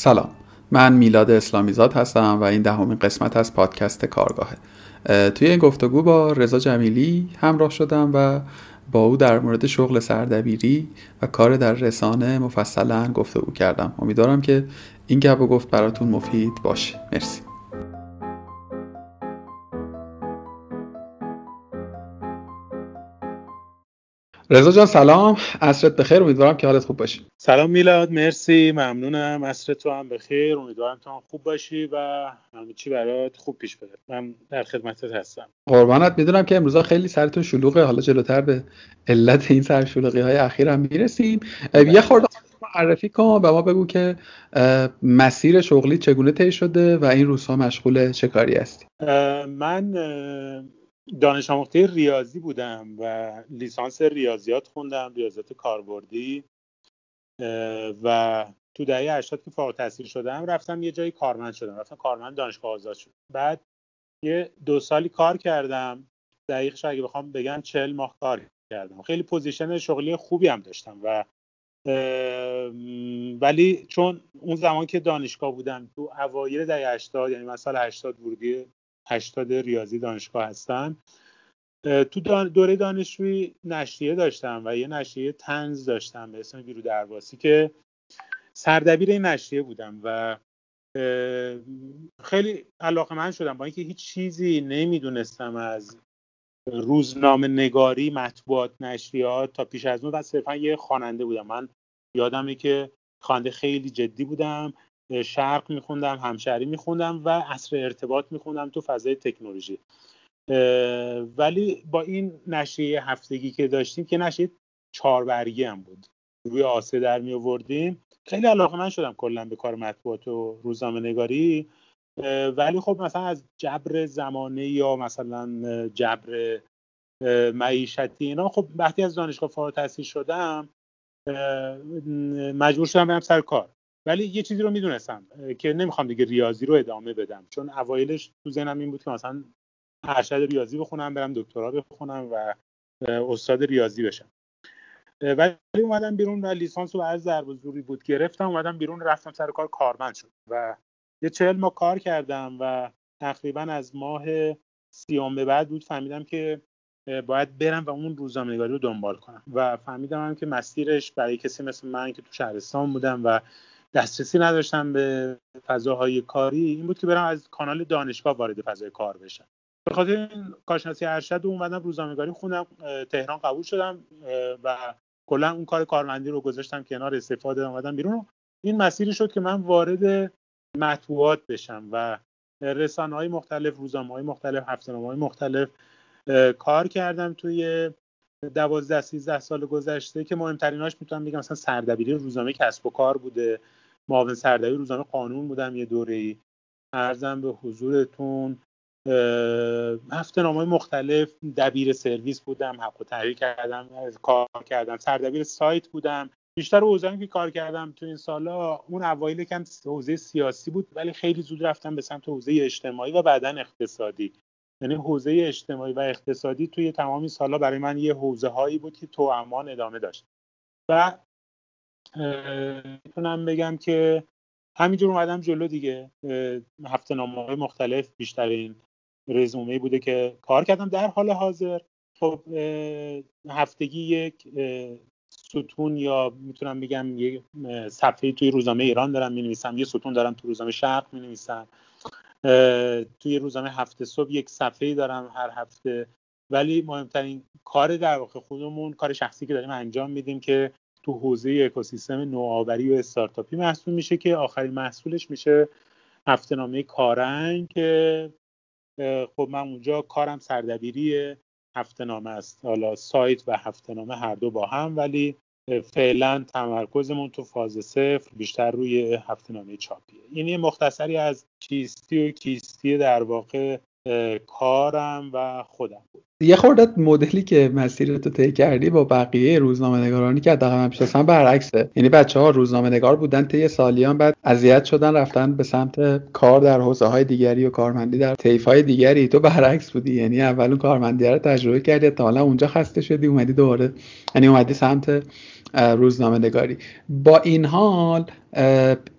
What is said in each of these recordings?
سلام. من میلاد اسلامیزاد هستم و این دهمین قسمت از پادکست کارگاهه. توی این گفتگو با رضا جمیلی همراه شدم و با او در مورد شغل سردبیری و کار در رسانه مفصلا گفتگو کردم. امیدوارم که این گپ و گفت براتون مفید باشه. مرسی. رضا جان سلام. عصرت بخیر امیدوارم که حالت خوب باشی. سلام میلاد مرسی. ممنونم. عصر تو هم بخیر. امیدوارم تو هم خوب باشی و همه چی برات خوب پیش بره. من در خدمتت هستم. قربانت. می‌دونم که امروزا خیلی سرتون شلوغه. حالا جلوتر به علت این سرشلوغی های اخیر هم می‌رسیم. یه خورده معرفی کن و ما بگو که مسیر شغلی چگونه طی شده و این روزها مشغول چه کاری هستی؟ من دانش آموخته ریاضی بودم و لیسانس ریاضیات خوندم ریاضیات کاربردی و تو دهه 80 که فارغ التحصیل شدم رفتم یه جایی کارمند شدم. رفتم کارمند دانشگاه آزاد شد. بعد یه دو سالی کار کردم. دقیقش اگه بخوام بگم چل ماه کار کردم. خیلی position شغلی خوبی هم داشتم و ولی چون اون زمان که دانشگاه بودم تو اوایل دهه 80 یعنی مثلا 80 ورودی 80 ریاضی دانشگاه هستم تو دوره دانشجویی نشریه داشتم و یه نشریه طنز داشتم به اسم بی‌رودرواسی که سردبیر این نشریه بودم و خیلی علاقه من شدم با اینکه هیچ چیزی نمی‌دونستم از روزنامه نگاری مطبوعات نشریات تا پیش از اون. و صرفا یه خواننده بودم. من یادمه که خواننده خیلی جدی بودم. شرق میخوندم همشهری میخوندم و اصر ارتباط میخوندم تو فضای تکنولوژی. ولی با این نشریه هفتگی که داشتیم که نشریه چهار برگی هم بود. روی آسه در می آوردیم خیلی علاقه من شدم کلا به کار مطبوعات و روزنامه نگاری. ولی خب مثلا از جبر زمانه یا مثلا جبر معیشتی اینا خب وقتی از دانشگاه فارغ التحصیل شدم مجبور شدم برم سر کار. ولی یه چیزی رو می‌دونستم که نمی‌خوام دیگه ریاضی رو ادامه بدم چون اوایلش تو ذهنم این بود که مثلا ارشد ریاضی بخونم برم دکترا بخونم و استاد ریاضی بشم. ولی اومدم بیرون و لیسانس رو از ضرب زوری بود گرفتم اومدم بیرون رفتم سر کار کارمند شد و یه چهل ماه کار کردم و تقریبا از ماه سیام به بعد بود فهمیدم که باید برم و اون روزنامه‌نگاری رو دنبال کنم و فهمیدم هم که مسیرش برای کسی مثل من که تو شهرستان بودم و دسترسی نداشتم به فضاهای کاری این بود که برم از کانال دانشگاه وارد فضای کار بشم. به خاطر این کارشناسی ارشد و اومدم روزنامه‌نگاری خوندم تهران قبول شدم و کلا اون کار کارمندی رو گذاشتم کنار استفاده اومدم بیرون. این مسیری شد که من وارد مطبوعات بشم و رسانه های مختلف روزنامه های مختلف هفتهنامه های مختلف کار کردم توی دوازده سیزده سال گذشته که مهمتریناش می‌تونم بگم مثلا سردبیری روزنامه کسب و کار بوده. معاون سردبیر روزنامه قانون بودم یه دوره ای ارزم به حضورتون هفته نامه مختلف دبیر سرویس بودم حق و تحریر کردم کار کردم. سردبیر سایت بودم. بیشتر حوزه‌ای که کار کردم تو این سالا اون اوایل کم حوزه سیاسی بود ولی خیلی زود رفتم به سمت حوزه اجتماعی و بعدا اقتصادی. یعنی حوزه اجتماعی و اقتصادی توی تمام سالا برای من یه حوزه هایی بود که تو امان ادامه داشت. و می‌تونم بگم که همینجور اومدم جلو دیگه. هفته نامه های مختلف بیشترین رزومه بوده که کار کردم. در حال حاضر خب هفتگی یک ستون یا می‌تونم بگم یه صفحه توی روزنامه ایران دارم می نویسم یه ستون دارم توی روزنامه شرق می نویسم توی روزنامه هفته صبح یک صفحه دارم هر هفته. ولی مهمترین کار در واقع خودمون کار شخصی که داریم انجام میدیم که تو حوزه اکوسیستم نوآوری و استارتاپی محسوب میشه که آخرین محصولش میشه هفته نامه کارنگ که خب من اونجا کارم سردبیری هفته نامه است. حالا سایت و هفته نامه هر دو با هم ولی فعلا تمرکزمون تو فاز صفر بیشتر روی هفته نامه چاپیه. این یه مختصری از چیستی و کیستی در واقع کارم و خودم. یه خوردت مدلی که مسیر تو طی کردی با بقیه روزنامه نگارانی که حداقل من پیشستم برعکسه. یعنی بچه ها روزنامه نگار بودن طی سالیان بعد اذیت شدن رفتن به سمت کار در حوزه های دیگری و کارمندی در طیف های دیگری. تو برعکس بودی. یعنی اول اون کارمندی رو تجربه کردی تا حالا اونجا خسته شدی اومدی دوباره یعنی اومدی سمت روزنامه نگاری با این حال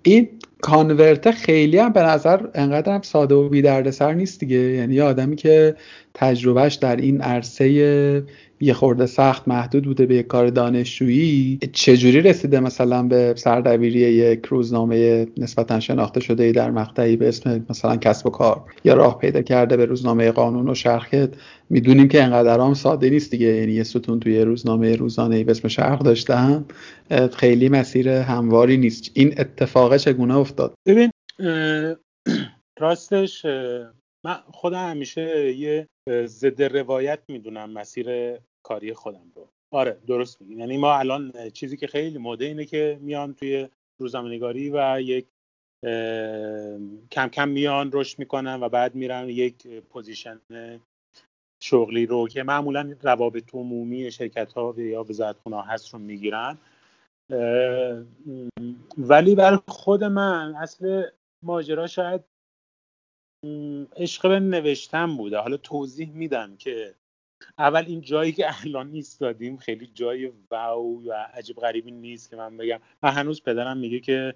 این کانورت خیلی هم به نظر انقدر هم ساده و بی سر نیست دیگه. یعنی آدمی که تجربهش در این عرصه یه خورده سخت محدود بوده به یک کار دانشجویی. چجوری رسیده مثلا به سردبیری یک روزنامه نسبتا شناخته شده ای در مقطعی به اسم مثلا کسب و کار یا راه پیدا کرده به روزنامه قانون و شرخت؟ می‌دونیم که انقدر هم ساده نیست دیگه. یعنی یه ستون توی روزنامه روزانه ای به اسم شرق داشتن خیلی مسیر همواری نیست. این اتفاق چگونه افتاد؟ ببین راستش من خودم همیشه یه ضد روایت می‌دونم مسیر کاری خودم رو. آره درست میگی. یعنی ما الان چیزی که خیلی مده اینه که میان توی روزنامه‌نگاری و یک کم کم میان رشد می‌کنن و بعد میرن یک position شغلی رو که معمولا روابط عمومی شرکت ها یا وزارتخونه ها هست رو می‌گیرن. ولی برای خود من اصل ماجرا شاید عشق به نوشتن بوده. حالا توضیح میدم که اول این جایی که الان ایستادیم خیلی جای واو و عجیب غریبی نیست که من بگم. و هنوز پدرم میگه که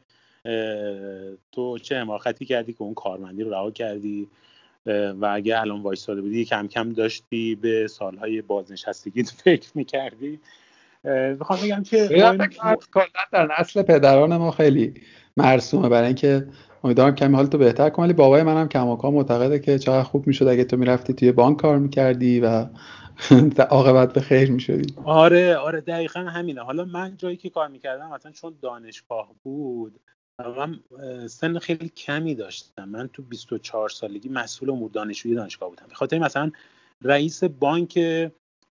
تو چه حماقتی کردی که اون کارمندی رو رها کردی؟ و اگه الان وایستاده بودی کم کم داشتی به سالهای بازنشستگی فکر می‌کردی. می‌خوام بگم که در نسل پدران ما خیلی مرسومه برای اینکه امیدوارم کمی حالتو بهتر کنم ولی بابای منم کماکان معتقده که چقدر خوب می‌شد اگه تو می‌رفتی توی بانک کار می‌کردی و عاقبت به خیر می‌شدی. آره آره دقیقا همینه. حالا من جایی که کار می‌کردم مثلا چون دانشگاه بود من سن خیلی کمی داشتم. من تو 24 سالگی مسئول امور دانشجویی دانشگاه بودم. به مثلا رئیس بانک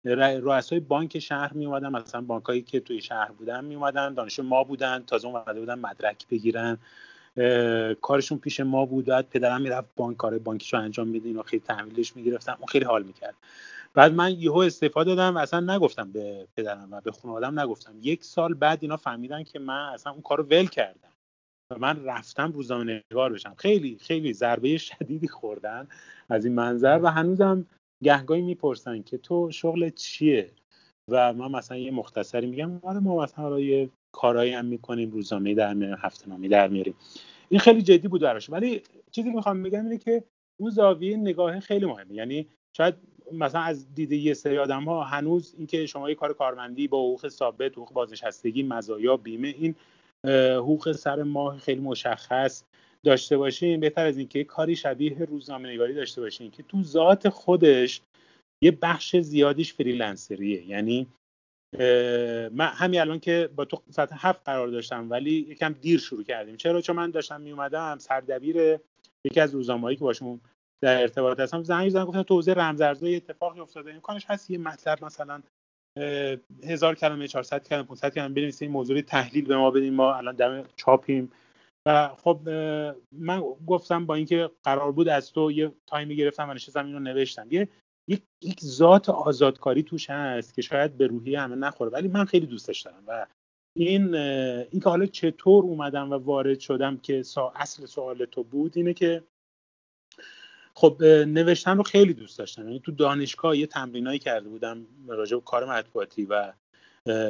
رؤسای بانک شهر می اومدن مثلا بانکایی که توی شهر بودن می اومدن دانشجو ما بودن. تازه اومده بودن مدرک بگیرن. کارشون پیش ما بود. بعد پدرم می‌رفت بانک کار بانکیشو انجام میده اینو خیلی تحویلش می‌گرفتم اون خیلی حال می‌کرد. بعد من یهو استفاده دادم. اصلا نگفتم به پدرم و به خانوادم نگفتم. یک سال بعد اینا فهمیدن که من اصلا اون کارو ول کردم و من رفتم روزنامه نگار بشم. خیلی خیلی ضربه شدیدی خوردن از این منظر و هنوزم گهگاهی می‌پرسن که تو شغل چیه؟ و من مثلا یه مختصری میگم. آره ما مثلا یه کارایی هم می‌کنیم. روزنامه در میاریم هفته نامی در میاریم این خیلی جدی بود براش. ولی چیزی که می‌خوام بگم اینه که اون زاویه نگاه خیلی مهمه. یعنی شاید مثلا از دید یه سری آدم ها هنوز اینکه شما یه کار کارمندی با حقوق ثابت حقوق بازنشستگی مزایا بیمه این حقوق سر ماه خیلی مشخص داشته باشین. بهتر از اینکه کاری شبیه روزنامه نگاری داشته باشین که تو ذات خودش یه بخش زیادیش فریلنسریه. یعنی من همین الان که با تو ساعت هفت قرار داشتم ولی یکم دیر شروع کردیم. چرا؟ چون من داشتم می اومدم سردبیر یکی از روزنامه‌ای که باشون در ارتباط هستم. زنگ زدن گفتن تو حوزه رمزارزها اتفاقی افتاده. امکانش هست یه مطلب مثلا هزار کلمه 400 کلمه 500 کلمه بنویسید این موضوع تحلیل به ما بدین ما الان دم چاپیم. و خب من گفتم با اینکه قرار بود از تو یه تایمی گرفتم و نشستم اینو نوشتم. یه یک, یک ذات آزادکاری توش هست که شاید به روحی همه نخوره. ولی من خیلی دوستش دارم و این این که حالا چطور اومدم و وارد شدم که سا اصل سوال تو بود اینه که خب نوشتن رو خیلی دوست داشتم. یعنی تو دانشگاه یه تمرینایی کرده بودم راجع به کار مطبوعاتی و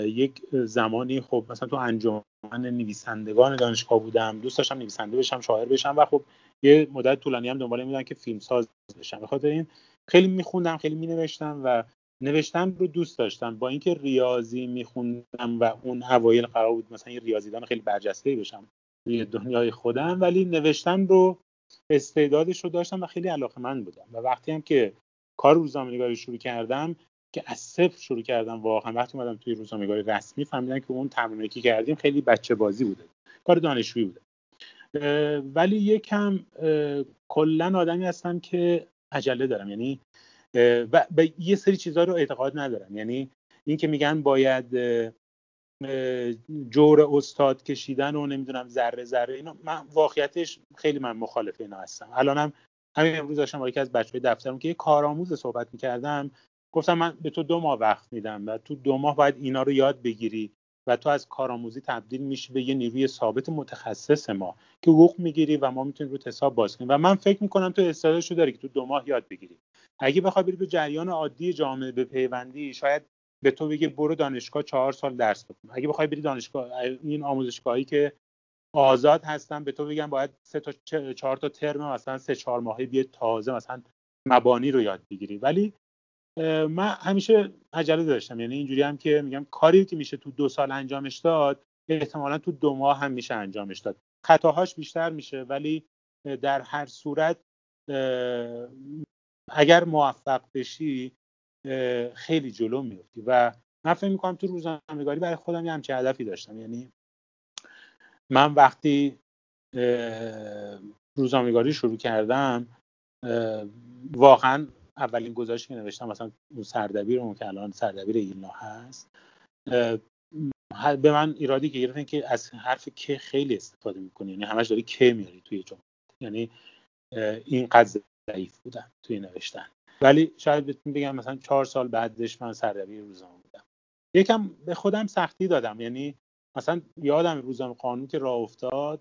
یک زمانی خب مثلا تو انجمن نویسندگان دانشگاه بودم. دوست داشتم نویسنده بشم شاعر بشم و خب یه مدت طولانی هم دنبال میدن که فیلم ساز بشم. به خاطر این خیلی میخوندم خیلی مینوشتم و نوشتن رو دوست داشتم. با اینکه ریاضی میخوندم و اون اوایل قرار بود مثلا یه ریاضیدان خیلی برجسته بشم توی دنیای خودم ولی نوشتن رو استعدادش رو داشتم و خیلی علاقه من بودم. و وقتی هم که کار روزنامه‌نگاری شروع کردم که از صفر شروع کردم واقعا وقتی اومدم توی روزنامه‌نگاری رسمی فهمیدم که اون تمرینی که کردیم خیلی بچه بازی بوده کار دانشجویی بوده. ولی یکم کلا آدمی هستم که عجله دارم. یعنی و به یه سری چیزها رو اعتقاد ندارم. یعنی این که میگن باید جور استاد کشیدن و نمی‌دونم ذره ذره اینا من واقعیتش خیلی من مخالف اینا هستم. الانم همین امروز داشتم با یکی از بچه‌های دفترم که یه کارآموز صحبت می‌کردم گفتم من به تو دو ماه وقت میدم و تو دو ماه باید اینا رو یاد بگیری. و تو از کارآموزی تبدیل میشی به یه نیروی ثابت متخصص ما که حقوق می‌گیری و ما می‌تونیم رو حساب باز کنیم. و من فکر می‌کنم تو استعدادشو داری که تو دو ماه یاد بگیری. اگه بخوای بری به جریان عادی جامعه به پیوندی شاید به تو بگه برو دانشگاه چهار سال درس بکن اگه بخوای بری دانشگاه این آموزشگاهی که آزاد هستم به تو بگم باید سه تا چهار تا ترم مثلا سه چهار ماهه بیه تازه مثلا مبانی رو یاد بگیری. ولی من همیشه عجله داشتم. یعنی اینجوری هم که میگم کاری که میشه تو دو سال انجامش داد احتمالا تو دو ماه هم میشه انجامش داد. خطاهاش بیشتر میشه ولی در هر صورت اگر موفق بشی خیلی جلو میفتی. و من فکر می‌کنم تو روزنامه‌نگاری برای خودم یه همچین هدفی داشتم. یعنی من وقتی روزنامه‌نگاری شروع کردم واقعا اولین گزارشی که نوشتم مثلا اون سردبیر که الان سردبیر ایلنا هست به من ایرادی که گرفتن که از حرف که خیلی استفاده می‌کنی یعنی همش داری که میاری توی جمله. یعنی اینقدر ضعیف بودم توی نوشتن. ولی شاید بهتون بگم مثلا چهار سال بعدش من سردبیر روزنامه بودم. یکم به خودم سختی دادم. یعنی مثلا یادم روزنامه قانون که راه افتاد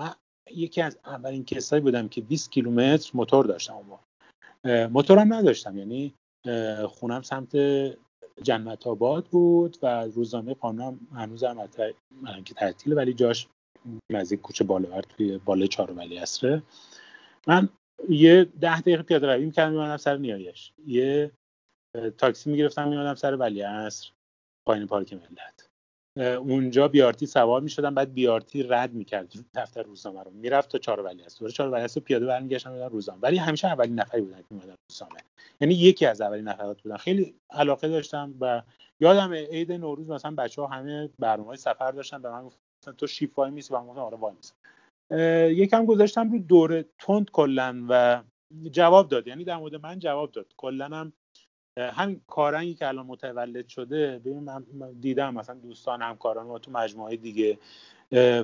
و یکی از اولین کسایی بودم که 20 کیلومتر موتور داشتم اون موتورم نداشتم. یعنی خونم سمت جنت آباد بود و روزنامه قانون هنوز هم که تعطیله ولی جاش نزدیک کوچه بالور توی بالا چهار ولی اصره من یه ده دقیقه پیاده روی می‌کردم میمانم سر نیایش. یه تاکسی می‌گرفتم میمانم سر ولی اصر پایین پارک ملت. اونجا بیارتی سوار می‌شدم بعد بیارتی رد می‌کرد. دفتر روزنامه رو می‌رفت تا چهار ولی اصر چهار ولی اصر پیاده برمیگشتم میدم روزنامه. ولی همیشه اولین نفری بودن که میمدن روزنامه. یعنی یکی از اولین نفرات بودن. خیلی علاقه داشتم و یادم عید نوروز مثلا بچه ها همه برنامه سفر داشتن به من گفتن تو شیف وای میسی؟ و من آره وای یکم گذاشتم رو دوره تند کلا و جواب داد. یعنی در مورد من جواب داد. کلا هم همین کارنگی که الان متولد شده ببین من دیدم مثلا دوستان همکاران ما تو مجموعه دیگه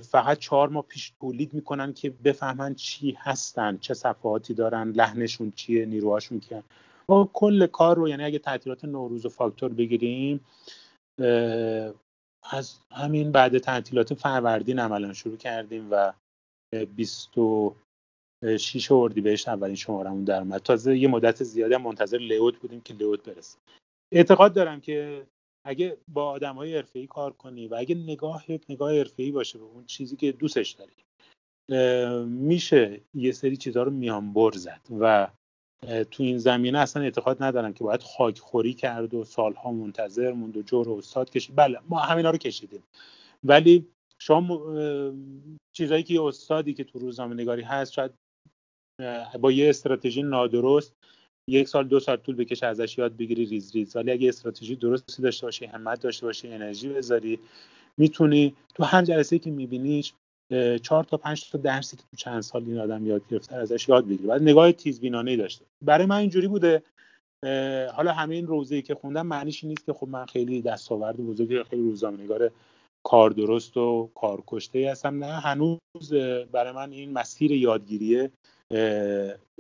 فقط چهار ماه پیش تولید می‌کنن که بفهمن چی هستن چه صفحاتی دارن لحنشون چیه نیروهاشون کیه ما کل کار رو یعنی اگه تعطیلات نوروز و فاکتور بگیریم از همین بعد تعطیلات فروردین عملا شروع کردیم و 26 اردیبهشت اولین شمارمون در اومد. تازه یه مدت زیادی منتظر لیوت بودیم که لیوت برسه. اعتقاد دارم که اگه با آدم های ای کار کنی و اگه نگاه یک نگاه ای باشه به اون چیزی که دوستش داری میشه یه سری چیزها رو میانبر زد و تو این زمینه اصلا اعتقاد ندارم که باید خاک خوری کرد و سالها منتظر موند و جور و استاد کشید. بله ما همینا رو کشیدیم. ولی شما چیزایی که استادی که تو روزنامه نگاری هست شاید با یه استراتژی نادرست یک سال دو سال طول بکشه ازش یاد بگیری ریز ریز. ولی اگه استراتژی درستی داشته باشی همت داشته باشی انرژی بذاری می‌تونی تو هر جلسه که میبینیش چهار تا پنج تا درسی که تو چند سال این آدم یاد گرفته ازش یاد بگیری. بعد نگاه تیزبینانه داشته برای من اینجوری بوده حالا همین روزی که خوندم معنیش نیست که خب من خیلی دستاورد بزرگی خیلی روزنامه‌نگار کار درست و کار کشته هستم. نه هنوز برای من این مسیر یادگیری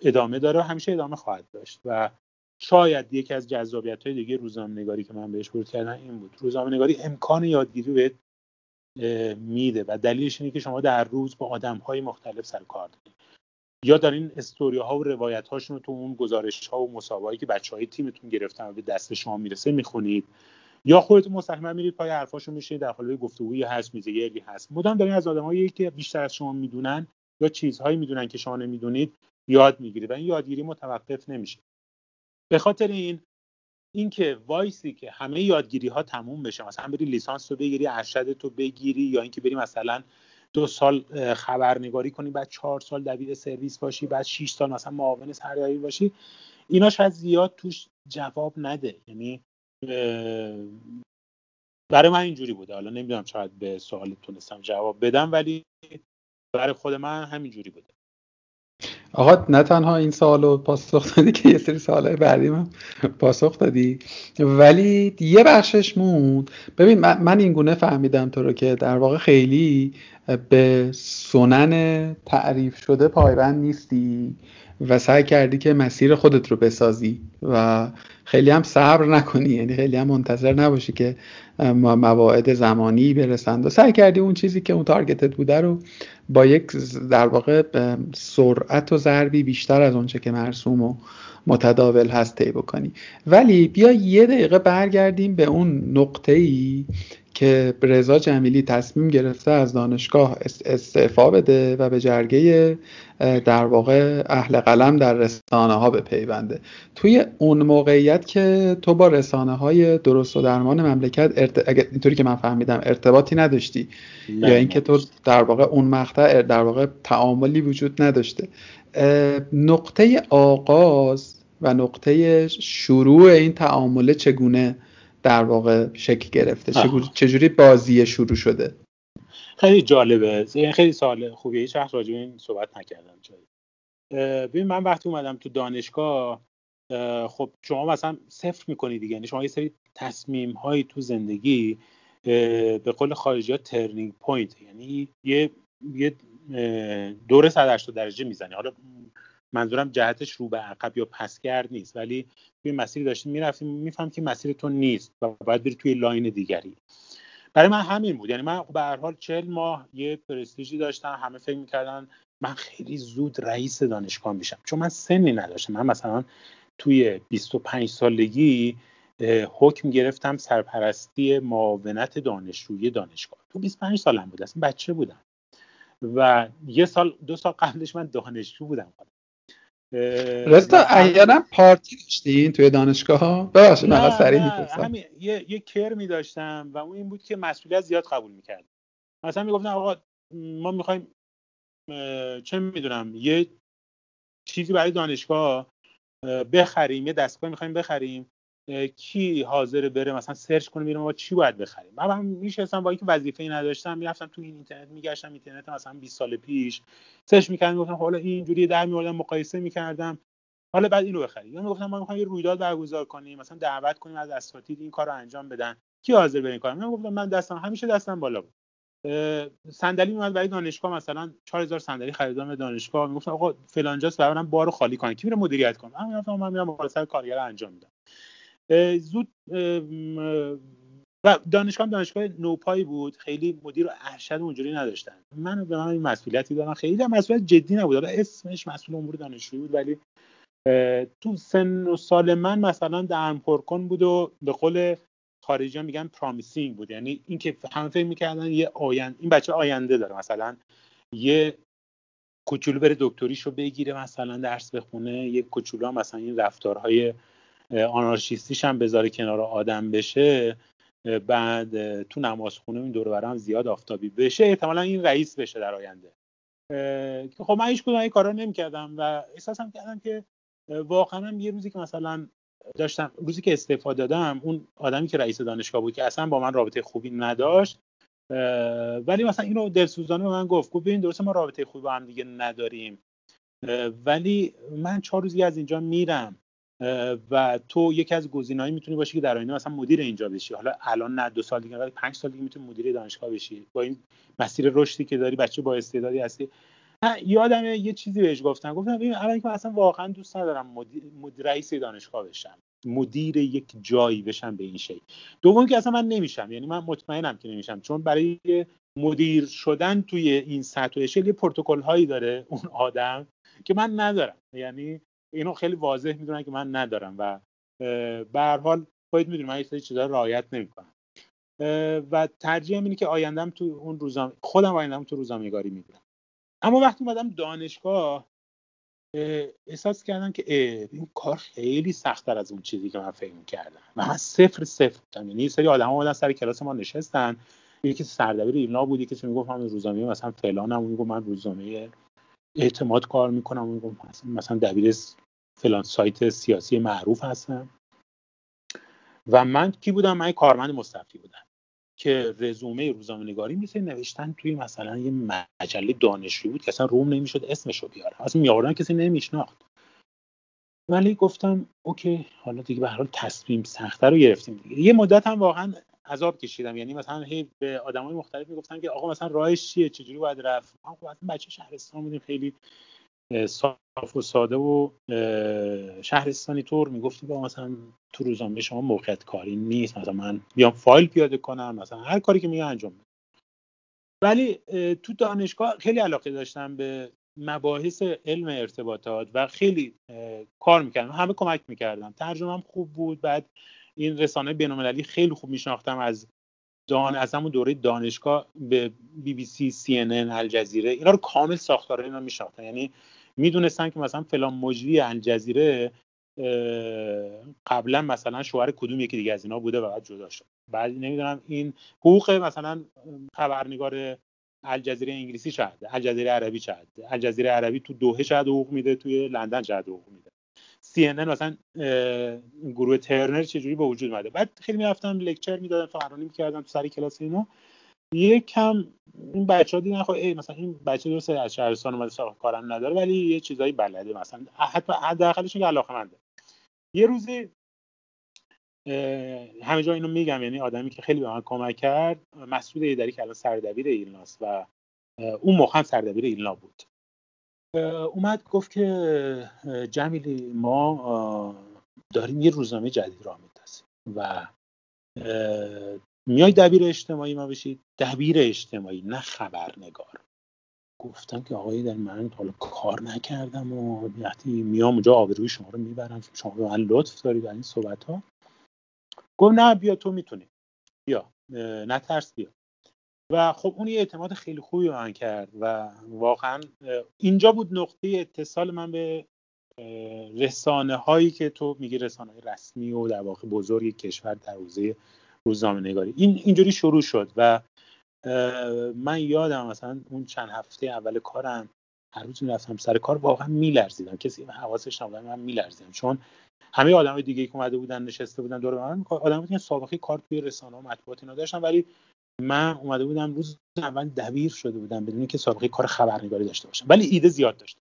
ادامه داره و همیشه ادامه خواهد داشت. و شاید یکی از جذابیت های دیگه روزنامه نگاری که من بهش ورود کردم این بود. روزنامه نگاری امکان یادگیری بهت میده و دلیلش اینه که شما در روز با آدم های مختلف سر کار دارید یا دارین استوری ها و روایت هاشون رو تو اون گزارش ها و مسابقه که بچه های تیمتون گرفتن و به دست شما می‌رسه می‌خونید. یا خودتون مستقیما میرید پای حرفاشو میشینید در حال گفتگویی هست میزگری هست. مدام دارین از آدمایی که بیشتر از شما می‌دونن یا چیزهایی می‌دونن که شما نمی‌دونید یاد می‌گیرید و این یادگیری متوقف نمیشه. به خاطر این اینکه وایسی که همه یادگیری ها تموم بشه مثلا بری لیسانس رو بگیری ارشد تو بگیری یا اینکه بری مثلا دو سال خبرنگاری کنی بعد چهار سال دبیر سرویس باشی بعد 6 سال مثلا معاون سرگردانی باشی اینا شاید زیاد توش جواب نده. یعنی برای من اینجوری بوده. حالا نمی‌دونم شاید به سوال تونستم جواب بدم ولی برای خود من همینجوری بوده. آقا نه تنها این سوال رو پاسخ دادی که یه سری سوالای بعدی من پاسخ دادی ولی یه بخشش موند. ببین من این گونه فهمیدم تو رو که در واقع خیلی به سنن تعریف شده پایبند نیستی. و سعی کردی که مسیر خودت رو بسازی و خیلی هم صبر نکنی. یعنی خیلی هم منتظر نباشی که مواعد زمانی برسند. و سعی کردی اون چیزی که اون تارگتت بوده رو با یک در واقع سرعت و ضربی بیشتر از اونچه که مرسوم و متداول هست طی بکنی. ولی بیا یه دقیقه برگردیم به اون نقطه ای که رضا جمیلی تصمیم گرفته از دانشگاه استعفا بده و به جرگه در واقع اهل قلم در رسانه ها بپیونده. توی اون موقعیت که تو با رسانه های درست و درمان مملکت ارت... اینطوری که من فهمیدم ارتباطی نداشتی یا اینکه تو در واقع اون مقطع در واقع تعاملی وجود نداشته. نقطه آغاز و نقطه شروع این تعامله چگونه در واقع شکل گرفته؟ چجوری بازی شروع شده؟ خیلی جالبه. یعنی خیلی سال خوبیه. هیچ وقت راجع این صحبت نکردم. ببین من وقتی اومدم تو دانشگاه خب شما مثلا صفر می‌کنی دیگه. یعنی شما یه سری تصمیم هایی تو زندگی به قول خارجی ها turning point یعنی یه یه دور 180 درجه می‌زنی حالا منظورم جهتش رو به عقب یا پسگرد نیست ولی توی مسیری داشتیم می‌رفتیم میفهم که مسیر تو نیست و باید بری توی لاین دیگری. برای من همین بود. یعنی من به هر حال 40 ماه یه پرستیژی داشتم همه فکر می‌کردن من خیلی زود رئیس دانشگاه میشم. چون من سنی نداشتم. من مثلا توی 25 سالگی حکم گرفتم سرپرستی معاونت دانشجوی دانشگاه. تو 25 سالم بود. اصلا بچه بودم. و یه سال دو سال قبلش من دانشجو بودم. رستا احیانا پارتی داشتین توی دانشگاه ها ببخشید من سریع همین یه یه کرمی داشتم و اون این بود که مسئولیت زیاد قبول می‌کرد. مثلا می‌گفتن آقا ما می‌خوایم چه می‌دونم یه چیزی برای دانشگاه بخریم یه دستگاه می‌خوایم بخریم. کی حاضر بره مثلا سرچ کنه میرم ما چی باید بخریم؟ من هم میشستم با اینکه وظیفه ای نداشتم می‌رفتم تو این اینترنت میگشتم اینترنت مثلا 20 سال پیش سرچ می‌کردم گفتم حالا اینجوری در میوردم مقایسه می‌کردم. حالا بعد اینو بخریم یا می‌گفتم ما می‌خوایم یه رویداد برگزار کنیم مثلا دعوت کنیم از اساتید این کارو انجام بدن. کی حاضر بره این کارو؟ من گفتم من دستم همیشه دستم بالا بود. صندلی میومد برای دانشگاه مثلا 4000 صندلی خریدم به دانشگاه. می‌گفتم آقا فلان جاست برام بارو خالی کنه کی میره مدیریت کنه؟ من می‌گفتم من میرم مقایسه کارگر انجام میدم. زود و دانشگاه دانشگاه نوپایی بود. خیلی مدیر ارشد اونجوری نداشتن. من به من مسئولیتی دادن خیلی هم مسئولیت جدی نبود. حالا اسمش مسئول امور دانشجویی بود ولی تو سن و سال من مثلا درم پرکن بود و به قول خارجی میگن پرامیسینگ بود. یعنی اینکه همه فکر می‌کردن یه آینده این بچه آینده داره. مثلا یه کوچولو بره دکتریشو بگیره مثلا درس بخونه. یه کوچولو هم مثلا این رفتارهای آنارشیستیش هم بذاره کنار آدم بشه بعد تو نمازخونه این دور زیاد آفتابی بشه احتمالا این رئیس بشه در آینده. خب من هیچ کدوم این کارا نمی‌کردم و احساسم کردم که واقعا هم یه روزی که مثلا داشتم روزی که استعفا دادم اون آدمی که رئیس دانشگاه بود که اصلا با من رابطه خوبی نداشت ولی مثلا اینو دلسوزانه به من گفت گفت ببین درسته ما رابطه خوبی با هم دیگه نداریم ولی من چهار روزی از اینجا میرم. و تو یکی از گزینه‌ای می‌تونی باشی که در آینده مثلا مدیر اینجا بشی. حالا الان نه دو سال دیگه ولی پنج سال دیگه می‌تونی مدیر دانشگاه بشی. با این مسیر رشدی که داری بچه با استعدادی هستی. یادم یه چیزی بهش گفتم. گفتم ببین اولی که اصلا واقعا دوست ندارم مدیر, مدیر رئیس دانشگاه بشم. مدیر یک جایی بشم به این شی دوم که اصلا من نمیشم. یعنی من مطمئنم که نمیشم. چون برای مدیر شدن توی این سطح و یه پروتکل هایی داره اون آدم که من ندارم. یعنی اینو خیلی واضح می‌دونن که من ندارم و به هر حال خودت می‌دونی من یه سری چیزا رعایت نمی‌کنم. و ترجیحم اینه که آیندم تو اون روزنامه خودم آیندم تو روزنامه‌نگاری می‌دونم اما وقتی اومدم دانشگاه احساس کردم که این کار خیلی سختتر از اون چیزی که من فکر کردم و من صفر صفر بودم. یعنی سری آدم اومدن سر کلاس ما نشستن. یکی سردبیر اینا بود یکی می‌گفت من روزنامه مثلا فلانم می‌گفت من روزنامه اعتماد کار می‌کنم می‌گفت مثلا دبیر فلان سایت سیاسی معروف هستم. و من کی بودم؟ من کارمند مصرفی بودم که رزومه روزنامه نگاری میشه نوشتن توی مثلا یه مجله دانشجو بود که اصلا روم نمی‌شد اسمشو بیاره. اصلا میآوردن کسی نمیشناخت. ولی گفتم اوکی حالا دیگه به حال تصمیم سخته رو گرفتیم دیگه. یه مدت هم واقعا عذاب کشیدم. یعنی مثلا هی به آدمای مختلف می‌گفتن که آقا مثلا راهش چیه؟ چجوری باید رفت؟ خب اصلا بچه شهرستان بودیم خیلی صاف و ساده و شهرستانی طور می‌گفتی با مثلا تو روزنامه شما موقعیت کاری نیست مثلا من بیام فایل پیاده کنم مثلا هر کاری که میگه انجام بدم ولی تو دانشگاه خیلی علاقه داشتم به مباحث علم ارتباطات و خیلی کار می‌کردم همه کمک می‌کردم ترجمه خوب بود بعد این رسانه بینالمللی خیلی خوب میشناختم از دان از همون دوره دانشگاه به بی بی سی سی ان ان الجزیره اینا رو کامل ساختار اینا میشناختن. یعنی می‌دونستن که مثلا فلان مجری الجزیره قبلا مثلا شوهر کدوم یکی دیگه از اینا بوده و بعد جدا شد. بعد نمی‌دونم این حقوق مثلا خبرنگار الجزیره انگلیسی شاید الجزیره عربی شاید الجزیره عربی تو دوحه شاید حقوق میده توی لندن شاید حقوق میده. سی ان مثلا گروه ترنر چجوری به وجود اومده؟ بعد خیلی می‌رفتم لکچر می‌دادم سخنرانی می‌کردم تو سر کلاس اینا. کم این بچه ها دیدن خب مثلا این بچه درسته از شهرستان اومده سراغ کارم نداره ولی یه چیزایی بلده مثلا حتی حداقلش که علاقه یه روزی همه جا اینو میگم یعنی آدمی که خیلی به من کمک کرد مسعود ایدری که الان سردبیر ایلناست و اون موقع هم سردبیر ایلنا بود. اومد گفت که جمیلی ما داریم یه روزنامه جدید را میندازیم و میای دبیر اجتماعی ما بشید دبیر اجتماعی نه خبرنگار. گفتم که آقای در من حالا کار نکردم و وقتی میام اونجا آبروی شما رو می‌برم. شما به من لطف دارید این صحبت ها گفت نه بیا تو می‌تونی. بیا. نه ترس بیا. و خب اون یه اعتماد خیلی خوبی من کرد و واقعا اینجا بود نقطه اتصال من به رسانه هایی که تو میگی رسانه های رسمی و در واقع بزرگ کشور در حوزه روزنامه نگاری این اینجوری شروع شد و من یادم مثلا اون چند هفته اول کارم هر روز می‌رفتم سر کار واقعا میلرزیدم. کسی حواسش نبود من میلرزیدم. چون همه آدمای دیگه که اومده بودن نشسته بودن دور من آدم بودن سابقه کار توی رسانه و مطبوعات اینا داشتن. ولی من اومده بودم روز اول دبیر شده بودم بدون که سابقه کار خبرنگاری داشته باشم. ولی ایده زیاد داشتم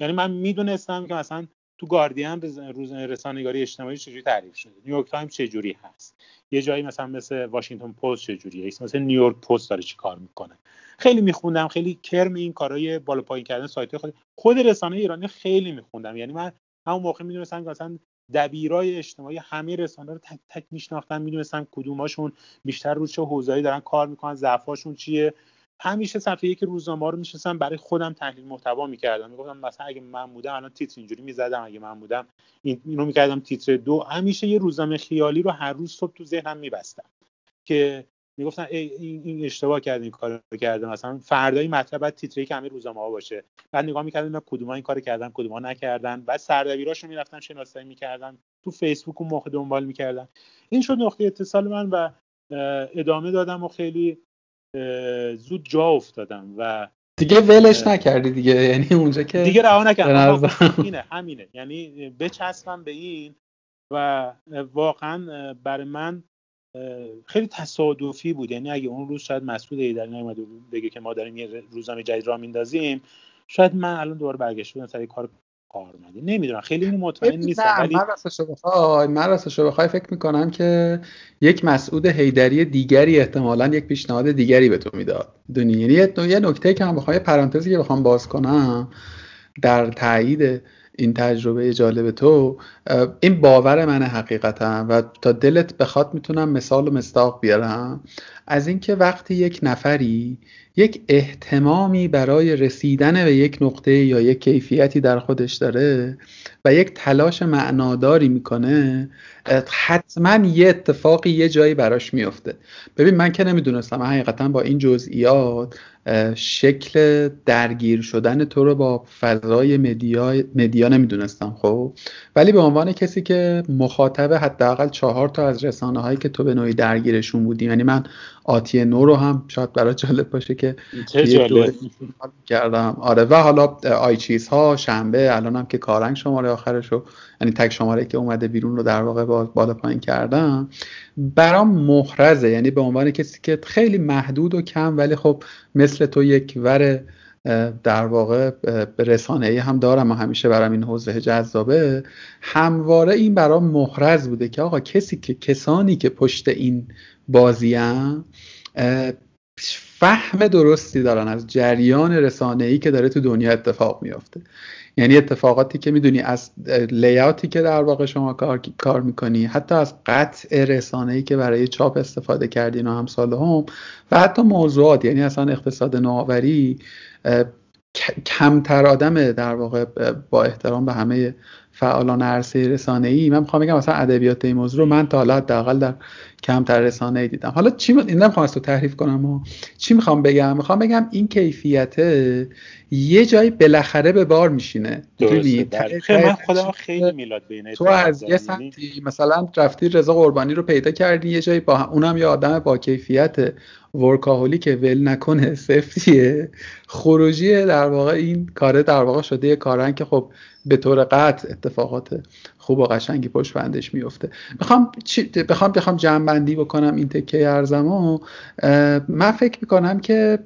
یعنی من می‌دونستم که مثلا تو گاردین روزنامه‌نگاری اجتماعی چجوری تعریف شده؟ نیویورک تایمز چجوری هست؟ یه جایی مثلا مثل واشنگتن پست چجوریه؟ مثلا نیویورک پست داره چی کار می‌کنه؟ خیلی میخوندم خیلی کرم این کارهای بالا پایین کردن سایت خود خود رسانه ایرانی خیلی میخوندم. یعنی من همون موقع می‌دونستم که مثلا دبیرای اجتماعی همه رسانه رو تک تک میشناختم می‌دونستم کدوماشون بیشتر رو چه حوزه‌ای دارن کار می‌کنن ضعفاشون چیه همیشه صفحه یک روزنامه رو میشستم برای خودم تحلیل محتوا می‌کردم. می‌گفتم مثلا اگه من بودم الان تیتر اینجوری می‌زدم اگه من بودم اینو می‌کردم تیتر دو. همیشه یه روزنامه خیالی رو هر روز صبح تو ذهنم میبستم که می‌گفتن ای این اشتباه کرد این کارو کرده. مثلا فردایی مطلب بعد تیتری که همه روزنامه ها باشه. بعد نگاه می‌کردم کدوم این کارو کردن کدوم نکردن. بعد سردبیراشو می‌رفتن شناسایی می‌کردن تو فیسبوک اون موقع دنبال می‌کردن این شد نقطه اتصال من و ادامه دادم و خیلی زود جا افتادم و دیگه ولش نکردی دیگه. یعنی اونجا که دیگه رها نکردم. همینه همینه. یعنی بچسبم به این و واقعا برای من خیلی تصادفی بود. یعنی اگه اون روز شاید مسعود ایدری نیومده بگه که ما داریم یه روزنامه جدید را میندازیم شاید من الان دوباره برگشته بودم سر کار کارمندی نمی‌دونم خیلی مطمئن نیستم ولی من راستش بخوای فکر می‌کنم که یک مسعود هیدری دیگری احتمالا یک پیشنهاد دیگری به تو می‌داد. دونی؟ یعنی یه نکته که من بخوام پرانتزی که بخوام باز کنم در تایید این تجربه جالب تو این باور من حقیقتا و تا دلت بخواد می‌تونم مثال و مستاق بیارم. از اینکه وقتی یک نفری یک احتمامی برای رسیدن به یک نقطه یا یک کیفیتی در خودش داره و یک تلاش معناداری می‌کنه حتما یه اتفاقی یه جایی براش میفته ببین من که نمی‌دونستم حقیقتا با این جزئیات شکل درگیر شدن تو رو با فضای مدیا, مدیا نمی‌دونستم خب. ولی به عنوان کسی که مخاطب حداقل چهار تا از رسانه هایی که تو به نوعی درگیرشون بودی یعنی من آتی نو رو هم شاید برای جالب باشه که کردم. آره و حالا آی چیز ها شنبه الان هم که کارنگ شماره آخرش رو یعنی تک شماره که اومده بیرون رو در واقع بالا پایین کردم برام محرزه. یعنی به عنوان کسی که خیلی محدود و کم ولی خب مثل تو یک ور در واقع رسانه ای هم دارم و همیشه برام این حوزه جذابه. همواره این برام محرز بوده که آقا کسی که کسانی که پشت این بازی فهم درستی دارن از جریان رسانه ای که داره تو دنیا اتفاق میافته. یعنی اتفاقاتی که می‌دونی از لیاوتی که در واقع شما کار, کار می‌کنی حتی از قطع رسانه ای که برای چاپ استفاده کردین و همسال هم و حتی موضوعات یعنی اصلا اقتصاد نوآوری کمتر آدم در واقع با احترام به همه فعالان عرصه رسانه ای من می‌خوام بگم مثلا ادبیات این موضوع رو من تا حالا حداقل در کمتر رسانه ای دیدم. حالا چی م... این نمی‌خوام تو تحریف کنم و چی می‌خوام بگم؟ می‌خوام بگم این کیفیت یه جایی بالاخره به بار میشینه. بله. خیلی من خودم خیلی میلاد بینه تو از یه سمتی مثلا رفتی رضا قربانی رو پیدا کردی یه جایی با اونم یه آدم با کیفیت ورکاهولی که ول نکنه سفتیه. خروجی در واقع این کاره در واقع شده یه کارن که خب به طور قطع اتفاقات خوب و قشنگی پشت بندش میفته بخوام بخوام بخوام جمع بندی بکنم این تکه ارزمو. من فکر می‌کنم که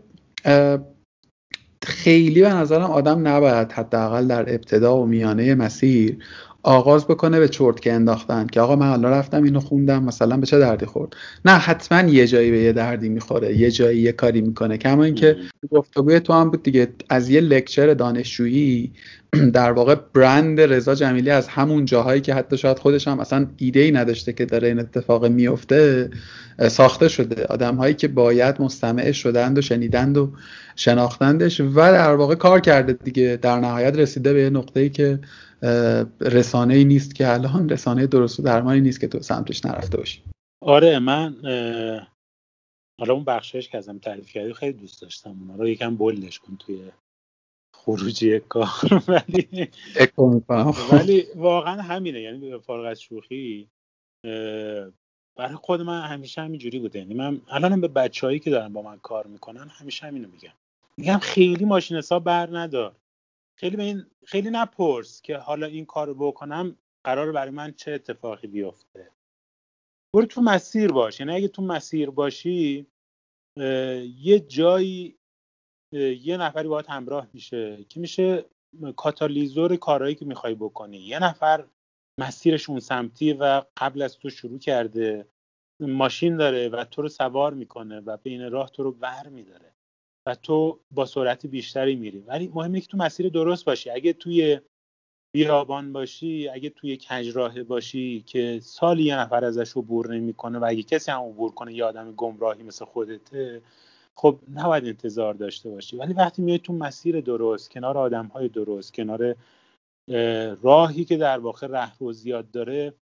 خیلی به نظرم آدم نباید حداقل در ابتدا و میانه مسیر آغاز بکنه به چرت که انداختن. که آقا من حالا رفتم اینو خوندم مثلا به چه دردی خورد؟ نه حتما یه جایی به یه دردی می‌خوره یه جایی یه کاری می‌کنه. کما اینکه گفتگوی تو هم بود دیگه. از یه لکچر دانشجویی در واقع برند رضا جمیلی از همون جاهایی که حتی شاید خودش هم اصلا ایده ای نداشته که داره این اتفاق میفته ساخته شده. آدم هایی که باید مستمع شدند و شنیدند و شناختندش و در واقع کار کرده دیگه. در نهایت رسیده به یه نقطه ای که رسانه ای نیست که الان رسانه درست و درمانی نیست که تو سمتش نرفته باشی. آره من حالا اون بخشش که ازم تعریف کردی خیلی دوست داشتم اونا رو یکم بلدش کن توی خروجی کار ولی ولی واقعا همینه. یعنی فارغ از شوخی برای خود من همیشه همینجوری بوده. یعنی من الانم به بچههایی که دارن با من کار می‌کنن همیشه همینو میگم. میگم خیلی ماشین حساب بر ندار. خیلی به این خیلی نپرس که حالا این کارو بکنم قرار برای من چه اتفاقی بیفته. برو تو مسیر باش. یعنی اگه تو مسیر باشی یه جایی یه نفری باید همراه میشه که میشه کاتالیزور کارهایی که می‌خوای بکنی. یه نفر مسیرش اون سمتی و قبل از تو شروع کرده ماشین داره و تو رو سوار می‌کنه و بین راه تو رو ور میداره. و تو با سرعت بیشتری میری. ولی مهمه که تو مسیر درست باشی. اگه توی بیابان باشی اگه توی کجراه باشی که سالی یه نفر ازش عبور نمی‌کنه و اگه کسی هم عبور کنه یه آدم گمراهی مثل خودته خب نباید انتظار داشته باشی. ولی وقتی میای تو مسیر درست کنار آدم های درست کنار راهی که در واقع ره زیاد داره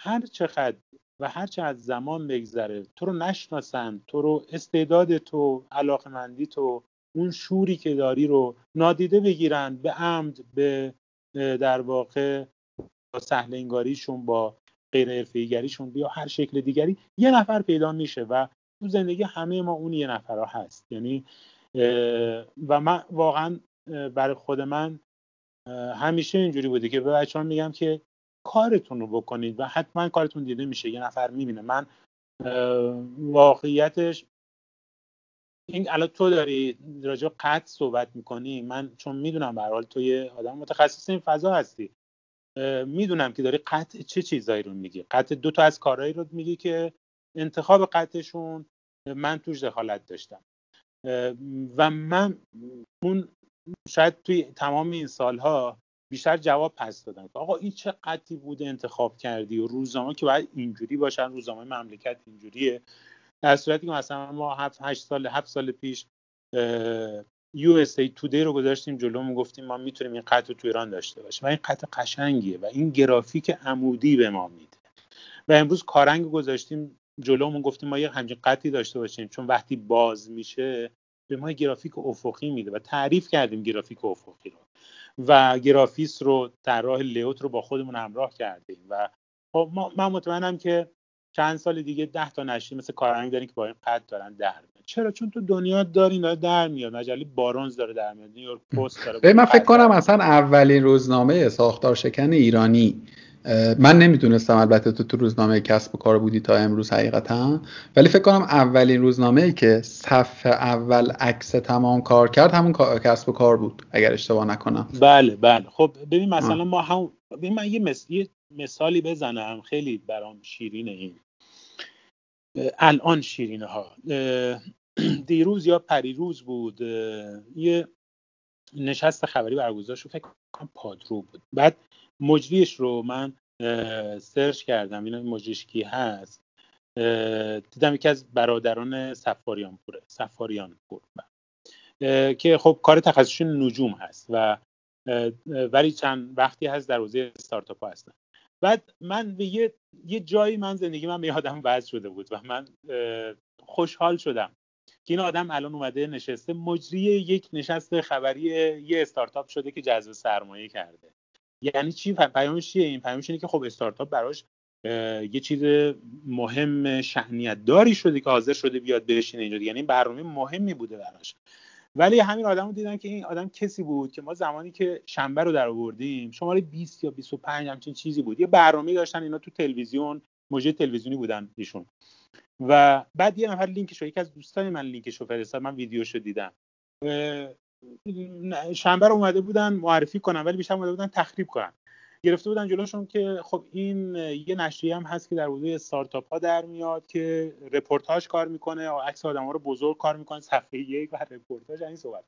هر چقدر و هرچه از زمان بگذره. تو رو نشناسن. تو رو استعداد تو علاقمندی تو اون شوری که داری رو نادیده بگیرن به عمد به در واقع با سهل انگاریشون با غیر حرفه‌ایگریشون بیا هر شکل دیگری یه نفر پیدا میشه و تو زندگی همه ما اون یه نفر هست. یعنی و من واقعا برای خود من همیشه اینجوری بوده که به بچه میگم که کارتون رو بکنید و حتما کارتون دیده میشه. یه نفر می‌بینه. من واقعیتش این الان تو داری راجع قطع صحبت می‌کنی. من چون می‌دونم به حال تو یه آدم متخصص این فضا هستی. می‌دونم که داری قطع چه چیزایی رو میگی. قطع دو تا از کارهایی رو میگی که انتخاب قطعشون من توش دخالت داشتم. و من اون شاید توی تمام این سالها بیشتر جواب پس دادن. آقا این چه قطعی بوده انتخاب کردی و روزنامه که باید اینجوری باشن روزنامه مملکت اینجوریه. در صورتی که مثلا ما 7 8 سال 7 سال پیش یو اس ای تودی رو گذاشتیم جلو گفتیم ما می‌تونیم این قطع تو ایران داشته باشیم. و این قطع قشنگیه و این گرافیک عمودی به ما میده. و امروز کارنگ گذاشتیم جلومون گفتیم ما یه همچین قطعی داشته باشیم. چون وقتی باز میشه به ما گرافیک افقی میده و تعریف کردیم گرافیک افقی رو. و گرافیس رو طراح لیوت رو با خودمون همراه کردیم و خب من مطمئنم که چند سال دیگه ده تا نشریه مثل کارنگ داریم که با این قد دارن در میاد. چرا؟ چون تو دنیا دارین داره در میاد. مجله بارونز داره در میاد. نیویورک پست داره. من فکر کنم اصلا اولین روزنامه ساختار شکن ایرانی من نمی‌دونستم البته تو تو روزنامه کسب و کار بودی تا امروز حقیقتا. ولی فکر کنم اولین روزنامه ای که صف اول عکس تمام کار کرد همون کسب و کار بود اگر اشتباه نکنم. بله بله. خب ببین مثلا ما هم ببین من یه, یه مثالی بزنم خیلی برام شیرینه این. الان شیرینه ها. دیروز یا پریروز بود یه نشست خبری برگزار شد فکر کنم پادرو بود. بعد مجریش رو من سرچ کردم این مجریش کی هست؟ دیدم یکی از برادران سفاریان پوره سفاریان پور که خب کار تخصصشون نجوم هست و ولی چند وقتی هست در حوزه استارتاپ هستن. بعد من به یه, یه جایی من زندگی من به آدم وضع شده بود و من خوشحال شدم که این آدم الان اومده نشسته. مجری یک نشست خبری یه استارتاپ شده که جذب سرمایه کرده. یعنی چی؟ پیامش چیه؟ این پیامش اینه که خب استارتاپ براش یه چیز مهم شهنیت داری شده که حاضر شده بیاد بشینه اینجا. یعنی برنامه مهمی بوده براش. ولی همین آدم رو دیدن که این آدم کسی بود که ما زمانی که شنبه رو در آوردیم شماره 20 یا 25 همچین چیزی بود. یه برنامه داشتن اینا تو تلویزیون موجه تلویزیونی بودن ایشون. و بعد یه نفر لینکش رو یکی از دوستان من لینکش رو فرستاد من ویدیوشو دیدم. شنبه رو اومده بودن معرفی کنن ولی بیشتر اومده بودن تخریب کنن. گرفته بودن جلوشون که خب این یه نشریه هم هست که در حوزه استارتاپ ها در میاد که رپورتاج کار می‌کنه عکس آدم ها رو بزرگ کار می‌کنه صفحه یک و رپورتاج این صحبت.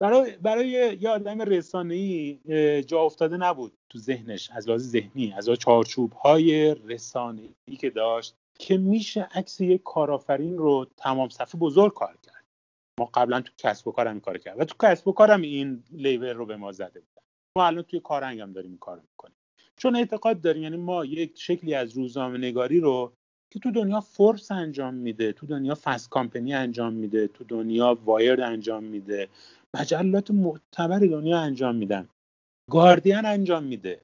برای برای یه آدم رسانه‌ای جا افتاده نبود تو ذهنش از لحاظ ذهنی از چارچوب های رسانه‌ای که داشت که میشه عکس یک کارآفرین رو تمام صفحه بزرگ کار کرد. ما قبلا تو کسب و کارم کار کرد و تو کسب و کارم این لیور رو به ما زده بود ما الان توی کارنگ هم داریم این کار می‌کنیم. چون اعتقاد داریم یعنی ما یک شکلی از روزنامه نگاری رو که تو دنیا فورس انجام میده تو دنیا فست کامپنی انجام میده تو دنیا وایرد انجام میده مجلات معتبر دنیا انجام میدن. گاردین انجام میده.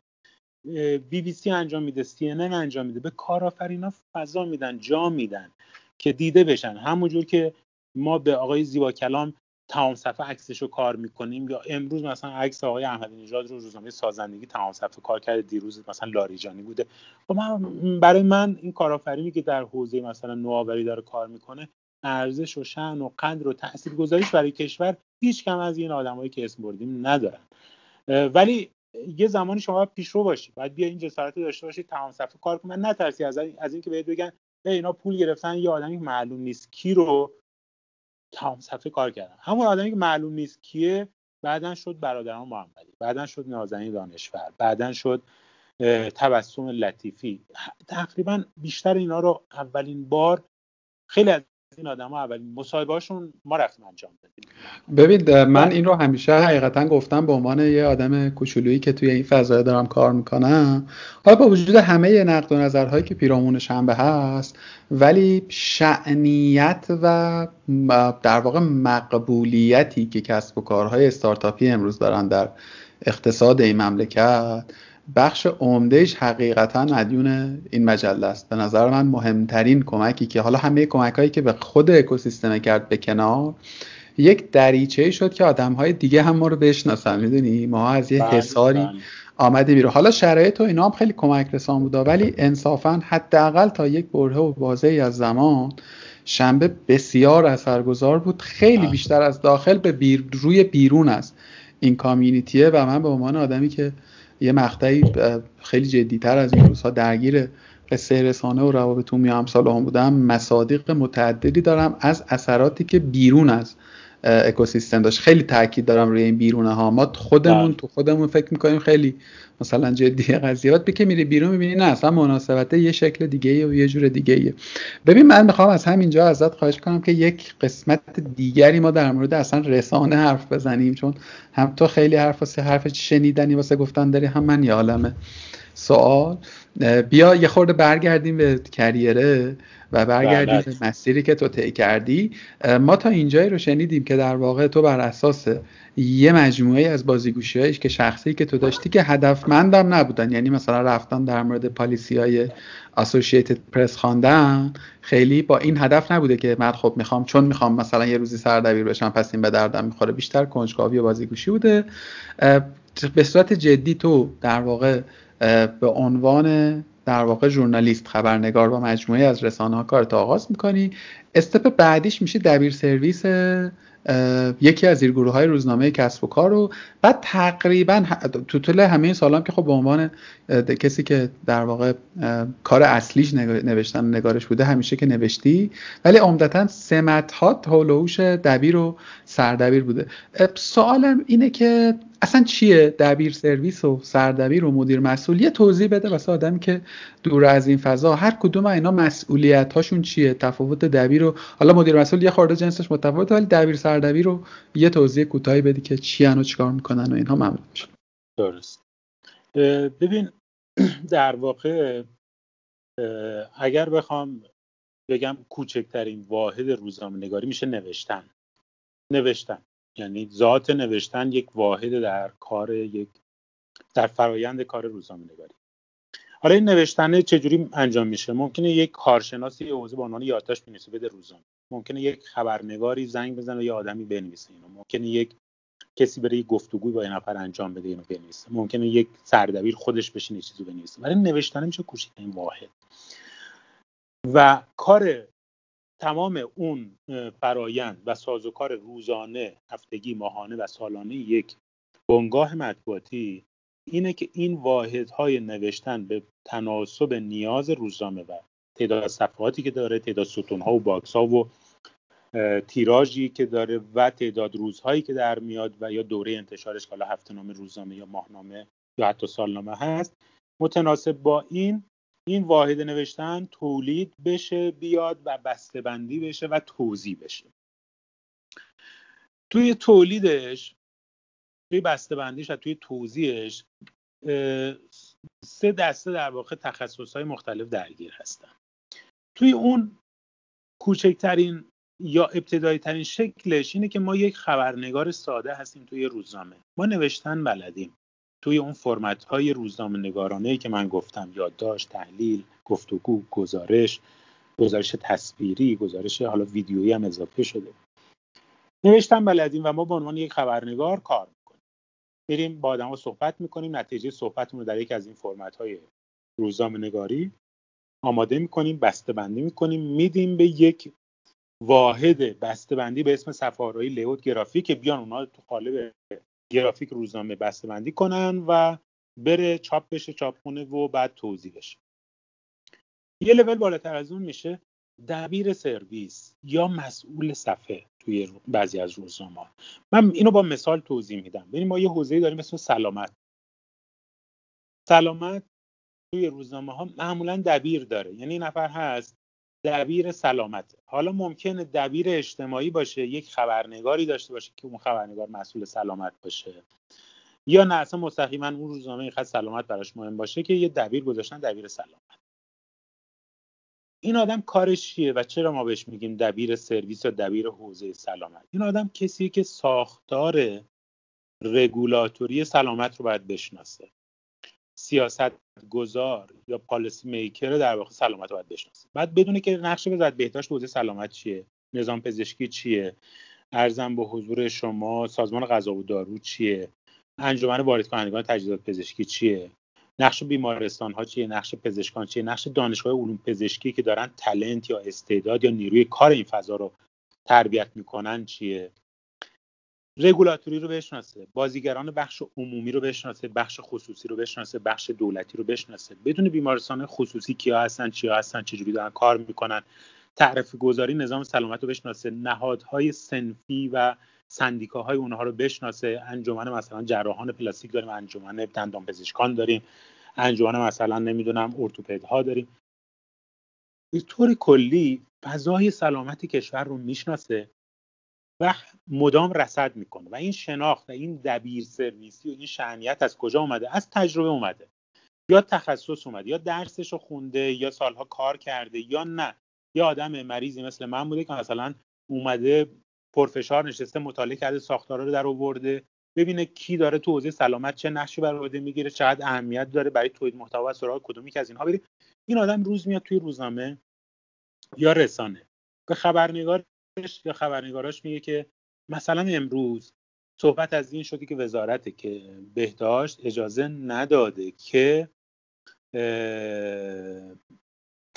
بی بی سی انجام میده سی انجام میده. به کارآفرینا فضا میدن جا میدن که دیده بشن. همونجور که ما به آقای زیبا کلام تمام صفحه عکسش رو کار می‌کنیم. یا امروز مثلا عکس آقای احمدی نژاد رو روزنامه سازندگی تمام صفحه کار کرده. دیروز مثلا لاریجانی بوده. خب من برای من این کارآفرینی که در حوزه مثلا نوآوری داره کار می‌کنه ارزش و شأن و قدر و تاثیرگذاریش برای کشور هیچ کم از این آدمایی که اسم بردیم ندارن. ولی یه زمانی شما پیشرو باشید باید بیا این جسارت داشته باشید تمام صفحه کار کنن نترسی از از اینکه بهت بگن اینا پول گرفتن یه آدمی معلوم نیست. کی رو تمام صفحه کار کردن. همون آدمی که معلوم نیست کیه بعدا شد برادران محمدی بعدا شد نازنین دانشور بعدا شد تبسم لطیفی. تقریبا بیشتر اینا رو اولین بار خیلی از این آدم ها اولین مصاحبه ما رفتیم انجام دادیم. ببین من این رو همیشه حقیقتا گفتم به عنوان یه آدم کوچولویی که توی این فضای دارم کار می‌کنم. حالا با وجود همه نقد و نظرهایی که پیرامون شنبه هست ولی شعنیت و در واقع مقبولیتی که کسب و کارهای استارتاپی امروز دارن در اقتصاد این مملکت بخش عمدهش حقیقتا مدیون این مجله است به نظر من مهمترین کمکی که حالا همه کمک هایی که به خود اکوسیستم کرد به کنار یک دریچه شد که آدم های دیگه هم ما رو بشناسن می‌دونی ما از یه بله، حساری بله. آمده بیرون حالا شرایط و اینا هم خیلی کمک رسان بوده ولی انصافا حداقل تا یک بره و بازه از زمان شنبه بسیار اثرگذار بود خیلی بله. بیشتر از داخل به بیر روی بیرون است این کامیونیتیه و من به عنوان آدمی که یه مقطعی خیلی جدیتر از این روزها درگیر قصه رسانه و روابط عمومی امثال هم بودم. مصادیق متعددی دارم از اثراتی که بیرون از اکوسیستم داشت. خیلی تاکید دارم روی این بیرونه ها ما خودمون بله. تو خودمون فکر می‌کنیم خیلی مثلا جدی قضیه. بعد که میری بیرون می‌بینی نه اصلا مناسبت یه شکل دیگه و یه جور دیگه ایه. ببین من می‌خوام از همینجا ازت خواهش کنم که یک قسمت دیگری ما در مورد اصلا رسانه حرف بزنیم چون هم تو خیلی حرف واسه حرف شنیدنی واسه گفتن داری هم من یه عالمه. سوال بیا یه خورده برگردیم به کریره و برگردیم به مسیری که تو طی کردی. ما تا اینجایی رو شنیدیم که در واقع تو بر اساس یه مجموعه از بازیگوشی که شخصی که تو داشتی که هدفمندم نبودن. یعنی مثلا رفتن در مورد پالیسی های اسوسییتد پرس خواندن. خیلی با این هدف نبوده که من خب می‌خوام چون می‌خوام مثلا یه روزی سردبیر بشم پس این به دردم می‌خوره. بیشتر کنجکاوی و بازیگوشی بوده. به صورت جدی تو در واقع به عنوان در واقع ژورنالیست خبرنگار و مجموعه از رسانه ها کارت آغاز می‌کنی. استپ بعدیش میشه دبیر سرویس یکی از زیرگروه های روزنامه کسب و کار رو بعد تقریبا تو طول همه این سالام که خب به عنوان کسی که در واقع کار اصلیش نوشتن نگارش بوده همیشه که نوشتی ولی عمدتا سمت ها هولوش دبیر و سردبیر بوده. سوالم اینه که اصلا چیه دبیر سرویس و سردبیر و مدیر مسئول؟ یه توضیح بده واسه آدمی که دور از این فضا هر کدوم اینا مسئولیت هاشون چیه؟ تفاوت دبیر و حالا مدیر مسئول یه خورده جنسش متفاوته ولی دبیر سردبیر رو یه توضیح کوتاهی بدی که چی و چیکار می‌کنن و اینها ممنون درست. ببین در واقع اگر بخوام بگم کوچکترین واحد روزنامه نگاری میشه نوشتن. نوشتن. یعنی ذات نوشتن یک واحد در کار یک در فرایند کار روزنامه نگاری. حالا این نوشتن چجوری انجام میشه؟ ممکنه یک کارشناسی یه حوزه با عنوان یادداشت بنویسه بده روزنامه. ممکنه یک خبرنگاری زنگ بزنه و یه آدمی بنویسه اینو. ممکنه یک کسی بره یک گفتگوی با این نفر انجام بده اینو بنویسه. ممکنه یک سردبیر خودش بشینه چیزی بنویسه. ولی نوشتن میشه کوچکترین واحد. و کار تمام اون فرایند و سازوکار روزانه هفتگی ماهانه و سالانه یک بنگاه مطبوعاتی اینه که این واحدهای نوشتن به تناسب نیاز روزنامه و تعداد صفحاتی که داره تعداد ستونها و باکس ها و تیراژی که داره و تعداد روزهایی که در میاد و یا دوره انتشارش که حالا هفته نامه روزنامه یا ماهنامه یا حتی سالنامه هست متناسب با این این واحد نوشتن تولید بشه بیاد و بندی بشه و توضیح بشه. توی تولیدش توی بندیش و توی توضیحش سه دسته در واقع تخصص های مختلف درگیر هستن. توی اون کوچکترین یا ابتدایی ترین شکلش اینه که ما یک خبرنگار ساده هستیم توی روزنامه. ما نوشتن بلدیم. توی اون فرمت های روزنامه نگارانه که من گفتم یادداشت تحلیل گفتگو گزارش گزارش تصویری گزارش حالا ویدیویی هم اضافه شده. نوشتن بلدیم و ما به عنوان یک خبرنگار کار می‌کنیم. میریم با آدم صحبت می‌کنیم نتیجه صحبتمون رو در یک از این فرمت های روزنامه نگاری آماده می‌کنیم بسته بندی می‌کنیم میدیم به یک واحد بسته بندی به اسم سفارایی لیوت گرافیک که بیان اونا تو قالب گرافیک روزنامه بسته بندی کنن و بره چاپ بشه چاپخونه و بعد توضیح بشه. یه لول بالاتر از اون میشه دبیر سرویس یا مسئول صفحه توی بعضی از روزنامه من اینو با مثال توضیح میدم. ببین ما یه حوزه‌ای داریم اسم سلامت. سلامت توی روزنامه ها معمولا دبیر داره. یعنی نفر هست دبیر سلامت حالا ممکنه دبیر اجتماعی باشه یک خبرنگاری داشته باشه که اون خبرنگار مسئول سلامت باشه. یا نه اصلا مستقیما اون روزنامه اینقدر سلامت براش مهم باشه که یه دبیر گذاشتن دبیر سلامت. این آدم کارش چیه و چرا ما بهش میگیم دبیر سرویس یا دبیر حوزه سلامت؟ این آدم کسی که ساختار رگولاتوری سلامت رو باید بشناسه. سیاست گذار یا پالیسی میکر در واقع سلامت رو باید بشناسه. بعد بدونه که نقش وزارت بهداشت حوزه سلامت چیه نظام پزشکی چیه ارزم به حضور شما سازمان غذا و دارو چیه انجمن وارد کنندگان تجهیزات پزشکی چیه نقش بیمارستان ها چیه نقش پزشکان چیه نقش دانشگاه علوم پزشکی که دارن تلنت یا استعداد یا نیروی کار این فضا رو تربیت می‌کنن چیه. رگولاتوری رو بشناسه بازیگران بخش عمومی رو بشناسه بخش خصوصی رو بشناسه بخش دولتی رو بشناسه. بدون بیمارستان خصوصی کیا هستن چیا هستن چجوری دارن کار می‌کنن. تعرفه گذاری نظام سلامت رو بشناسه نهادهای سنفی و سندیکاهای اونها رو بشناسه. انجمن مثلا جراحان پلاستیک داریم انجمن دندان پزشکان داریم انجمن مثلا نمی‌دونم ارتوپدها داریم. به طور کلی فضای سلامت کشور رو می‌شناسه. و مدام رسد می‌کنه و این شناخت و این دبیر سرویسی و این شعنیت از کجا اومده؟ از تجربه اومده. یا تخصص اومده یا درسش رو خونده یا سالها کار کرده یا نه. یا آدم مریضی مثل من بوده که مثلا اومده پرفشار نشسته مطالعه کرده ساختارا رو در آورده ببینه کی داره تو حوزه سلامت چه نقشی بر عهده می‌گیره چقدر اهمیت داره برای تولید محتوا سراغ کدومی که از اینها بریم این آدم روز میاد توی روزنامه یا رسانه. به خبرنگار یا خبرنگاراش میگه که مثلا امروز صحبت از این شده که وزارت که بهداشت اجازه نداده که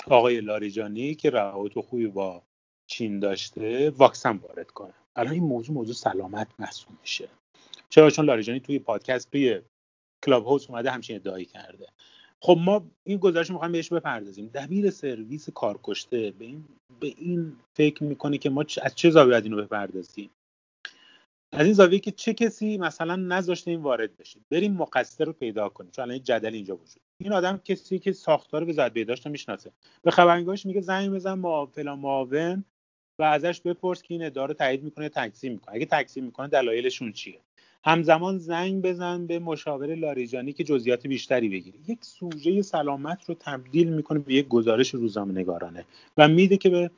آقای لاریجانی که روابط خوبی با چین داشته واکسن وارد کنه. الان این موضوع موضوع سلامت محسوب میشه. چرا؟ چون لاریجانی توی پادکست توی کلاب هاوس اومده همچین ادعایی کرده. خب ما این گزارش می‌خوایم بهش بپردازیم. دبیر سرویس کارکشته به این به این فکر می‌کنه که ما از چه زاویه باید اینو بپردازیم؟ از این زاویه که چه کسی مثلا نذاشته این وارد بشه؟ بریم مقصر رو پیدا کنیم. چون الان جدل اینجا وجود این آدم کسی که ساختار به زد بهداشت می‌شناسه. به خبرنگارش میگه زنگ بزن ما فلان معاون و ازش بپرس که این اداره تایید می‌کنه تکذیب می‌کنه. اگه تکذیب می‌کنه دلایلشون چیه؟ همزمان زنگ بزن به مشاور لاریجانی که جزئیات بیشتری بگیری یک سوژه سلامت رو تبدیل می‌کنه به یک گزارش روزنامه نگارانه و میده که به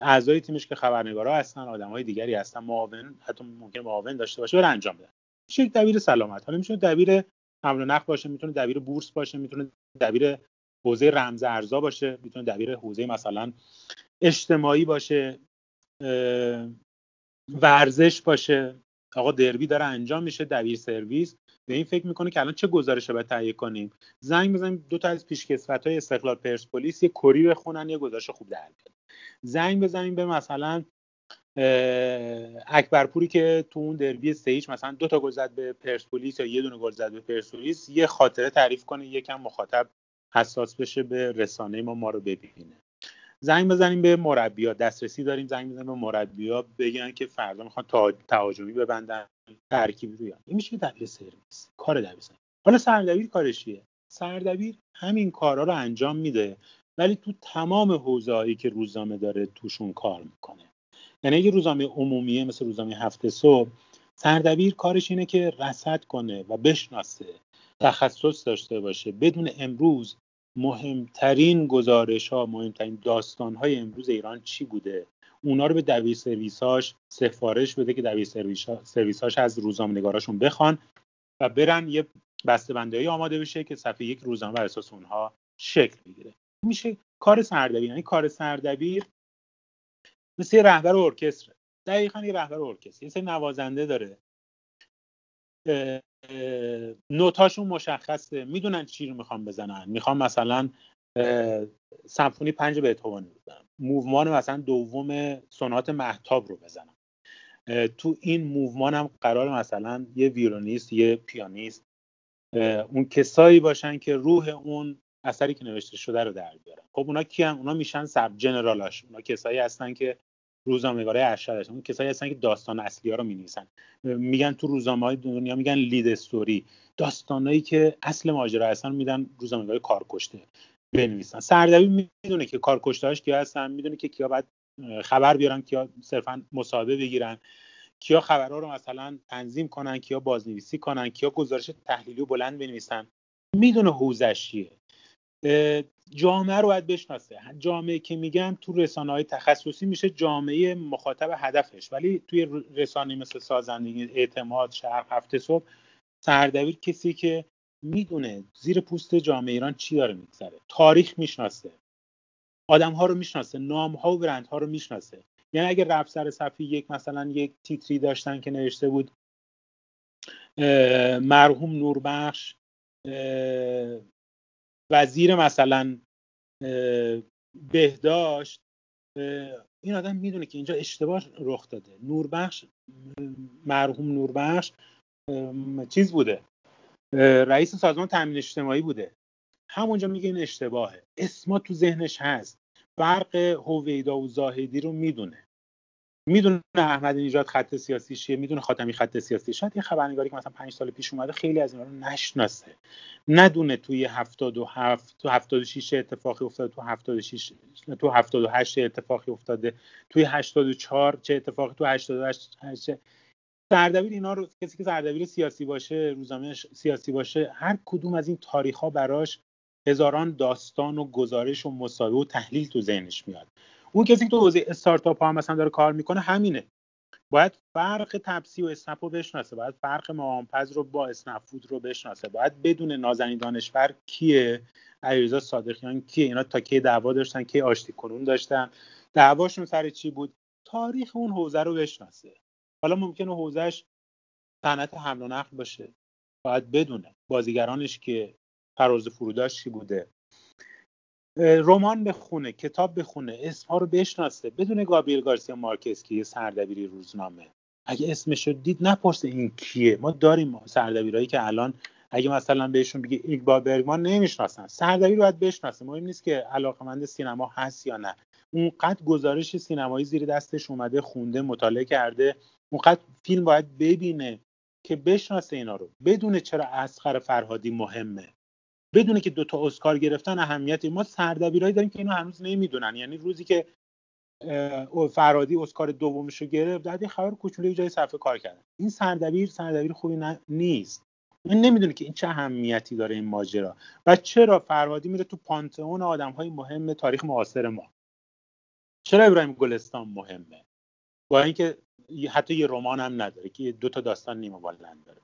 اعضای تیمش که خبرنگارا هستن آدم های دیگری هستن معاون حتی ممکن معاون داشته باشه بره انجام بده میشه یک دبیر سلامت. حالا می‌تونه دبیر حمل و نقل باشه می‌تونه دبیر بورس باشه می‌تونه دبیر حوزه رمز ارزا باشه می‌تونه دبیر حوزه مثلا اجتماعی باشه ورزش باشه. آقا دربی داره انجام میشه دبیر سرویس به این فکر می‌کنه که الان چه گزارش باید تهیه کنیم؟ زنگ بزنیم دو تا از پیشکسوت های استقلال پرسپولیس یه کری بخونن یه گزارش خوب در زنگ بزنیم به مثلا اکبرپوری که تو اون دربی سیج مثلا دو تا گل زد به پرسپولیس یا یه دونه گل زد به پرسپولیس یه خاطره تعریف کنه یکم مخاطب حساس بشه به رسانه ما ما رو ببینه. زنگ بزنیم به مربیا. دسترسی داریم زنگ بزنیم به مربیا بگن که فردا می‌خوان تهاجمی ببندن. ترکیبی رو این میشه دبیر سرویس. کار دبیر حالا سردبیر کارش چیه؟ سردبیر همین کارا رو انجام میده ولی تو تمام حوزه‌ای که روزنامه داره توشون کار می‌کنه. یعنی اگه روزنامه عمومیه مثل روزنامه هفته صبح سردبیر کارش اینه که رصد کنه و بشناسه تخصص داشته باشه. بدون امروز مهمترین گزارش ها مهمترین داستان های امروز ایران چی بوده؟ اونا رو به دبیر سرویساش سفارش بده که دبیر سرویساش از روزنامه نگاراشون بخوان و برن یه بسته آماده بشه که صفحه یک روزنامه بر اساس اونها شکل بگیره میشه کار سردبیر یعنی کار سردبیر مثل رهبر ارکستر دقیقا یه رهبر ارکستر یه سری نوازنده داره. نوتاشون مشخصه. می‌دونن چی رو می‌خوام بزنن. می‌خوام مثلا سمفونی پنج بتهوون بزنم. موومان مثلا دوم سونات محتاب رو بزنم. تو این موومان هم قرار مثلا یه ویولونیست یه پیانیست اون کسایی باشن که روح اون اثری که نوشته شده رو در بیارن. خب اونا کیان؟ اونا میشن سب جنرالاش. اونا کسایی هستن که روزنامه‌نگارای ارشد اون کسایی هستن که داستان اصلی ها رو می‌نویسن. میگن تو روزنامه های دنیا میگن لید استوری داستانایی که اصل ماجرا هستن میدن روزنامه‌نگار کارکشته بنویسن. سردبیر می‌دونه که کارکشتهاش کیا هستن می‌دونه که کیا باید خبر بیارن کیا صرفا مصاحبه بگیرن کیا خبرها رو مثلا تنظیم کنن کیا بازنویسی کنن کیا گزارش تحلیلی و بلند بنویسن. می‌دونه حوزش جامعه رو باید بشناسه. جامعه که میگم تو رسانه های تخصصی میشه جامعه مخاطب هدفش. ولی توی رسانه مثل سازندگی اعتماد شهر هفته صبح سردبیر کسی که می‌دونه زیر پوست جامعه ایران چی داره میگذره. تاریخ می‌شناسه. آدم ها رو می‌شناسه. نام ها و برند ها رو می‌شناسه. یعنی اگر رفت سر صفحه یک مثلا یک تیتری داشتن که نوشته بود مرحوم نوربخش وزیر مثلا بهداشت این آدم می‌دونه که اینجا اشتباه رخ داده. نوربخش مرحوم نوربخش چیز بوده. رئیس سازمان تامین اجتماعی بوده. همونجا میگه این اشتباهه. اسما تو ذهنش هست. فرق هویدا و زاهدی رو می‌دونه. می‌دونه احمد نژاد خط سیاسی چیه می‌دونه خاتمی خط سیاسی. شاید یه خبرنگاری که مثلا پنج سال پیش اومده خیلی از اینا رو نشناسه. ندونه توی 77 تو 76 اتفاقی افتاده تو 76 تو 78 اتفاقی افتاده توی 84 چه اتفاقی تو 88 سردبیر اینا رو کسی که سردبیر سیاسی باشه روزنامه سیاسی باشه هر کدوم از این تاریخ ها براش هزاران داستان و گزارش و مصاحبه و تحلیل تو ذهنش میاد. اون کسی که تو حوزه استارتاپ ها مثلا داره کار می‌کنه همینه. باید فرق تپسی و اسنپ رو بشناسه باید فرق معامپز رو با اسنپ فود رو بشناسه. باید بدون نازنین دانشور کیه علیرضا صادقیان کیه؟ اینا تا کی دعوا داشتن کی آشتی کنون داشتن؟ دعواشون سر چی بود؟ تاریخ اون حوزه رو بشناسه. حالا ممکنه حوزهش صنعت حمل و نقل باشه. باید بدونه بازیگرانش که فراز فروداش چی بوده. رمان بخونه کتاب بخونه اسمها رو بشناسه. بدون گابریل گارسیا مارکز که یه سردبیری روزنامه. اگه اسمش رو دید نپرسه این کیه. ما داریم سردبیرایی که الان اگه مثلا بهشون بگه ایگبال برگمان نمی‌شناسن. سردبیر باید بشناسه. مهم نیست که علاقمند سینما هست یا نه. اونقدر گزارش سینمایی زیر دستش اومده خونده مطالعه کرده. اونقدر فیلم باید ببینه که بشناسه اینا رو. بدون چرا اسخر فرهادی مهمه. بدونه که دوتا اسکار گرفتن اهمیتی ما سردبیرایی داریم که اینو هنوز نمی‌دونن. یعنی روزی که فرادی اسکار دومش رو گرفت این خبر کوچولوی جای صفحه کار کردن این سردبیر سردبیر خوبی نیست. این نمی‌دونه که این چه اهمیتی داره این ماجرا و چرا فرهادی میره تو پانتئون آدم های مهم تاریخ معاصر ما. چرا ابراهیم گلستان مهمه؟ با اینکه حتی یه رمان هم نداره که دو تا داستان نیمه بلند داره.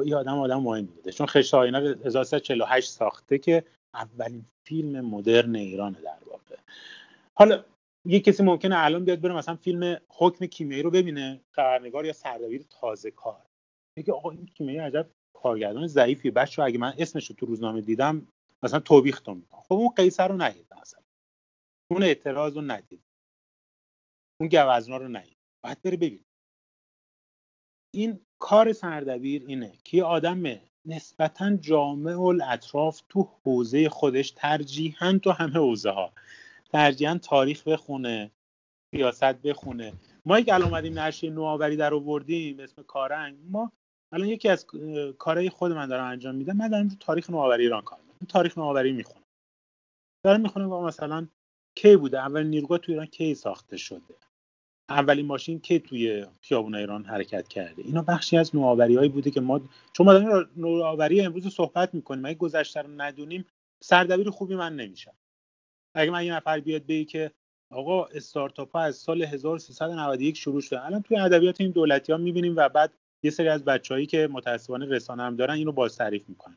این آدم آدم مهمی بوده. چون خشت آینه 1348 ساخته که اولین فیلم مدرن ایران در واقع. حالا یه کسی ممکنه الان بیاد بره مثلا فیلم حکم کیمیایی رو ببینه خبرنگار یا سردبیر تازه کار. میگه آقا این کیمیایی عجب کارگردان ضعیفی بچه اگه من اسمش رو تو روزنامه دیدم مثلا توبیختون می‌کنم. خب اون قیصر رو ندید مثلا. اون اعتراض رو ندید. اون گوزنا رو ندید باید بره ببین. این کار سردبیر اینه که آدم نسبتا جامع الاطراف تو حوزه خودش ترجیحاً تو همه حوزه ها ترجیحاً تاریخ بخونه سیاست بخونه. ما یک الان اومدیم نشریه نوآوری در آوردیم اسم کارنگ ما الان یکی از کارهای خود من دارم انجام میدم من دارم تاریخ نوآوری ایران کار می‌کنم. تاریخ نوآوری می‌خونم. دارم می‌خونم مثلا کی بوده؟ اول نیروگاه تو ایران کی ساخته شده؟ اولین ماشین که توی خیابون ایران حرکت کرده. اینا بخشی از نوآوریهایی بوده که ما چون ما داریم نوآوری امروز صحبت می‌کنیم. اگه گذشته رو ندونیم سردبیر خوبی من نمیشم. اگه من یه نفر بیاد بگه که آقا استارتاپ ها از سال 1391 شروع شده. الان توی ادبیات این دولتی ها می‌بینیم و بعد یه سری از بچههایی که متاسفانه رسانه هم دارن اینو باز تعریف می‌کنن.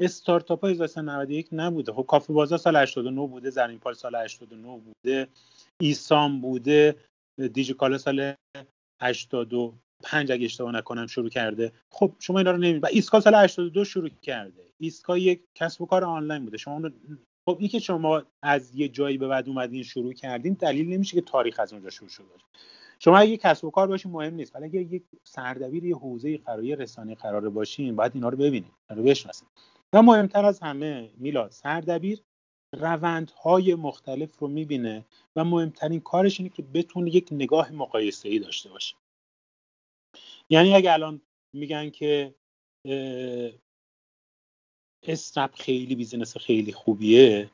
استارتاپ های 1991 نبوده. خب کافه بازار سال 89 بوده زرین پال سال 89 بوده ایسام بوده. دیجیکالا سال 85 اگه اشتباه نکنم شروع کرده. خب شما اینا رو نمی‌دید و ایسکا سال 82 شروع کرده. ایسکا یک کسب و کار آنلاین بوده. شما خب این که شما از یه جایی به بعد اومدین شروع کردین دلیل نمیشه که تاریخ از اونجا شروع شده باشه شما اگه کسب و کار باشین مهم نیست. ولی اگه یک سردبیر یه حوزه قراری رسانه قرار باشین باید اینا رو ببینید رو بشناسید و مهمتر از همه میلاد سردبیر روندهای مختلف رو می‌بینه و مهمترین کارش اینه که بتونه یک نگاه مقایسه ای داشته باشه. یعنی اگه الان میگن که اسنپ خیلی business خیلی خوبیه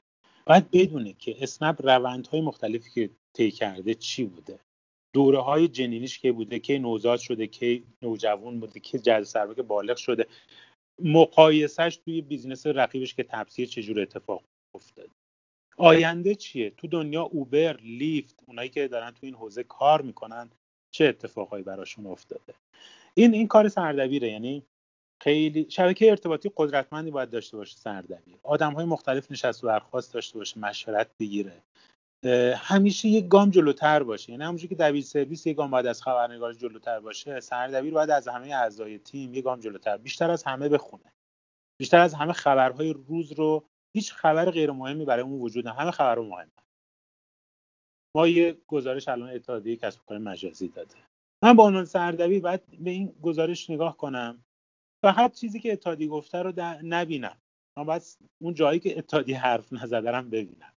باید بدونه که اسنپ روندهای مختلفی که طی کرده چی بوده؟ دوره های جنینیش کی بوده؟ کی نوزاد شده؟ کی نوجوان بوده؟ کی جذب سرمایه بالغ شده؟ مقایسهش توی business رقیبش که تپسی چجور اتفاق افتاده آینده چیه؟ تو دنیا اوبر لیفت اونایی که دارن تو این حوزه کار می‌کنن چه اتفاقایی براشون افتاده؟ این این کار سردبیره یعنی خیلی شبکه ارتباطی قدرتمندی باید داشته باشه سردبیر. آدم های مختلف نشست و برخواست داشته باشه مشورت بگیره. همیشه یک گام جلوتر باشه. یعنی همونجوری که دبیر سرویس یک گام باید از خبرنگارش جلوتر باشه سردبیر باید از همه اعضای تیم یک گام جلوتر بیشتر از همه بخونه. بیشتر از همه خبرهای روز رو هیچ خبر غیر مهمی برای اون وجود نه. همه خبر مهمه. ما یه گزارش الان اتحادیه کسب کار مجازی داده. من با عنوان سردبیر باید به این گزارش نگاه کنم فقط چیزی که اتحادیه گفته رو نبینم. من باید اون جایی که اتحادیه حرف نزده ببینم.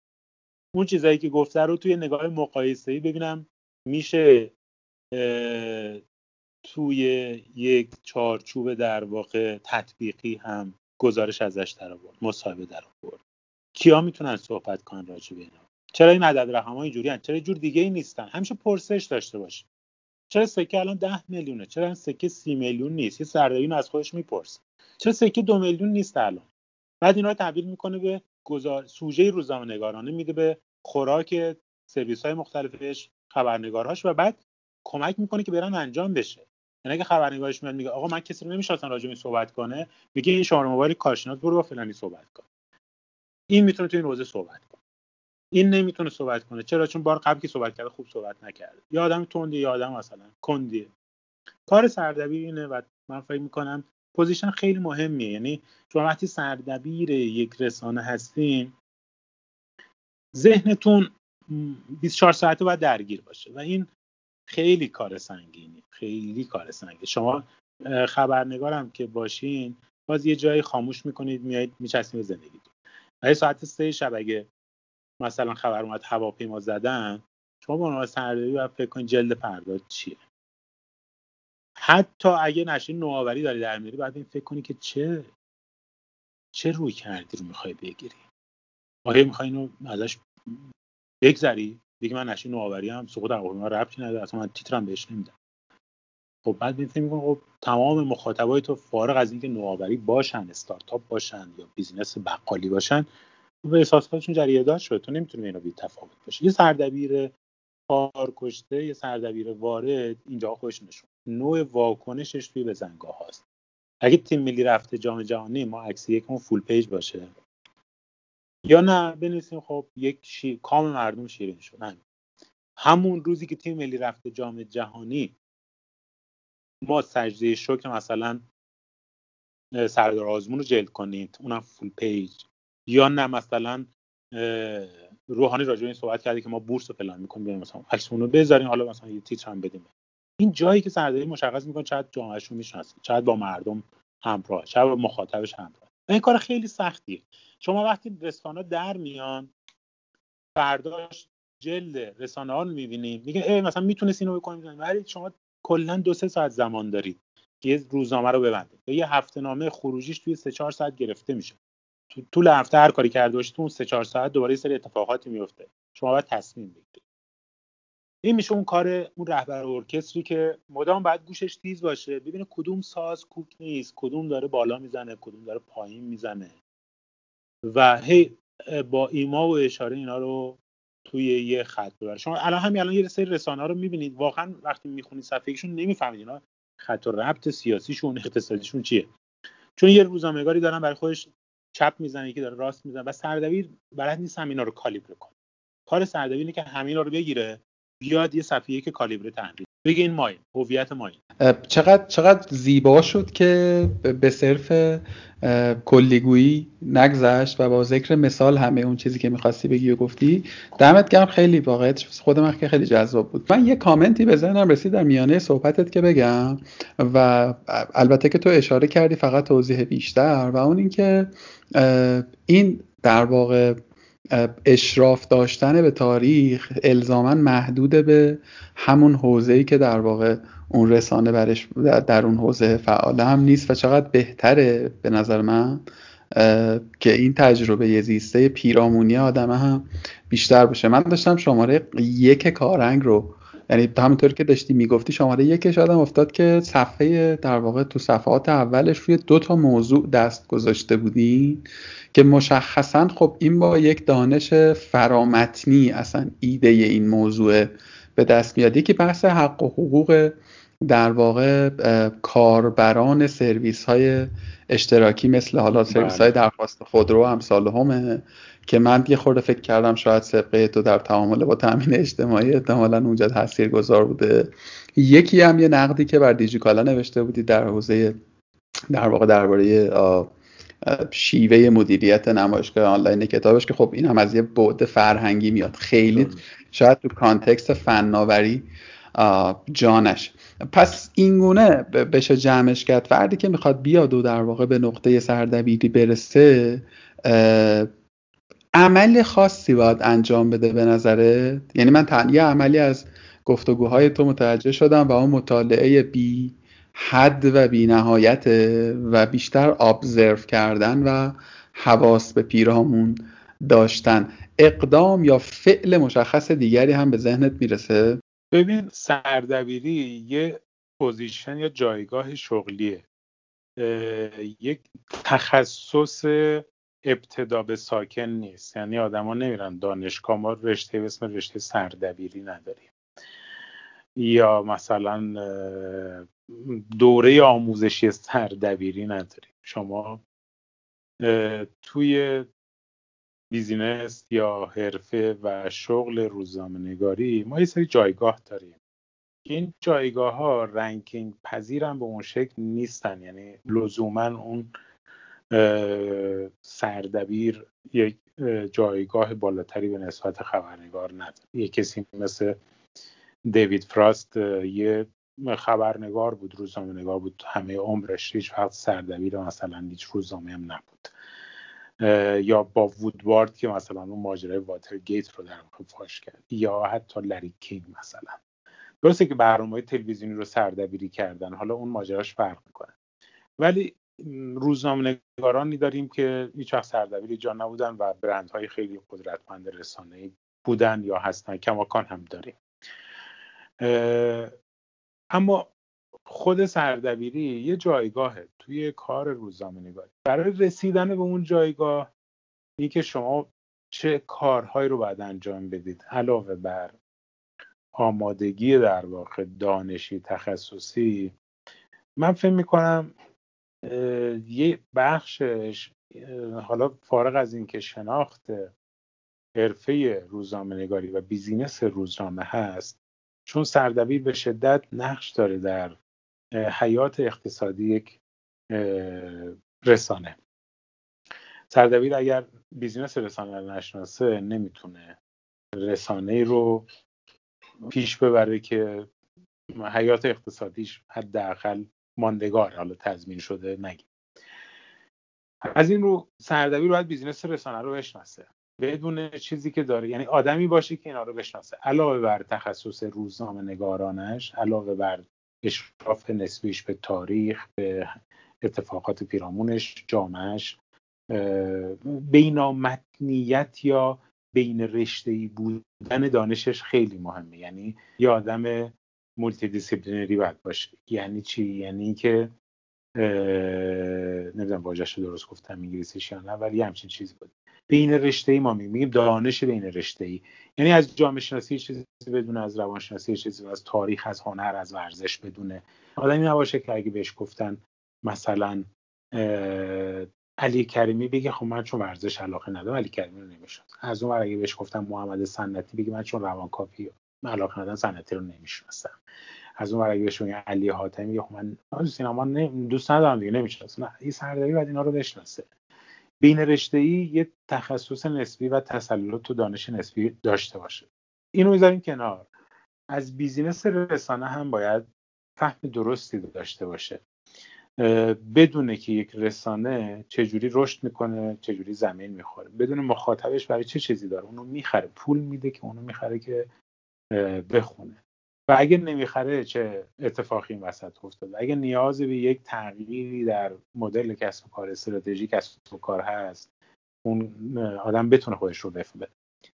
اون چیزایی که گفته رو توی نگاه مقایسه‌ای ببینم. میشه توی یک چارچوب در واقع تطبیقی هم گزارش ازش در آورد مصاحبه در آورد. کیا می‌تونن صحبت کنن راجع به اینا؟ چرا این عدد رقم ها اینجوری چرا جور دیگه ای نیستن؟ همیشه پرسش داشته باش چرا سکه الان ده میلیونه؟ چرا این سکه سی میلیون نیست؟ یه سردبیر از خودش می‌پرسه. چرا سکه دو میلیون نیست الان؟ بعد اینا رو تبدیل می‌کنه به گزار سوژه روزنامه نگارانه میده به خوراک سرویس های مختلفش خبرنگارهاش و بعد کمک می‌کنه که برن انجام بشه. یعنی اگه خبرنگارش میاد میگه آقا من کسی رو نمی‌شناسم راجع به صحبت کنه میگه این شماره موبایل کارشناس برو با فلانی صحبت کن. این می‌تونه تو این حوزه صحبت کنه. این نمی‌تونه صحبت کنه. چرا؟ چون بار قبل که صحبت کرده خوب صحبت نکرده. یا آدم تندی یا آدم مثلا کندیه. کار سردبیر اینه و من فکر می‌کنم position خیلی مهمیه. یعنی شما وقتی سردبیر یک رسانه هستین ذهنتون 24 ساعته باید درگیر باشه و این خیلی کار سنگینی خیلی کار سنگینی. شما خبرنگارم که باشین باز یه جایی خاموش می‌کنید میایید میچسبید به زندگیتون. و ساعت سه شب اگه مثلا خبر اومد هواپیما زدن شما با عنوان سردبیر باید فکر کنید جلد پرداز چیه. حتی اگه نشین نوآوری داری در میاری باید این فکر کنی که چه چه روی کردی رو می‌خوای بگیری. آیا می‌خوای اینو ازش بگذری؟ دیگه من نشین نوآوری هم سقوط هواپیما ربطی نداره. اصلا من تیترم بهش نمیدم. خب بعد می فکر خب تمام مخاطبای تو فارغ از اینکه نوآوری باشن استارتاپ باشن یا بیزینس بقالی باشن به احساساتشون جریه دار شد تو نمی‌تونی اینا بی تفاوت باشه یه سردبیر کار کشته یه سردبیر وارد اینجا خودش نشون نوع واکنشش توی بزنگاه هاست. اگه تیم ملی رفته جام جهانی ما عکس یکمون فول پیج باشه. یا نه بنویسیم. خب یک شی... کام مردم شیرین شد. همون روزی که تیم ملی رفته جام جهانی ما سجده شکر مثلا سردار آزمون رو جلد کنید. اونم فول پیج یا نه مثلا روحانی راجع این صحبت کرده که ما بورس رو فلان می‌کنیم مثلا عکسمون رو بذاریم. حالا مثلا یه تیتر هم بدیم. این جایی که سرداری مشخص می‌کنه چقدر جامعهشون می‌شناسه. چقدر با مردم همراه چقدر با مخاطبش همراه. این کار خیلی سختیه. شما وقتی رسانه در میان فرداش جلد رسانه ها رو می‌بینید میگه ای مثلا می‌تونست اینو بکنید ولی شما کلا دو سه ساعت زمان دارید یه روزنامه رو ببندید یه هفته نامه خروجیش توی سه چهار ساعت گرفته میشه. تو طول هفته هر کاری کرده باشید تو اون سه چهار ساعت دوباره سری اتفاقاتی میفته شما باید تصمیم بگیرید این میشه اون کار اون رهبر ارکستری که مدام باید گوشش تیز باشه. ببینه کدوم ساز کوک نیست کدوم داره بالا می‌زنه کدوم داره پایین می‌زنه. و هی با ایما و اشاره اینا رو توی یه خط ببره شما الان همین الان یه سری رسانه رو می‌بینید. واقعا وقتی می‌خونید صفحهشون نمی‌فهمید اینا خط و ربط سیاسیشون اقتصادیشون چیه. چون یه روزنامه‌نگاری دارن برای خودش چپ می‌زنه یکی داره راست می‌زنه. و سردبیر بلد نیست همینا رو کالیبر کنه. کار سردبیر اینه که همینا رو بگیره. بیاد یه صفحه که کالیبر تحلیل. بگه این ماین هویت ماین. چقدر چقدر زیبا شد که به صرف کلیگویی نگذشت و با ذکر مثال همه اون چیزی که می‌خواستی بگی و گفتی. دمت گرم خیلی واقعیت خود من که خیلی جذاب بود. من یه کامنتی به ذهنم رسید در میانه صحبتت که بگم و البته که تو اشاره کردی فقط توضیح بیشتر و اون اینکه این در واقع اشراف داشتن به تاریخ الزاما محدود به همون حوزه‌ای که در واقع اون رسانه برش در اون حوزه فعال هم نیست و چقدر بهتره به نظر من که این تجربه زیسته پیرامونی آدم هم بیشتر باشه. من داشتم شماره یک کارنگ رو یعنی همونطور که داشتی می‌گفتی شماره یکش آدم افتاد که صفحه در واقع تو صفحات اولش روی دو تا موضوع دست گذاشته بودی. که مشخصا خب این با یک دانش فرامتنی اصلا ایده این موضوع به دست میاد یکی بحث حق و حقوق در واقع کاربران سرویس های اشتراکی مثل حالا سرویس های بله. درخواست خودرو امثال همه که من یه خورده فکر کردم شاید سبقه تو در تعامل با تامین اجتماعی احتمالا اونجا تاثیر گذار بوده یکی هم یه نقدی که بر دیجیکالا نوشته بودی در حوزه در واقع درباره شیوه مدیریت نمایشگاه آنلاین کتابش که خب این هم از یه بعد فرهنگی میاد. خیلی شاید. تو کانتکست فناوری جانش. پس اینگونه بشه جمعش کرد. فردی که می‌خواد بیاد و در واقع به نقطه سردبیری برسه عمل خاصی باید انجام بده به نظره یعنی من یه عملی از گفتگوهای تو متوجه شدم و اون مطالعه بی حد و بی نهایت و بیشتر ابزرو کردن و حواس به پیرامون داشتن. اقدام یا فعل مشخص دیگری هم به ذهنت می‌رسه؟ ببین سردبیری یه پوزیشن یا جایگاه شغلیه. یک تخصص ابتدا به ساکن نیست. یعنی آدما نمیرن دانشگاه ما رشته به اسم رشته سردبیری نداریم. یا مثلا دوره آموزشی سردبیری نداریم. شما توی business یا حرفه و شغل روزنامه نگاری ما یه سری جایگاه داریم. این جایگاه ها ranking پذیرن به اون شکل نیستن. یعنی لزوما اون سردبیر یک جایگاه بالاتری به نسبت خبرنگار نداره. یه کسی مثل دیوید فراست یه خبرنگار بود روزنامه نگار بود همه عمرش هیچ وقت سردبیر مثلا هیچ روزنامه هم نبود. یا با وودوارد که مثلا اون ماجرای واتر گیت رو در واقع فاش کرد یا حتی لری کینگ مثلا. درسته که برنامه تلویزیونی رو سردبیری کردن حالا اون ماجراش فرق می‌کنه. ولی روزنامه نگارانی داریم که هیچ وقت سردبیری جا نبودن و برندهای خیلی قدرتمند رسانه‌ای بودن یا هستن. کماکان هم داریم. اما خود سردبیری یه جایگاهه توی کار روزنامه نگاری برای رسیدن به اون جایگاه این که شما چه کارهایی رو باید انجام بدید علاوه بر آمادگی در واقع دانشی تخصصی من فکر می‌کنم یه بخشش حالا فارغ از اینکه شناخت حرفه روزنامه نگاری و business روزنامه هست چون سردبیر به شدت نقش داره در حیات اقتصادی یک رسانه. سردبیر اگر business رسانه رو نشناسه نمی‌تونه رسانه رو پیش ببره که حیات اقتصادیش حداقل ماندگار حالا تضمین شده نگیم. از این رو سردبیر باید بیزینس رسانه رو بشناسه. بدون چیزی که داره. یعنی آدمی باشه که اینا رو بشناسه. علاوه بر تخصص روزنامه نگارانش علاوه بر اشراف نسبیش به تاریخ به اتفاقات پیرامونش جامعش بینامتنیت یا بین رشته بودن دانشش خیلی مهمه. یعنی یه آدم multidisciplinary باید باشه. یعنی چی؟ یعنی که نمی‌دونم واژه‌شو رو درست گفتم انگلیسیش یا نه ولی همچین چیزی بود. بین رشته ای ما میگیم دانش بین رشته ای یعنی از جامعه شناسی چیزی بدونه از روانشناسی چیزی از تاریخ از هنر از ورزش بدونه. آدمی نباشه که اگه بهش گفتن مثلا علی کریمی بگه خب من چون ورزش علاقه ندارم علی کریمی رو نمی‌شناسم. از اون اگه بهش گفتم محمد صنعتی بگه من چون روانکاوی علاقه ندارم سنتی رو نمی‌شناسم. از اون اگه بهش علی حاتمی میگه خب من سینما دوست ندارم دیگه نمی‌شناسم. نه این سردبیر بعد اینا رو بشناسه. بین رشته ای یه تخصص نسبی و تسلط و دانش نسبی داشته باشه. اینو می‌ذاریم کنار. از بیزینس رسانه هم باید فهم درستی داشته باشه. بدونه که یک رسانه چجوری رشد می‌کنه چجوری زمین می‌خوره. بدون مخاطبش برای چه چیزی داره؟ اونو می‌خره. پول میده که اونو می‌خره که بخونه. و اگه نمی‌خره چه اتفاقی این وسط افتاده؟ اگه نیاز به یک تغییری در مدل کسب و کار استراتژی کسب و کار هست اون آدم بتونه خودش رو بفهمه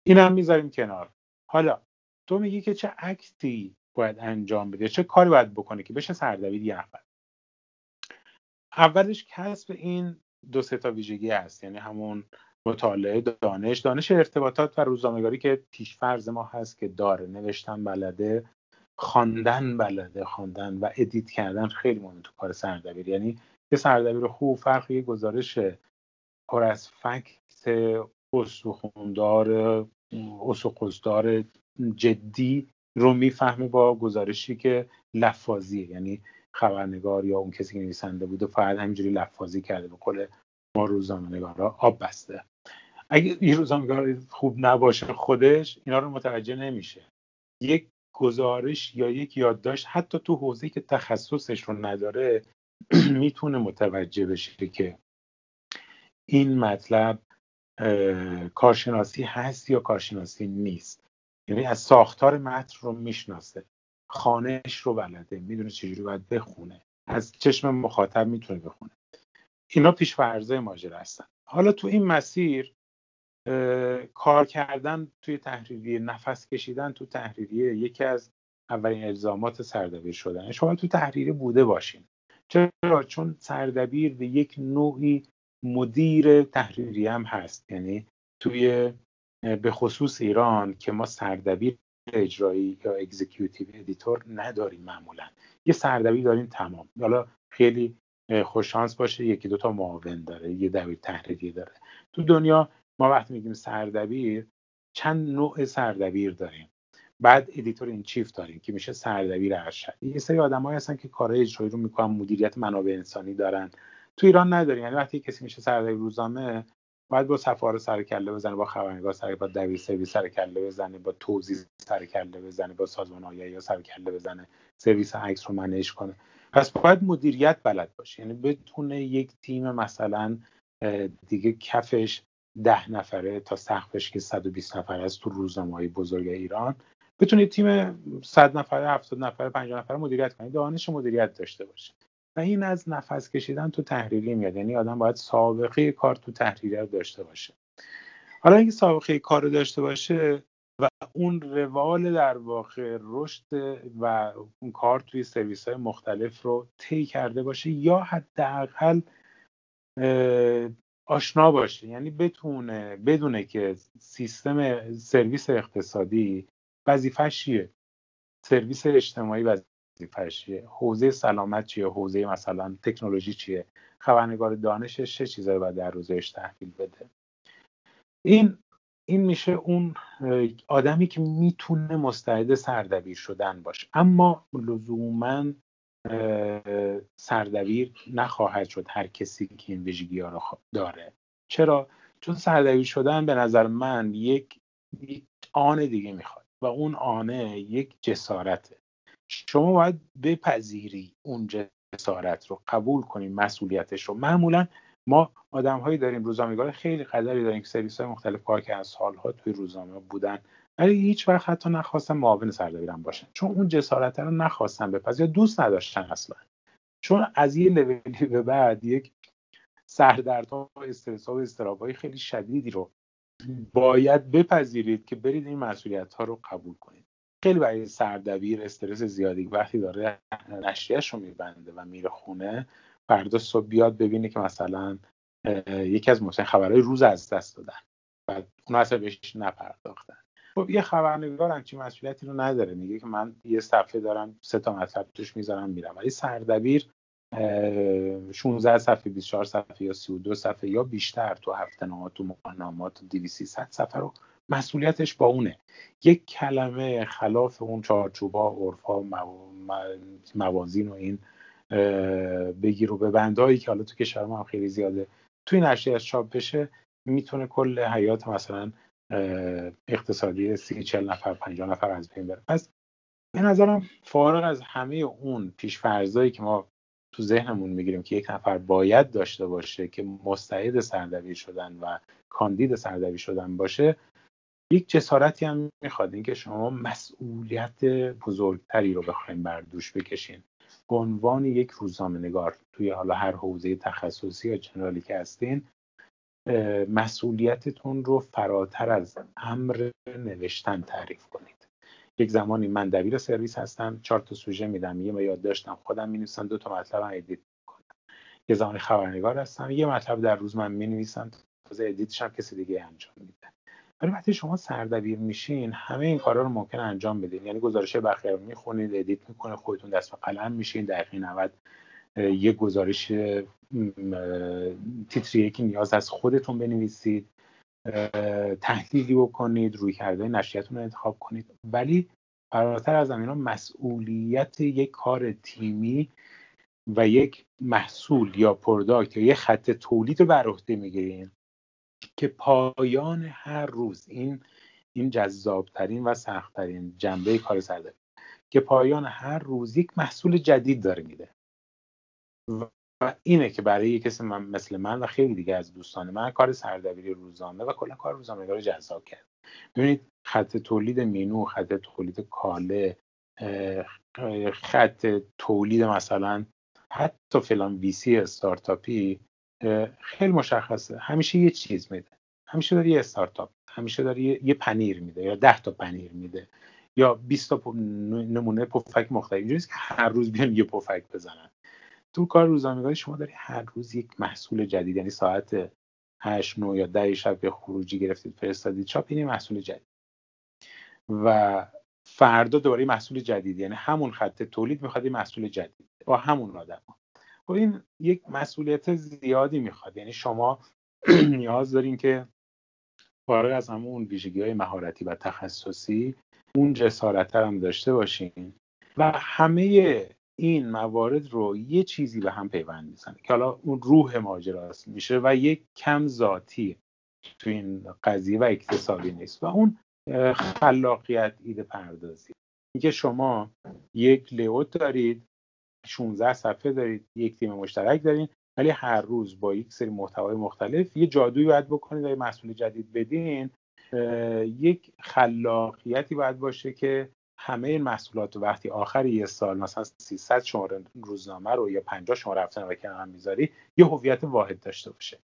این هم می‌ذاریم کنار. حالا تو میگی که چه عکسی باید انجام بده؟ چه کاری باید بکنه که بشه سردبیر اول؟ اولش کسب این دو سه تا ویژگی هست. یعنی همون مطالعه دانش. دانش ارتباطات و روزنامه‌نگاری که پیشفرز ما هست که داره. نوشتن بلده. خواندن بلده خواندن و ادیت کردن خیلی مهم تو کار سردبیر. یعنی یه سردبیر خوب فرق یه گزارش پر از فکت استخوندار اسقزدار جدی رو می‌فهمه با گزارشی که لفاظیه. یعنی خبرنگار یا اون کسی که نویسنده بوده فقط همینجوری لفاظی کرده به قول ما روزنامه نگارا آب بسته. اگه این روزنامه‌نگار خوب نباشه خودش اینا رو متوجه نمیشه. یک گزارش یا یک یادداشت حتی تو حوزه‌ای که تخصصش رو نداره می‌تونه متوجه بشه که این مطلب کارشناسی هست یا کارشناسی نیست. یعنی از ساختار متن رو می‌شناسه. خانهش رو بلده می‌دونه چجوری باید بخونه. از چشم مخاطب می‌تونه بخونه. اینا پیش ماجرا هستن. حالا تو این مسیر کار کردن توی تحریریه نفس کشیدن تو تحریریه یکی از اولین الزامات سردبیر شدن شما تو تحریریه بوده باشین. چرا؟ چون سردبیر به یک نوعی مدیر تحریریه هم هست. یعنی توی به خصوص ایران که ما سردبیر اجرایی یا executive editor نداریم معمولا. یه سردبیر داریم تمام. حالا خیلی خوششانس باشه یکی دوتا معاون داره یه دبیر تحریریه داره. تو دنیا ما وقتی میگیم سردبیر چند نوع سردبیر داریم. بعد editor in chief داریم که میشه سردبیر ارشد. یه سری آدمایی هستن که کارهای اجرایی رو می‌کنن مدیریت منابع انسانی دارن. تو ایران نداریم. یعنی وقتی کسی میشه سردبیر روزنامه باید با صفحه سر کله بزنه با خبرنگار سر با دبیر سرویس سر کله بزنه با توزیع سر کله بزنه با سازمان آگهی ها سر کله بزنه سرویس عکس رو manage کنه. پس باید مدیریت بلد باشه. یعنی بتونه یک تیم مثلا دیگه کفش ده نفره تا سقفش که 120 نفره است تو روزنامه های بزرگ ایران. بتونه تیم 100 نفره 70 نفره 50 نفره مدیریت کنه دانش مدیریت داشته باشه و این از نفس کشیدن تو تحریری میاد. یعنی آدم باید سابقه کار تو تحریری رو داشته باشه. حالا اینکه سابقه کار رو داشته باشه و اون روال در واقع رشد و اون کار توی سرویس های مختلف رو طی کرده باشه یا حداقل آشنا باشه. یعنی بتونه بدونه که سیستم سرویس اقتصادی وظیفش چیه؟ سرویس اجتماعی وظیفش چیه؟ حوزه سلامت چیه؟ حوزه مثلا تکنولوژی چیه؟ خبرنگار دانشش چه چیزایی باید در روزش تحویل بده؟ این این میشه اون آدمی که می‌تونه مستعد سردبیر شدن باشه. اما لزوما سردبیر نخواهد شد هر کسی که این ویژگی ها رو داره. چرا؟ چون سردبیر شدن به نظر من یک, آن دیگه می‌خواد و اون آنه یک جسارته. شما باید بپذیری اون جسارت رو قبول کنیم مسئولیتش رو. معمولا ما آدم هایی داریم روزنامه‌نگار خیلی قدری داریم که سرویس های مختلف کار که از سالها توی روزنامه بودن. ولی هیچ وقت حتی نخواستن معاون سردبیرم باشن چون اون جسارت رو نخواستن بپذیر یا دوست نداشتن اصلا. چون از یه لولی به بعد یک سردردها و استرس و استرابای خیلی شدیدی رو باید بپذیرید که برید این مسئولیت ها رو قبول کنید. خیلی برای سردبیر استرس زیادی وقتی داره نشریهش رو میبنده و میره خونه فردا صبح بیاد ببینه که مثلا یکی از مهمترین خبرهای روز از دست دادن. و اون اصلا بهش نپرداختن. خب یه خبرنگار همچین مسئولیتی رو نداره. میگه که من یه صفحه دارم سه تا مطلب توش می‌ذارم میرم. ولی سردبیر 16 صفحه 24 صفحه یا 32 صفحه یا بیشتر تو هفته نامات تو مقنامات 200 صفحه رو مسئولیتش با اونه. یک کلمه خلاف اون چارچوبا عرفا موازین و این بگیر و به بندهایی که حالا تو کشور ما هم خیلی زیاده. توی نشریه از چاپ بشه می‌تونه کل حیات مثلا اقتصادی سی چل نفر پنجاه نفر از بین بره. پس به نظرم فارغ از همه اون پیشفرزایی که ما تو ذهنمون می‌گیریم که یک نفر باید داشته باشه که مستعد سردبیر شدن و کاندید سردبیر شدن باشه یک جسارتی هم می‌خواد. اینکه شما مسئولیت بزرگتری رو بخوایم بر دوش بکشین. به عنوان یک روزنامه نگار توی حالا هر حوزه تخصصی یا جنرالی که هستین مسئولیتتون رو فراتر از امر نوشتن تعریف کنید. یک زمانی من دبیر سرویس هستم چهار تا سوژه میدم یه یادداشتم خودم می‌نویسم دو تا مطلب هم edit می‌کنم. یه زمانی خبرنگار هستم یه مطلب در روز من می‌نویسم تازه edit ش هم کسی دیگه انجام میده. ولی وقتی شما سردبیر میشین همه این کارا رو ممکن انجام بدین. یعنی گزارش بقیه می‌خونید edit می‌کنید خودتون دست به قلم میشین دقیقه 90 یه گزارش تیتریه که نیاز از خودتون بنویسید تحلیلی بکنید روی کرده نشریتون رو انتخاب کنید. ولی فراتر از اینا مسئولیت یک کار تیمی و یک محصول یا پروداکت یا یک خط تولید رو بر عهده می‌گیرین که پایان هر روز این این جذابترین و سختترین جنبه کار سرده که پایان هر روز یک محصول جدید داره میده. و اینه که برای یک کسی من مثل من و خیلی دیگه از دوستان من کار سردبیری روزانه و کلا کار روزانه رو جذاب کرد. ببینید خط تولید مینو خط تولید کاله خط تولید مثلا حتی فلان ویسی استارتاپی خیلی مشخصه. همیشه یه چیز میده. همیشه داره یه استارتاپ همیشه داره یه پنیر میده یا ده تا پنیر میده یا 20 تا نمونه پفک مختلف. اینجوریه که هر روز بیان یه پفک بزنن. تو کار روزنامه‌نگاری شما داری هر روز یک محصول جدید یعنی ساعت 8 9 یا 10 شب به خروجی گرفتید فرستادید چاپ این محصول جدید. و فردا دوباره محصول جدید یعنی همون خط تولید می‌خواد محصول جدید با همون آدم خب این یک مسئولیت زیادی می‌خواد یعنی شما نیاز دارین که فارغ از همون ویژگی های مهارتی و تخصصی اون جسارت هم داشته باشین. و همه این موارد رو یه چیزی به هم پیوند می‌زنه که حالا اون روح ماجراست میشه و یک کم ذاتی تو این قضیه و اکتسابی نیست و اون خلاقیت ایده پردازی. اینکه شما یک لیوت دارید 16 صفحه دارید یک تیم مشترک دارین ولی هر روز با یک سری محتوای مختلف یه جادویی باید بکنید و یه مسئول جدید بدین یک خلاقیتی باید باشه که همه این محصولات وقتی آخر یه سال مثلا 300 شماره روزنامه رو یا 50 شماره هفته رو کنار هم می‌ذاری یه هویت واحد داشته باشه.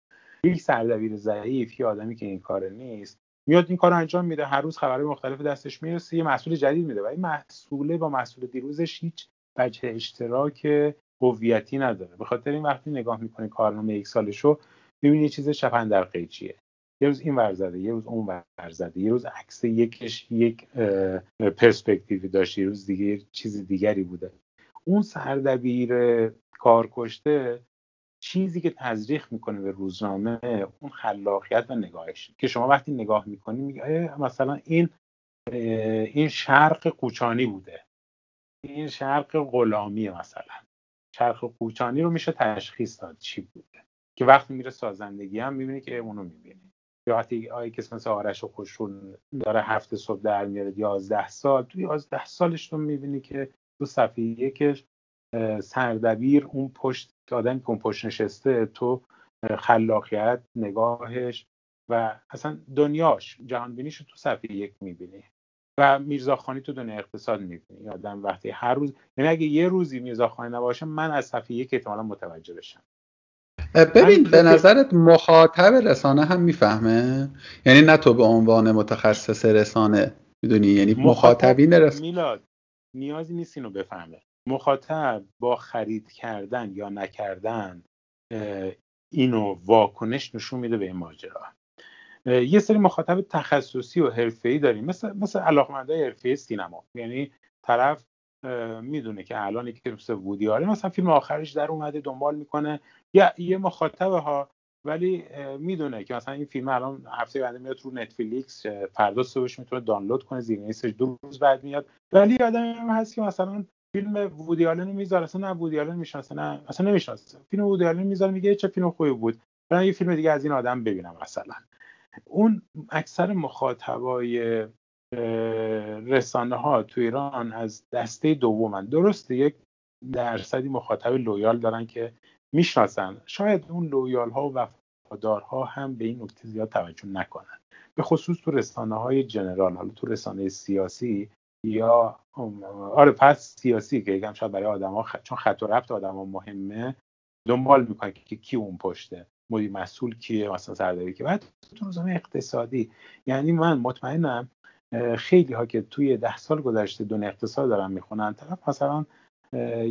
یک سردبیر ضعیف یه آدمی که این کار نیست میاد این کار رو انجام میده هر روز خبرهای مختلف دستش می‌رسه یه محصول جدید میده. و این محصوله با محصول دیروزش هیچ وجه اشتراک هویتی نداره. به خاطر این وقتی نگاه می‌کنی کارنامه یک سالشو می‌بینی چیز چپن در قیچیه یه روز این ورزده یه روز اون ورزده یه روز عکس یکش یک پرسپکتیوی داشت یه روز دیگه چیز دیگری بوده. اون سردبیر کارکشته چیزی که تزریق می‌کنه به روزنامه اون خلاقیت و نگاهش. که شما وقتی نگاه می‌کنی میگه مثلا این این شرق کوچانی بوده. این شرق غلامی مثلا. شرق کوچانی رو میشه تشخیص داد چی بوده. که وقتی میره سازندگی هم می‌بینی که اونو می‌بینی وقتی آقای کسی مثل آرش و خوشون داره هفته صبح در میاره یازده سال توی یازده سالش رو می‌بینی که تو صفحه یکش سردبیر اون پشت آدمی که اون پشت نشسته تو خلاقیت نگاهش و اصلا دنیاش جهانبینیش تو صفحه یک می‌بینی و میرزاخانی تو دنیا اقتصاد می‌بینی. آدم وقتی هر روز یعنی اگه یه روزی میرزاخانی نباشه من از صفحه یک احتمالا متوجه بشم. ببین به نظرت مخاطب رسانه هم می‌فهمه؟ یعنی نه تو به عنوان متخصص رسانه می‌دونی؟ یعنی مخاطبین رسانه میلاد نیازی نیست اینو بفهمه. مخاطب با خرید کردن یا نکردن اینو واکنش نشون میده به این ماجرا. یه سری مخاطب تخصصی و حرفه‌ای داریم. مثل مثل علاقمندای حرفه‌ای سینما. یعنی طرف می‌دونه که الان که مثل وودی. مثلا فیلم آخرش در اومده دنبال می‌کنه. یا یه مخاطب ها ولی می‌دونه که مثلا این فیلم الان هفته بعد میاد رو نتفلیکس فردا صبحش می‌تونه دانلود کنه زیر دو روز بعد میاد. ولی آدمی هم هست که مثلا فیلم وودی آلن می‌ذاره اصلا نه وودی آلن می‌شناسه نه اصلا نمی‌شناسه. فیلم وودی آلن می‌ذاره میگه چه فیلم خوبی بود. برم یه فیلم دیگه از این آدم ببینم مثلا. اون اکثر مخاطبای رسانه ها تو ایران از دسته دومن. درسته یک درصدی مخاطب loyal دارن که می‌شناسن. شاید اون لویال ها و وفادارها هم به این نکته زیاد توجه نکنن. به خصوص تو رسانه های جنرال حالا تو رسانه سیاسی یا آره پس سیاسی که یکم شاید برای آدما خ... چون خط و ربط آدما مهمه دنبال می‌کنه که کی اون پشته مدیر مسئول کیه مثلا سرداری که بعد تو روزنامه اقتصادی یعنی من مطمئنم خیلی ها که توی ده سال گذشته دون اقتصاد دارن می‌خونن طرف مثلا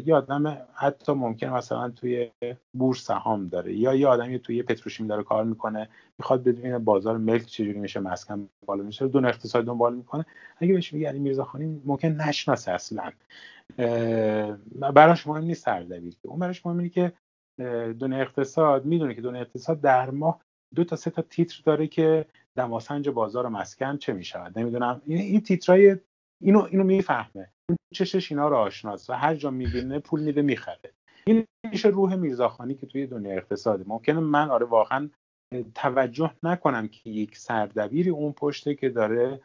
یه آدم حتی ممکن مثلا توی بورس سهام داره یا یه آدمی توی پتروشیمی داره کار می‌کنه می‌خواد بدونه بازار ملک چجوری میشه مسکن بالا میشه دون اقتصاد دنبال می‌کنه. اگه بهش میگه علی میرزاخانی ممکن نشناسه اصلا. براش مهم نیست سردبیر اون براش مهم اینه که دنیا اقتصاد می‌دونه که دنیا اقتصاد در ماه دو تا سه تا تیتر داره که دماسنج بازار مسکن چه می‌شود؟ نمی‌دونم. این این تیترای اینو اینو می‌فهمه. چشش اینا رو آشناست و هر جا می‌بینه پول میده می‌خره. این میشه روح میرزاخانی که توی دنیا اقتصاده ممکنه من آره واقعا توجه نکنم که یک سردبیری اون پشته که داره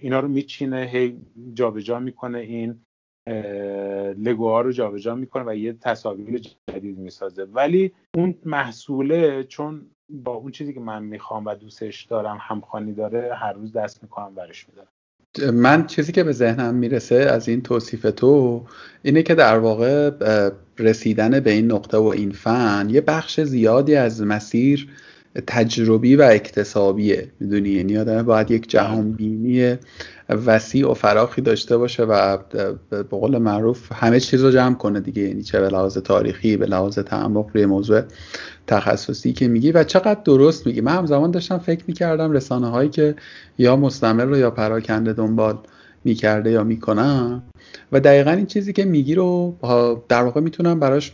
اینا رو میچینه هی جابجا می‌کنه این لگوها رو جابجا می‌کنه و یه تصاویر جدید می‌سازه. ولی اون محصوله چون با اون چیزی که من می‌خوام و دوستش دارم همخوانی داره هر روز دست می‌کنم برش میدارم. من چیزی که به ذهنم می‌رسه از این توصیف تو اینه که در واقع رسیدن به این نقطه و این فن یه بخش زیادی از مسیر تجربی و اکتسابیه. می‌دونی؟ یعنی آدم باید یک جهان بینی وسیع و فراخی داشته باشه و به قول معروف همه چیز رو جمع کنه دیگه. یعنی چه به لحاظ تاریخی به لحاظ تعمق روی موضوع تخصصی که میگی و چقدر درست میگی. من همزمان داشتم فکر می‌کردم رسانه هایی که یا مستمر رو یا پراکنده دنبال می‌کرده یا می‌کنم. و دقیقا این چیزی که میگی رو در واقع می‌تونم براش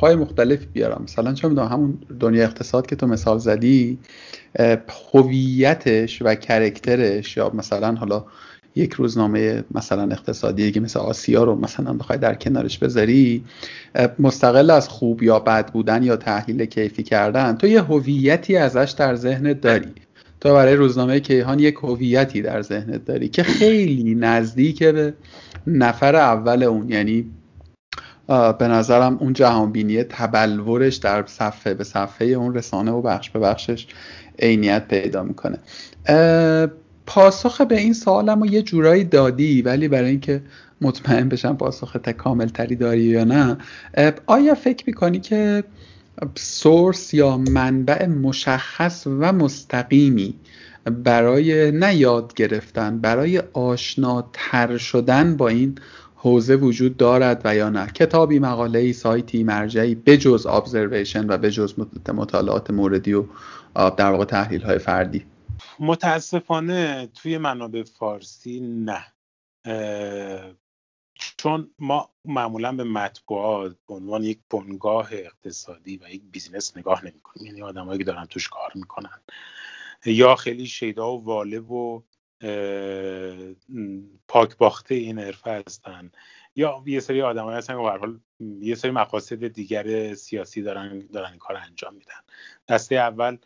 های مختلف بیارم. مثلا چه می‌دونم همون دنیا اقتصاد که تو مثال زدی هویتش و کرکترش یا مثلا حالا یک روزنامه مثلا اقتصادی که مثل آسیا رو مثلا بخوای در کنارش بذاری مستقل از خوب یا بد بودن یا تحلیل کیفی کردن تو یه هویتی ازش در ذهنت داری. تو برای روزنامه کیهان یک هویتی در ذهنت داری که خیلی نزدیک به نفر اول اون. یعنی به نظرم اون جهانبینی تبلورش در صفحه به صفحه اون رسانه و بخش به بخشش عینیت پیدا می‌کنه. پاسخ به این سوالم رو یه جورایی دادی ولی برای اینکه مطمئن بشم پاسخ کامل تری داری یا نه آیا فکر می‌کنی که سورس یا منبع مشخص و مستقیمی برای نه یاد گرفتن برای آشناتر شدن با این حوزه وجود دارد و یا نه. کتابی مقاله سایتی مرجعی بجز ابزرویشن و بجز مطالعات موردی و در واقع تحلیل های فردی. متاسفانه توی منابع فارسی نه. چون ما معمولا به مطبوعات به عنوان یک بنگاه اقتصادی و یک بیزینس نگاه نمی کنیم یعنی آدمایی که دارن توش کار می‌کنن. یا خیلی شیدا و واله و پاک باخته این حرفه هستن. یا یه سری آدمایی هستن که حال یه سری مقاصد دیگر سیاسی دارن دارن این کار انجام میدن. دسته اول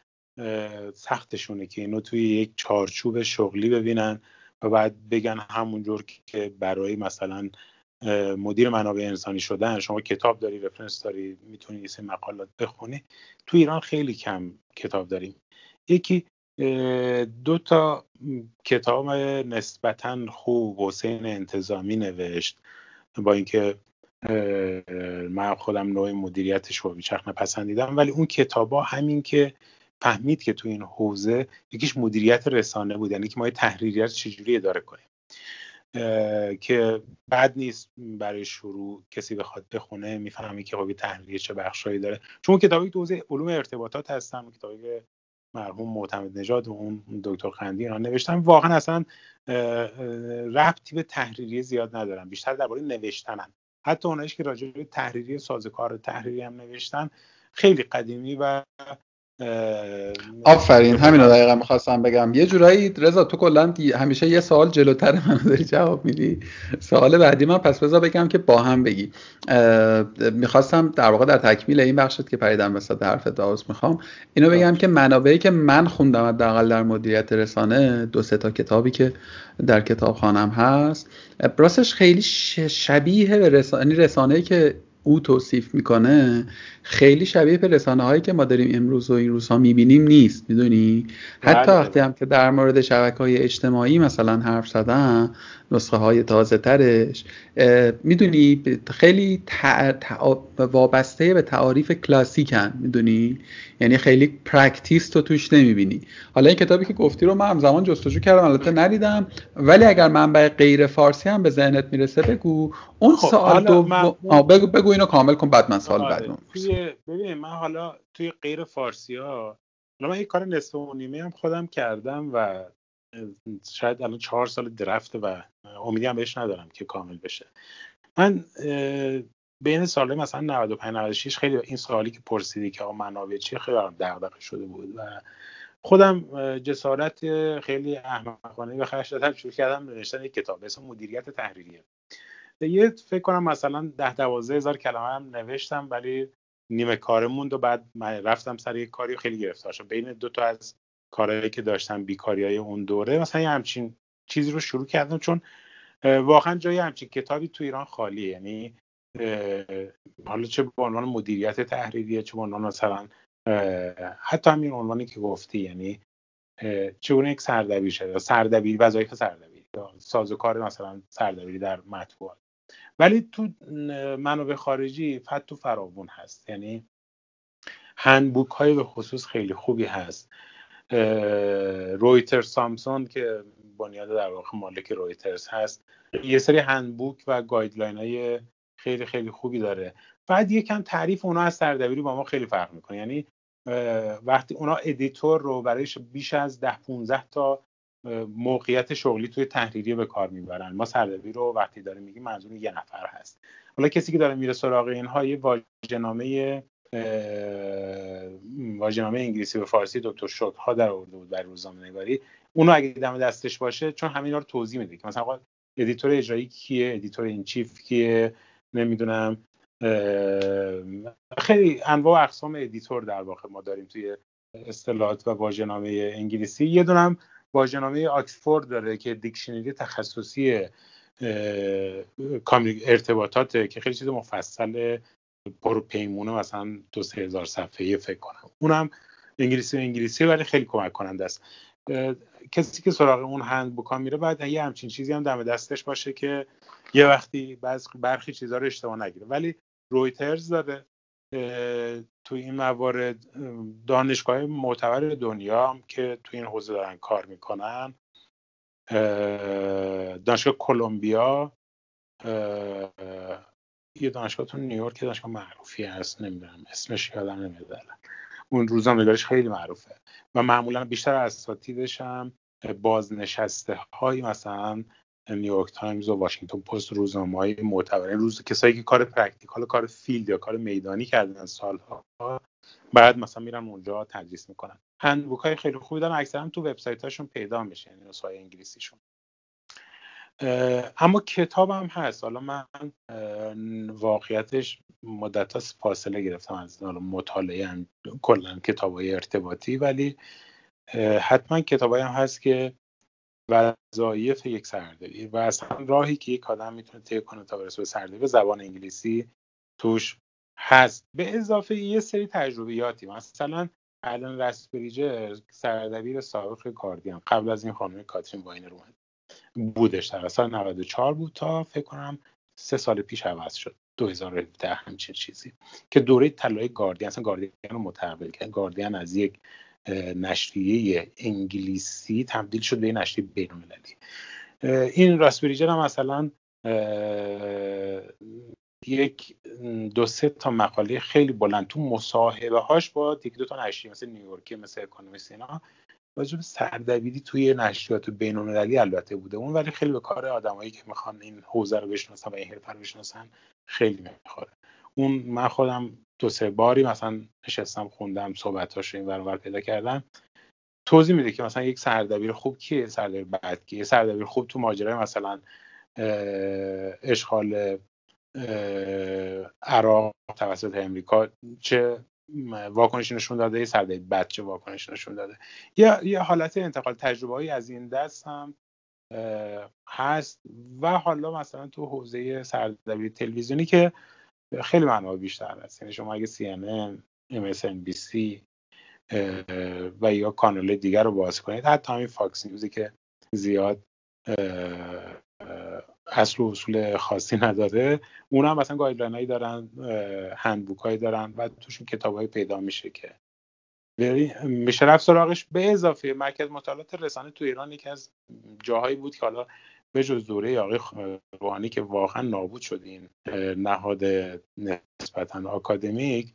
سختشونه که اینو توی یک چارچوب شغلی ببینن. و بعد بگن همونجور که برای مثلا مدیر منابع انسانی شدن شما کتاب داری رفرنس داری می‌تونی یه مقالات بخونی. تو ایران خیلی کم کتاب داریم. یکی دو تا کتاب نسبتا خوب حسین انتظامی نوشت با اینکه من خودم نوع مدیریت شعبی چرخ نپسندیدم ولی اون کتابا همین که فهمید که تو این حوزه یکیش مدیریت رسانه بود یعنی که ما تحریریت چجوری اداره کنیم. که بد نیست برای شروع کسی بخواد بخونه می‌فهمی که خب تحلیلی چه بخشایی داره. چون کتابی تو حوزه علوم ارتباطات هستن کتابی مرحوم معتمد نژاد و اون دکتر خندی اینا نوشتن واقعا اصلا ربطی به تحریری زیاد ندارن بیشتر درباره نوشتنن حتی اونایش که راجع به تحریری سازوکار تحریری هم نوشتن خیلی قدیمی و آفرین همین رو دقیقا می‌خواستم بگم. یه جورایی رضا تو کلا همیشه یه سوال جلوتر من داری جواب میدی. سوال بعدی من پس بذار بگم که با هم بگی. می‌خواستم در واقع در تکمیل این بخشت که پریدم وسط حرف داوس می‌خوام اینو بگم که منابعی که من خوندم حداقل در مدیریت رسانه دو سه تا کتابی که در کتاب خانم هست راستش خیلی شبیه به رسانه یعنی رسانه‌ای که او توصیف می‌کنه خیلی شبیه به رسانه هایی که ما داریم امروز و این روزها می‌بینیم نیست می‌دونی حتی بله. وقتی هم که در مورد شبکه های اجتماعی مثلا حرف زدن نسخه های تازه ترش. می‌دونی خیلی وابسته به تعاریف کلاسیکن می‌دونی؟ یعنی خیلی practice تو توش نمی‌بینی. حالا این کتابی که گفتی رو من همزمان جستجو کردم البته ندیدم. ولی اگر منبع غیر فارسی هم به ذهنت می‌رسه بگو. اون خب سوال دو بگو, بگو اینو کامل کن بعد من سوال آره. بعد ببین من حالا توی غیر فارسی ها من یک کار نصف و نیمه هم خودم کردم و شاید الان چهار سال درفته و امیدی هم بهش ندارم که کامل بشه. من بین سال مثلا 95 96 خیلی این سوالی که پرسیدی که آقا منابع چیه خیلی دغدغه شده بود و خودم جسارت خیلی احمقانه به خرج دادم شروع کردم نوشتن یک کتاب اسم مدیریت تحریریه. یه فکر کنم مثلا ده دوازده هزار کلمه هم نوشتم ولی نیمه کار موند و بعد رفتم سر یک کاری خیلی گرفتار شدم. بین دو تا از کارهایی که داشتم بیکاری های اون دوره مثلا یه همچین چیزی رو شروع کردم چون واقعا جای همچین کتابی تو ایران خالیه. یعنی حالا چه به عنوان مدیریت تحریریه چه به عنوان مثلا حتی همین عنوانی که گفتی. یعنی چگونه یک سردبیر شده؟ سردبیر وظایف سردبیر. سازوکار مثلا سردبیری در مطبوعات. ولی تو منابع خارجی و فراوون هست. یعنی handbook های به خصوص خیلی خوبی هست. رویتر تامسون که بنیاد در واقع مالک رویترز هست. یه سری handbook و guideline های خیلی خیلی خوبی داره. بعد یکم تعریف اونا از سردبیری با ما خیلی فرق می‌کنه. یعنی وقتی اونا editor رو برایش بیش از ده 15 تا موقعیت شغلی توی تحریریه به کار می‌برن. ما سردبیر رو وقتی داریم میگیم منظور یه نفر هست. حالا کسی که داره میره سراغ اینها یه واژه‌نامه واژه‌نامه انگلیسی و فارسی دکتر شکرخواه در آورده بود برای روزنامه نگاری اونو اگه دم دستش باشه چون همین رو توضیح میده که مثلا editor اجرایی کیه؟ editor in chief کیه؟ نمی‌دونم. خیلی انواع و اقسام editor در واقع ما داریم توی اصطلاحات و واژه‌نامه انگلیسی. یه دونم واژه‌نامه آکسفورد داره که دیکشنری تخصصی ارتباطات که خیلی چیز مفصل پروپیمونه مثلا دو سه هزار صفحه فکر کنم. اونم انگلیسی و انگلیسی ولی خیلی کمک کننده است. کسی که سراغ اون هند بکا میره بعد یه همچین چیزی هم دم دستش باشه که یه وقتی بعض برخی چیزها رو اشتباه نگیره. ولی رویترز داره تو این موارد دانشگاه معتبر دنیا هم که تو این حوزه دارن کار می‌کنن. دانشگاه کلمبیا یه دانشگاه تو نیویورک دانشگاه معروفی هست نمی‌دونم اسمش یادم نمیاد اون روزنامه‌نگاریش خیلی معروفه. و معمولا بیشتر اساتیدش هم بازنشسته های مثلا نیویورک تایمز و واشنگتن پست روزنامه های معتبر روز کسایی که کار practical کار field یا کار میدانی کردن سالها بعد مثلا میرن اونجا تدریس می‌کنن. handbook های خیلی خوبی دارن اکثرا تو وبسایت هاشون پیدا میشه یعنی انگلیسیشون. اما کتاب هم هست. حالا من واقعیتش مدت فاصله گرفتم از مطالعه هم کلا کتاب های ارتباطی ولی حتما کتاب هم هست که وظایف یک سردبیر و اصلا راهی که یک آدم می‌تونه طی کنه تا برسه به سردبیر به زبان انگلیسی توش هست. به اضافه یه سری تجربیاتی. مثلا الان رسپریجر سردبیر سابق کاردیان قبل از این خانم کاترین واینر اومد. بودش در سال 94 بود تا فکر کنم سه سال پیش عوض شد. 2017 همچین چیزی. که دوره طلای گاردین اصلا گاردین رو متحول کرد. گاردین از یک نشریه انگلیسی تبدیل شد به نشریه بین المللی این راسپریجر هم مثلا یک دو سه تا مقاله خیلی بلند. تو مصاحبه هاش با یکی دو تا نشریه مثل نیویورکی مثل اکونومیست اینا راجع به سردبیری توی نشریات بین المللی البته بوده. اون ولی خیلی به کار آدمایی که می‌خوان این حوزه رو بشناسن و این حرفه رو بشناسن خیلی می‌خوره. اون من خودم دو سه باری مثلا نشستم خوندم صحبتاش این ور پیدا کردم. توضیح میده که مثلا یک سردبیر خوب کیه سردبیر بد کیه. سردبیر خوب تو ماجرای مثلا اشغال عراق توسط امریکا چه واکنشی نشون داده یه سردبیر بد چه واکنشی نشون داده. یا یه حالت انتقال تجربه از این دست هم هست. و حالا مثلا تو حوزه سردبیر تلویزیونی که خیلی منابع بیشتر هست. یعنی شما اگه CNN MSNBC و یا کانال دیگر رو باز کنید حتی همین فاکس نیوزی که زیاد اصل و اصول خاصی نداره. اون هم مثلا guideline دارن handbook هایی دارن و توشون کتاب پیدا میشه که. میشه رفت سراغش. به اضافه مرکز مطالعات رسانه تو ایران یکی از جاهایی بود که حالا به جز دوره آقای روحانی که واقعا نابود شد این نهاد نسبتا آکادمیک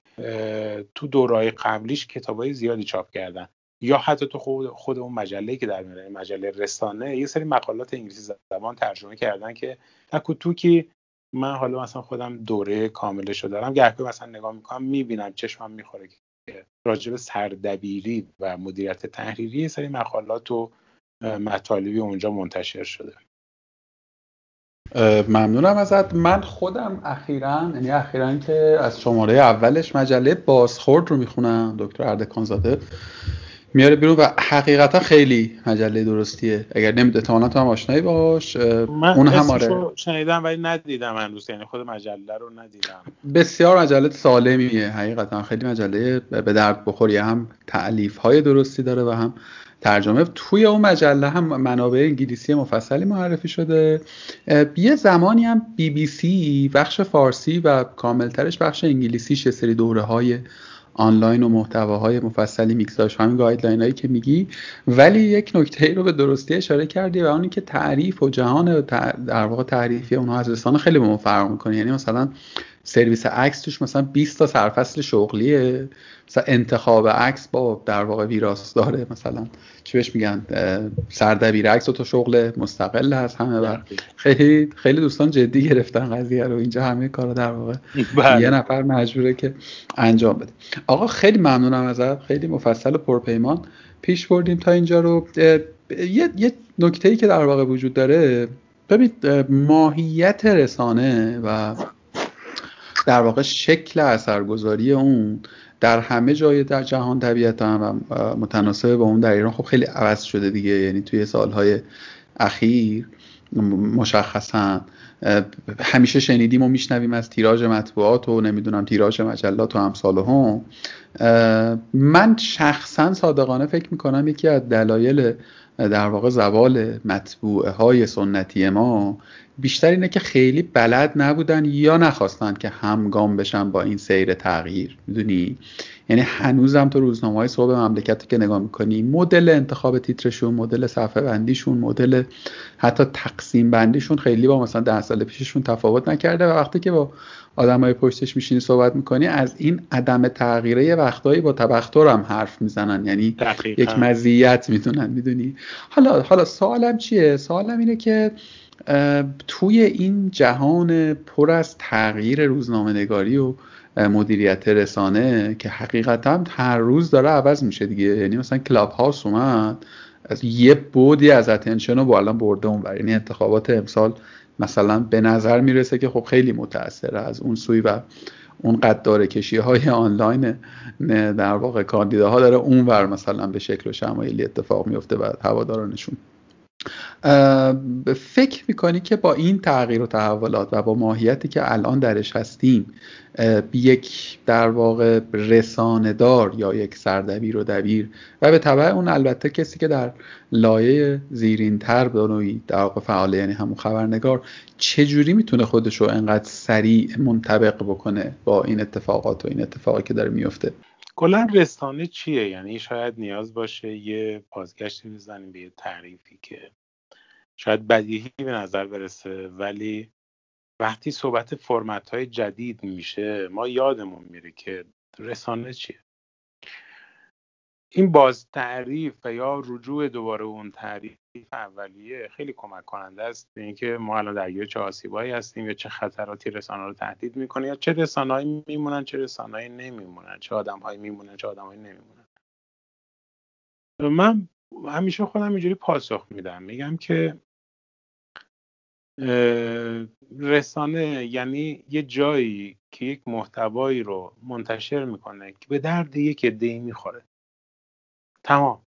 تو دورهای قبلیش کتابای زیادی چاپ کردن. یا حتی تو خود, خود اون مجله که در میاره مجله رسانه یه سری مقالات انگلیسی زبان ترجمه کردن که نکو تو که من حالا مثلا خودم دوره کاملش رو دارم گهگاه مثلا نگاه می‌کنم می‌بینم چشمم می‌خوره که راجب سردبیری و مدیریت تحریری یه سری مقالات و مطالبی اونجا منتشر شده. ممنونم ازت. من خودم اخیرا یعنی اخیرا که از شماره اولش مجله بازخورد رو می‌خونم دکتر اردکانزاده میاره بیرون و حقیقتا خیلی مجله درستیه. اگر نمید احتمالا تو هم آشنایی باش. من اون هم آره شنیدم ولی ندیدم هنوز. یعنی خود مجله رو ندیدم. بسیار مجله سالمیه. حقیقتا خیلی مجله به درد بخوری هم تعلیف های درستی داره و هم ترجمه. توی اون مجله هم منابع انگلیسی مفصلی معرفی شده. یه زمانی هم بی بی سی بخش فارسی و کاملترش بخش انگلیسیش یه سری دوره های آنلاین و محتواهای مفصلی میکس داشت همین guideline هایی که میگی. ولی یک نکته ای رو به درستی اشاره کردی و اون که تعریف و جهان در واقع تعریفی اونها از رسانه خیلی به ما فرق می‌کنه. یعنی مثلا سرویس عکس توش مثلا 20 تا سرفصل شغلیه. مثلا انتخاب عکس با در واقع ویراس داره مثلا. چی بهش میگن؟ سردبیر عکس و تو شغل مستقل هست همه بر. خیلی خیلی دوستان جدی گرفتن قضیه رو. اینجا همه کارا در واقع بله. یه نفر مجبوره که انجام بده. آقا خیلی ممنونم ازت. خیلی مفصل و پرپیمان پیش بردیم تا اینجا رو. یه, یه نکته ای که در واقع وجود داره ببین ماهیت رسانه و در واقع شکل اثرگذاری اون در همه جای در جهان طبیعتا و متناسب با اون در ایران خب خیلی عوض شده دیگه. یعنی توی سالهای اخیر مشخصا همیشه شنیدیم و میشنویم از تیراژ مطبوعات و نمی‌دونم تیراژ مجلات و امثال هم. من شخصا صادقانه فکر می‌کنم یکی از دلایل در واقع زوال مطبوعه های سنتی ما بیشتر اینه که خیلی بلد نبودن یا نخواستن که همگام بشن با این سیر تغییر. می‌دونی؟ یعنی هنوزم تو روزنامه های صبح مملکت که نگاه می‌کنی مدل انتخاب تیترشون مدل صفحه بندیشون مدل حتی تقسیم بندیشون خیلی با مثلا ده سال پیششون تفاوت نکرده و وقتی که با های پشتش میشینی صحبت می‌کنی از این عدم تغییره یه وقتایی با تبختر هم حرف می‌زنن. یعنی یک مزیت می‌دونن. می‌دونی؟ حالا حالا سوالم چیه؟ سوالم اینه که توی این جهان پر از تغییر روزنامه نگاری و مدیریت رسانه که حقیقتا هر روز داره عوض میشه دیگه. یعنی مثلا کلاب هاوس اومد از یه بودی از اتنشن رو الان برده اون یعنی انتخابات امسال مثلا به نظر می‌رسه که خب خیلی متاثره از اون سوی و اون قدار کشی های آنلاین در واقع کاندیداها داره اونور مثلا به شکل و شمایلی اتفاق میفته و هوادارانشون فکر می‌کنی که با این تغییر و تحولات و با ماهیتی که الان درش هستیم یک در واقع رساندار یا یک سردبیر و دبیر و به طبع اون البته کسی که در لایه زیرین تر به در واقع فعاله یعنی همون خبرنگار چجوری می‌تونه خودش رو انقدر سریع منطبق بکنه با این اتفاقات و این اتفاقی که داره میفته کلا رسانه چیه؟ یعنی شاید نیاز باشه یه بازگشتی بزنیم به یه تعریفی که شاید بدیهی به نظر برسه ولی وقتی صحبت فرمت های جدید میشه ما یادمون میره که رسانه چیه. این باز تعریف و یا رجوع دوباره اون تعریف اولیه خیلی کمک کننده است به اینکه ما الان درگیر چه آسیبایی هستیم یا چه خطراتی رسانه رو تهدید می‌کنه یا چه رسانه‌ای میمونن چه رسانه‌ای نمیمونن چه آدمهایی میمونن چه آدمهایی نمیمونن. من همیشه خودم اینجوری پاسخ میدم. میگم که رسانه یعنی یه جایی که یک محتوایی رو منتشر می‌کنه که به درد یک دی می‌خوره. تمام.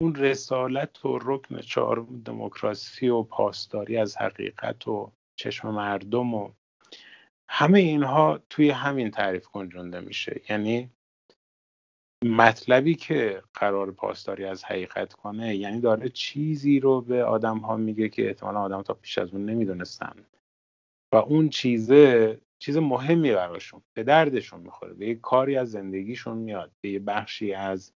اون رسالت و رکن چهارم دموکراسی و پاسداری از حقیقت و چشم مردم و همه اینها توی همین تعریف گنجونده میشه. یعنی مطلبی که قرار پاسداری از حقیقت کنه یعنی داره چیزی رو به آدم ها میگه که احتمالا آدم تا پیش از اون نمی‌دونستن. و اون چیزه چیز مهمی براشون به دردشون می‌خوره به یه کاری از زندگیشون میاد به یه بخشی از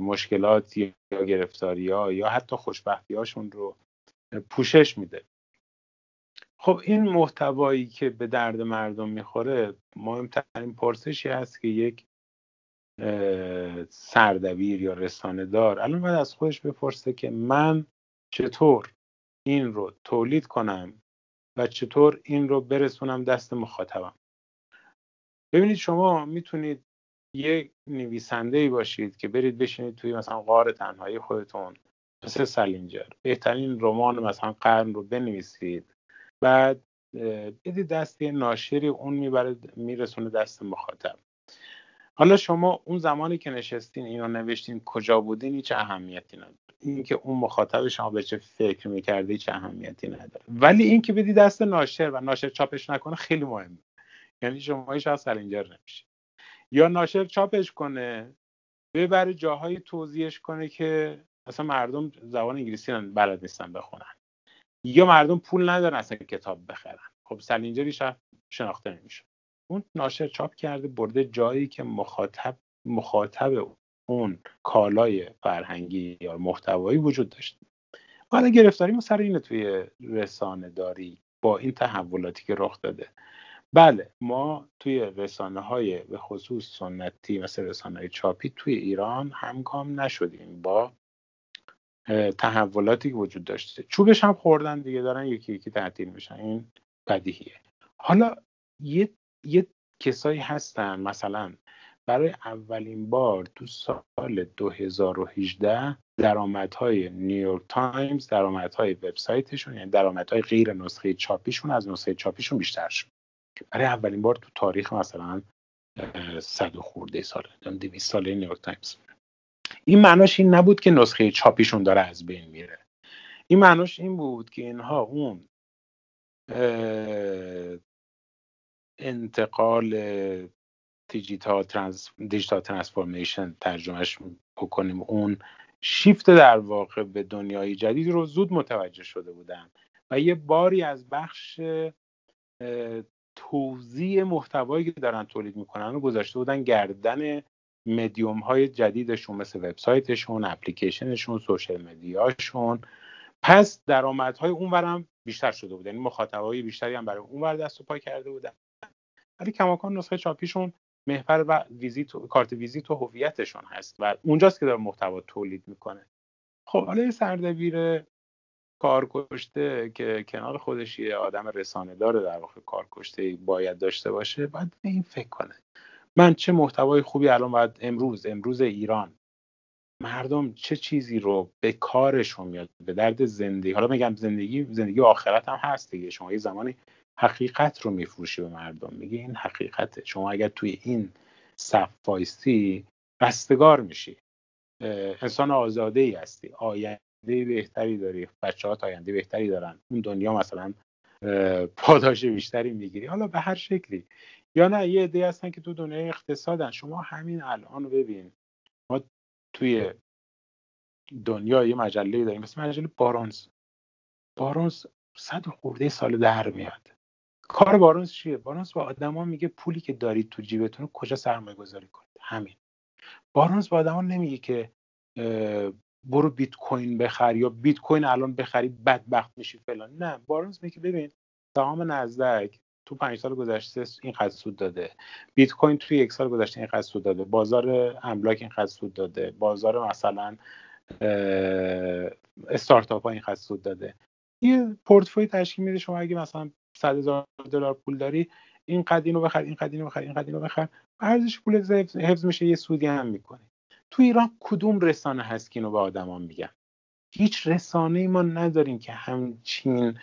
مشکلات یا گرفتاری ها یا حتی خوشبختی هاشون رو پوشش میده. خب این محتوایی که به درد مردم می‌خوره مهمترین پرسشی هست که یک سردبیر یا رسانه دار الان باید از خودش بپرسه که من چطور این رو تولید کنم و چطور این رو برسونم دست مخاطبم. ببینید شما می‌تونید یک نویسنده ای باشید که برید بشینید توی مثلا غار تنهایی خودتون مثل سلینجر بهترین رمان مثلا قرن رو بنویسید. بعد بدید دست یه ناشری اون می‌بره میرسونه دست مخاطب. حالا شما اون زمانی که نشستین اینو نوشتین کجا بودین هیچ اهمیتی نداره. اینکه اون مخاطب شما به چه فکر می‌کرده هیچ اهمیتی نداره. ولی اینکه بدی دست ناشر و ناشر چاپش نکنه خیلی مهمه. یعنی شما هیچ از سلینجر نمیشه یا ناشر چاپش کنه ببره جاهای توضیحش کنه که اصلا مردم زبان انگلیسی بلد نیستن بخونن. یا مردم پول ندارن اصلا کتاب بخرن. خب سلینجری شناخته نمیشه. اون ناشر چاپ کرده برده جایی که مخاطب مخاطب اون کالای فرهنگی یا محتوایی وجود داشته. حالا گرفتاری ما سر اینه توی رسانه داری با این تحولاتی که رخ داده. بله ما توی رسانه های به خصوص سنتی مثل رسانه های چاپی توی ایران همگام نشدیم با تحولاتی که وجود داشته. چوبش هم خوردن دیگه دارن یکی یکی تعطیل میشن. این بدیهیه. حالا یه یه کسایی هستن مثلا برای اولین بار تو سال 2018 درآمدهای نیویورک تایمز درآمدهای وبسایتشون یعنی درآمدهای غیر نسخه چاپیشون از نسخه چاپیشون بیشتر شد. برای اولین بار تو تاریخ مثلا صد و خورده سال 200 ساله نیویورک تایمز. این معناش این نبود که نسخه چاپیشون داره از بین میره. این معناش این بود که اینها اون انتقال دیجیتال ترانس دیجیتال ترانسفورمیشن ترجمهش بکنیم. اون شیفت در واقع به دنیای جدید رو زود متوجه شده بودن. و یه باری از بخش توزیع محتوایی که دارن تولید می‌کنن رو گذاشته بودن گردن مدیوم های جدیدشون مثل وبسایتشون اپلیکیشنشون social media شون. پس درآمدهای اونورم بیشتر شده بود. یعنی مخاطبای بیشتری هم برای اونور دست و پا کرده بودن. ولی کماکان نسخه چاپیشون محور و ویزیت و کارت ویزیت و هویتشون هست و اونجاست که داره محتوا تولید می‌کنه. خب حالا یه سردبیر کارکشته که کنار خودش یه آدم رسانه داره در واقع کارکشته باید داشته باشه باید به این فکر کنه. من چه محتوای خوبی الان باید امروز امروز ایران. مردم چه چیزی رو به کارشون میاد به درد زندگی حالا میگم زندگی زندگی آخرت هم هست دیگه. شما یه زمانی حقیقت رو میفروشی به مردم میگه این حقیقته. شما اگر توی این صف وایسی رستگار میشی. انسان آزاده ای هستی آینده بهتری داری بچه ها آینده بهتری دارن. اون دنیا مثلا پاداش بیشتری می‌گیری. حالا به هر شکلی. یا نه یه عده هستن که تو دنیای اقتصادن. شما همین الان رو ببین. ما توی دنیا یه مجله داریم. مثل مجله بارونز. بارونز صد خورده سال در میاد. کار بارونز چیه؟ بارونز با آدما میگه پولی که دارید تو جیبتون کجا سرمایه گذاری کنید. همین. بارونز با آدما نمیگه که برو بیت کوین بخر یا بیت کوین الان بخری بدبخت میشی فلان. نه بارونز میگه ببین سهام نزدک تو پنج سال گذشته اینقدر سود داده. بیت کوین توی یک سال گذشته اینقدر سود داده. بازار املاک اینقدر سود داده. بازار مثلا استارتاپ ها اینقدر سود داده. یه پورتفوی تشکیل میده شما اگه مثلا 100 هزار دلار پول داری این اینو بخر این اینو بخر این اینو بخر. ارزش پول حفظ میشه یه سودی هم می‌کنه. تو ایران کدوم رسانه هست که اینو به آدما میگن؟ هیچ رسانه ای ما نداریم که همچین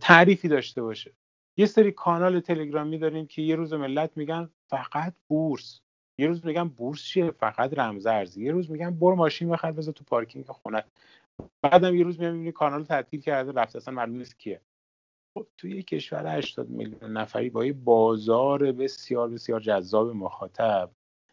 تعریفی داشته باشه. یه سری کانال تلگرامی داریم که یه روز ملت میگن فقط بورس. یه روز میگن بورس چیه؟ فقط رمز یه روز میگن برو ماشین بخر بذار تو پارکینگ خونه بعدم یه روز می‌بینی کانال تعطیل کرده رفته اصلا معلوم نیست کیه. خب توی کشور 80 میلیون نفری با یه بازار بسیار بسیار جذاب مخاطب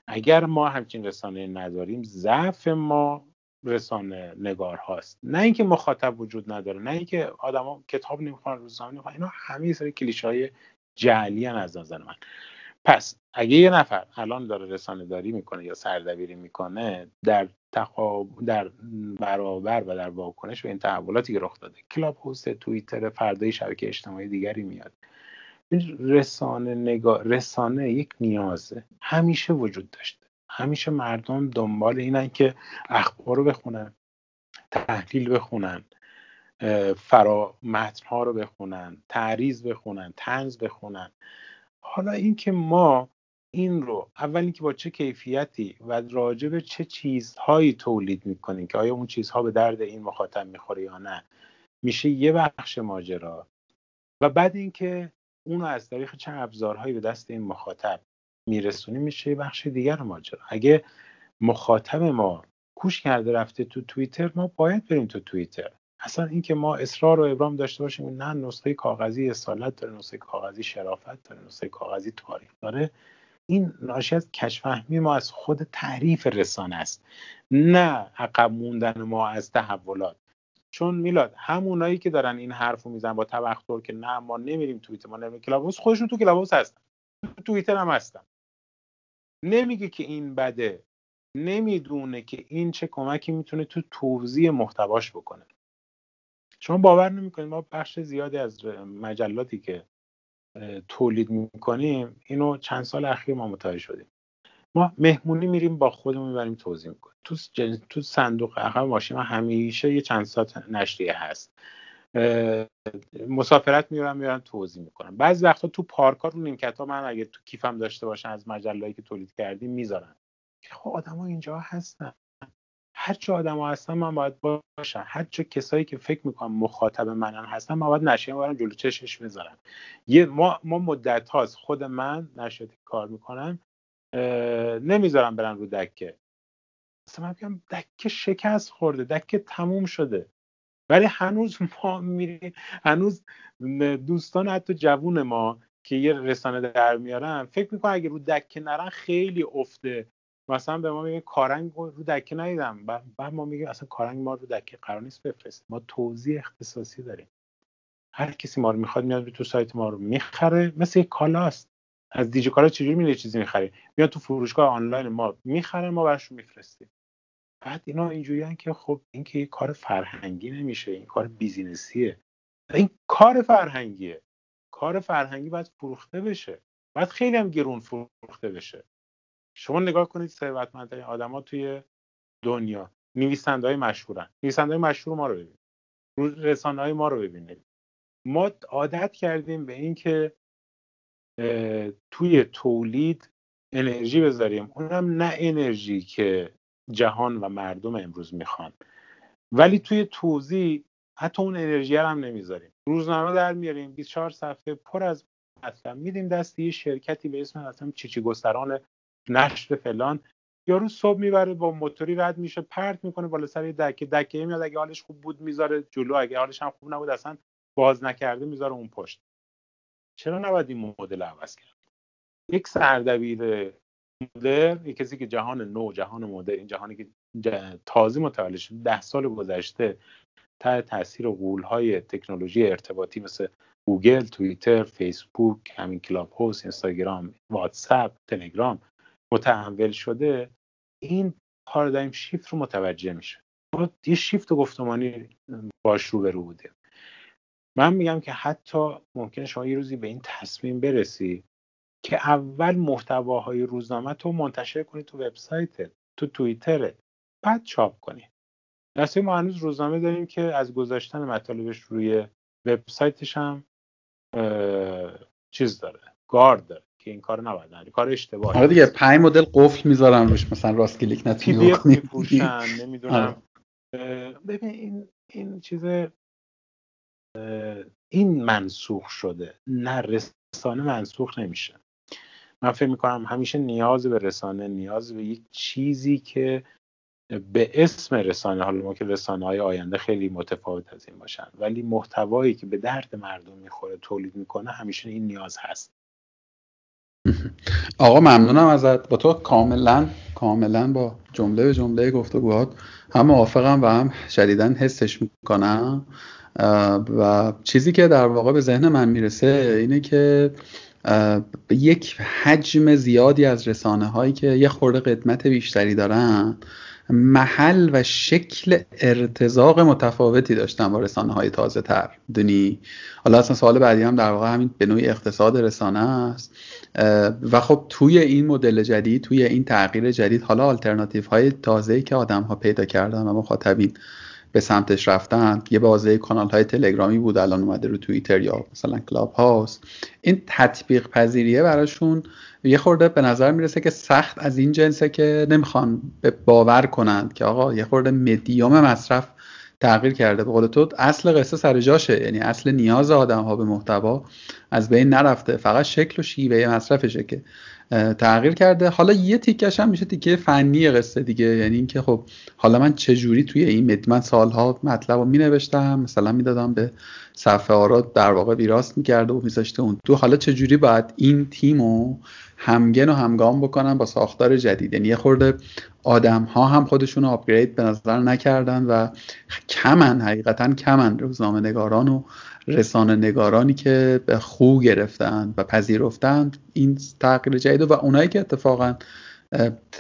اگر ما همچین رسانه نداریم ضعف ما رسانه نگار هاست. نه اینکه مخاطب وجود نداره نه اینکه آدما کتاب نمی‌خوان روزنامه نمی‌خوان اینا همه سری کلیشه های جعلی از نظر من. پس اگه یه نفر الان داره رسانه داری می‌کنه یا سردبیری می‌کنه در تقاب... در برابر و در واکنش به این تحولاتی که رخ داده کلاب هوست توییتر فردای شبکه اجتماعی دیگری میاد. رسانه نگاه رسانه یک نیازه. همیشه وجود داشته. همیشه مردم دنبال اینن که اخبار رو بخونن تحلیل بخونن فرا ها رو بخونن تعریض بخونن تنز بخونن. حالا اینکه ما این رو اول اینکه با چه کیفیتی و راجع به چه چیزهایی تولید می‌کنیم که آیا اون چیزها به درد این مخاطب می‌خوره یا نه میشه یه بخش ماجرا. و بعد اینکه اون از طریق چه ابزارهایی به دست این مخاطب میرسونیم میشه بخش دیگر ماجرا. اگه مخاطب ما کوش کرده رفته تو توییتر ما باید بریم تو توییتر. اصلا اینکه ما اصرار و ابرام داشته باشیم نه نسخه کاغذی اصالت داره نسخه کاغذی شرافت داره نسخه کاغذی تاریخ داره. این ناشی از کشفهمی ما از خود تعریف رسانه است نه عقب موندن ما از تحولات. چون میلاد همونایی که دارن این حرف رو میزن با تبختر که نه ما نمیریم توییتر ما نمیریم کلابوس خودشون تو کلابوس هستن. تو توییتر هم هستن. نمیگه که این بده نمی‌دونه که این چه کمکی می‌تونه تو توضیح محتواش بکنه. شما باور نمی‌کنید ما بخش زیادی از مجلاتی که تولید می‌کنیم اینو چند سال اخیر ما متوجه شدیم. ما مهمونی میریم با خودمون می‌بریم توضیح می‌کنیم. تو تو صندوق عقب ماشین همیشه یه چند ساعت نشریه هست. مسافرت میرم میرم توضیح می‌کنم. بعضی وقتا تو پارک ها رو نیمکت ها من اگه تو کیفم داشته باشن از مجلهایی که تولید کردیم می‌ذارن. خب آدما اینجا هستن. هر چه آدما هستن من باید باشم. هر چه کسایی که فکر می‌کنم مخاطب منن هستن من باید نشریه برم جلو چشش بذارم. یه ما ما مدت هاست خود من نشریه کار می‌کنم نمی‌ذارم برن رو دکه. مثلا من میگم دکه شکست خورده دکه تموم شده. ولی هنوز ما میریم هنوز دوستان حتی جوون ما که یه رسانه در میارن فکر می‌کنن اگه رو دکه نرن خیلی افته. مثلا به ما میگه کارنگ رو دکه ندیدم. بعد ما میگیم اصلا کارنگ ما رو دکه قرار نیست بفرست ما توضیح اختصاصی داریم. هر کسی ما رو می‌خواد میاد تو سایت ما رو می‌خره مثل یک کالاست. از دیجی کالا چجوری میره چیزی می‌خری؟ میاد تو فروشگاه آنلاین ما می‌خره ما براشون میفرستیم. بعد اینا اینجوری که خب این که کار فرهنگی نمیشه این کار بیزینسیه. این کار فرهنگیه. کار فرهنگی باید فروخته بشه. باید خیلی هم گرون فروخته بشه. شما نگاه کنید ثروتمندترین آدما توی دنیا. نویسنده های مشهورن. نویسنده های مشهور ما رو ببینید. رسانه های ما رو ببینید. ما عادت کردیم به اینکه توی تولید انرژی بذاریم. اونم نه انرژی که جهان و مردم امروز می‌خوان. ولی توی توضیح حتی اون انرژی هم نمی‌ذاریم. روزنامه در میاریم 24 صفحه پر از مطلب میدیم دست یه شرکتی به اسم مثلا چیچی گستران نشر فلان. یارو صبح می‌بره با موتوری رد میشه پرت می‌کنه بالا سر دکه. دکه میاد اگه حالش خوب بود می‌ذاره جلو اگه حالش هم خوب نبود اصلا باز نکرده می‌ذاره اون پشت. چرا نباید این مدل عوض کرد؟ یک سردبیر مدرن یک کسی که جهان نو جهان مدرن این جهانی که تازه متولد شده ده سال گذشته تحت تاثیر های تکنولوژی ارتباطی مثل گوگل، توییتر، فیسبوک، همین کلاب هاوس، اینستاگرام، واتساپ، تلگرام متحول شده. این paradigm shift رو متوجه میشه. یه شیفت گفتمانی باش رو بودیم من میگم که حتی ممکنه شما یه روزی به این تصمیم برسی که اول محتواهای روزنامه تو منتشر کنی تو وبسایتت تو توییترت بعد چاپ کنی. دسته ما هنوز روزنامه داریم که از گذاشتن مطالبش روی وبسایتش هم چیز داره گارد داره که این کار نباید انجام کار اشتباهی آره دیگه پنج مدل قفل می‌ذارن روش مثلا راست کلیک نتونی میپوشن نمی‌دونم. ببین این این چیز این منسوخ شده نه رسانه منسوخ نمیشه. من فکر می‌کنم همیشه نیاز به رسانه نیاز به یک چیزی که به اسم رسانه حالا ما که رسانه های آینده خیلی متفاوت از این باشن ولی محتوایی که به درد مردم می‌خوره تولید می‌کنه همیشه این نیاز هست. آقا ممنونم ازت. با تو کاملا کاملا با جمله به جمله گفتگوهات هم موافقم و هم شدیدا حسش می‌کنم. و چیزی که در واقع به ذهن من می‌رسه اینه که یک حجم زیادی از رسانه هایی که یه خورده قدمت بیشتری دارن محل و شکل ارتزاق متفاوتی داشتن با رسانه های تازه تر. دونی؟ حالا اصلا سوال بعدی هم در واقع همین به نوعی اقتصاد رسانه است. و خب توی این مدل جدید توی این تغییر جدید حالا آلترناتیو های تازه که آدم ها پیدا کردن و مخاطبین به سمتش رفتن یه بازه کانال های تلگرامی بود الان اومده رو توییتر یا مثلا کلاب هاوس این تطبیق پذیریه براشون یه خورده به نظر می‌رسه که سخت از این جنسه که نمی‌خوان به باور کنند که آقا یه خورده مدیوم مصرف تغییر کرده. به قول تو اصل قصه سر جاشه. یعنی اصل نیاز آدم ها به محتوا از بین نرفته. فقط شکل و شیوه مصرفشه که تغییر کرده. حالا یه تیکش هم میشه تیکه فنی قصه دیگه. یعنی اینکه خب حالا من چه جوری توی این مد من سالها مطلب رو می نوشتم مثلا می‌دادم به صفحه آراد در واقع ویراست می‌کرده و میذاشته اون. تو حالا چه جوری باید این تیم همگن و همگام بکنن با ساختار جدید. یعنی یه خورده آدم ها هم خودشون رو آپگرید به نظر نکردن و کمن حقیقتا کمن روزنامه نگاران و رسانه نگارانی که به خو گرفتن و پذیرفتند این تغییر جدید و اونایی که اتفاقا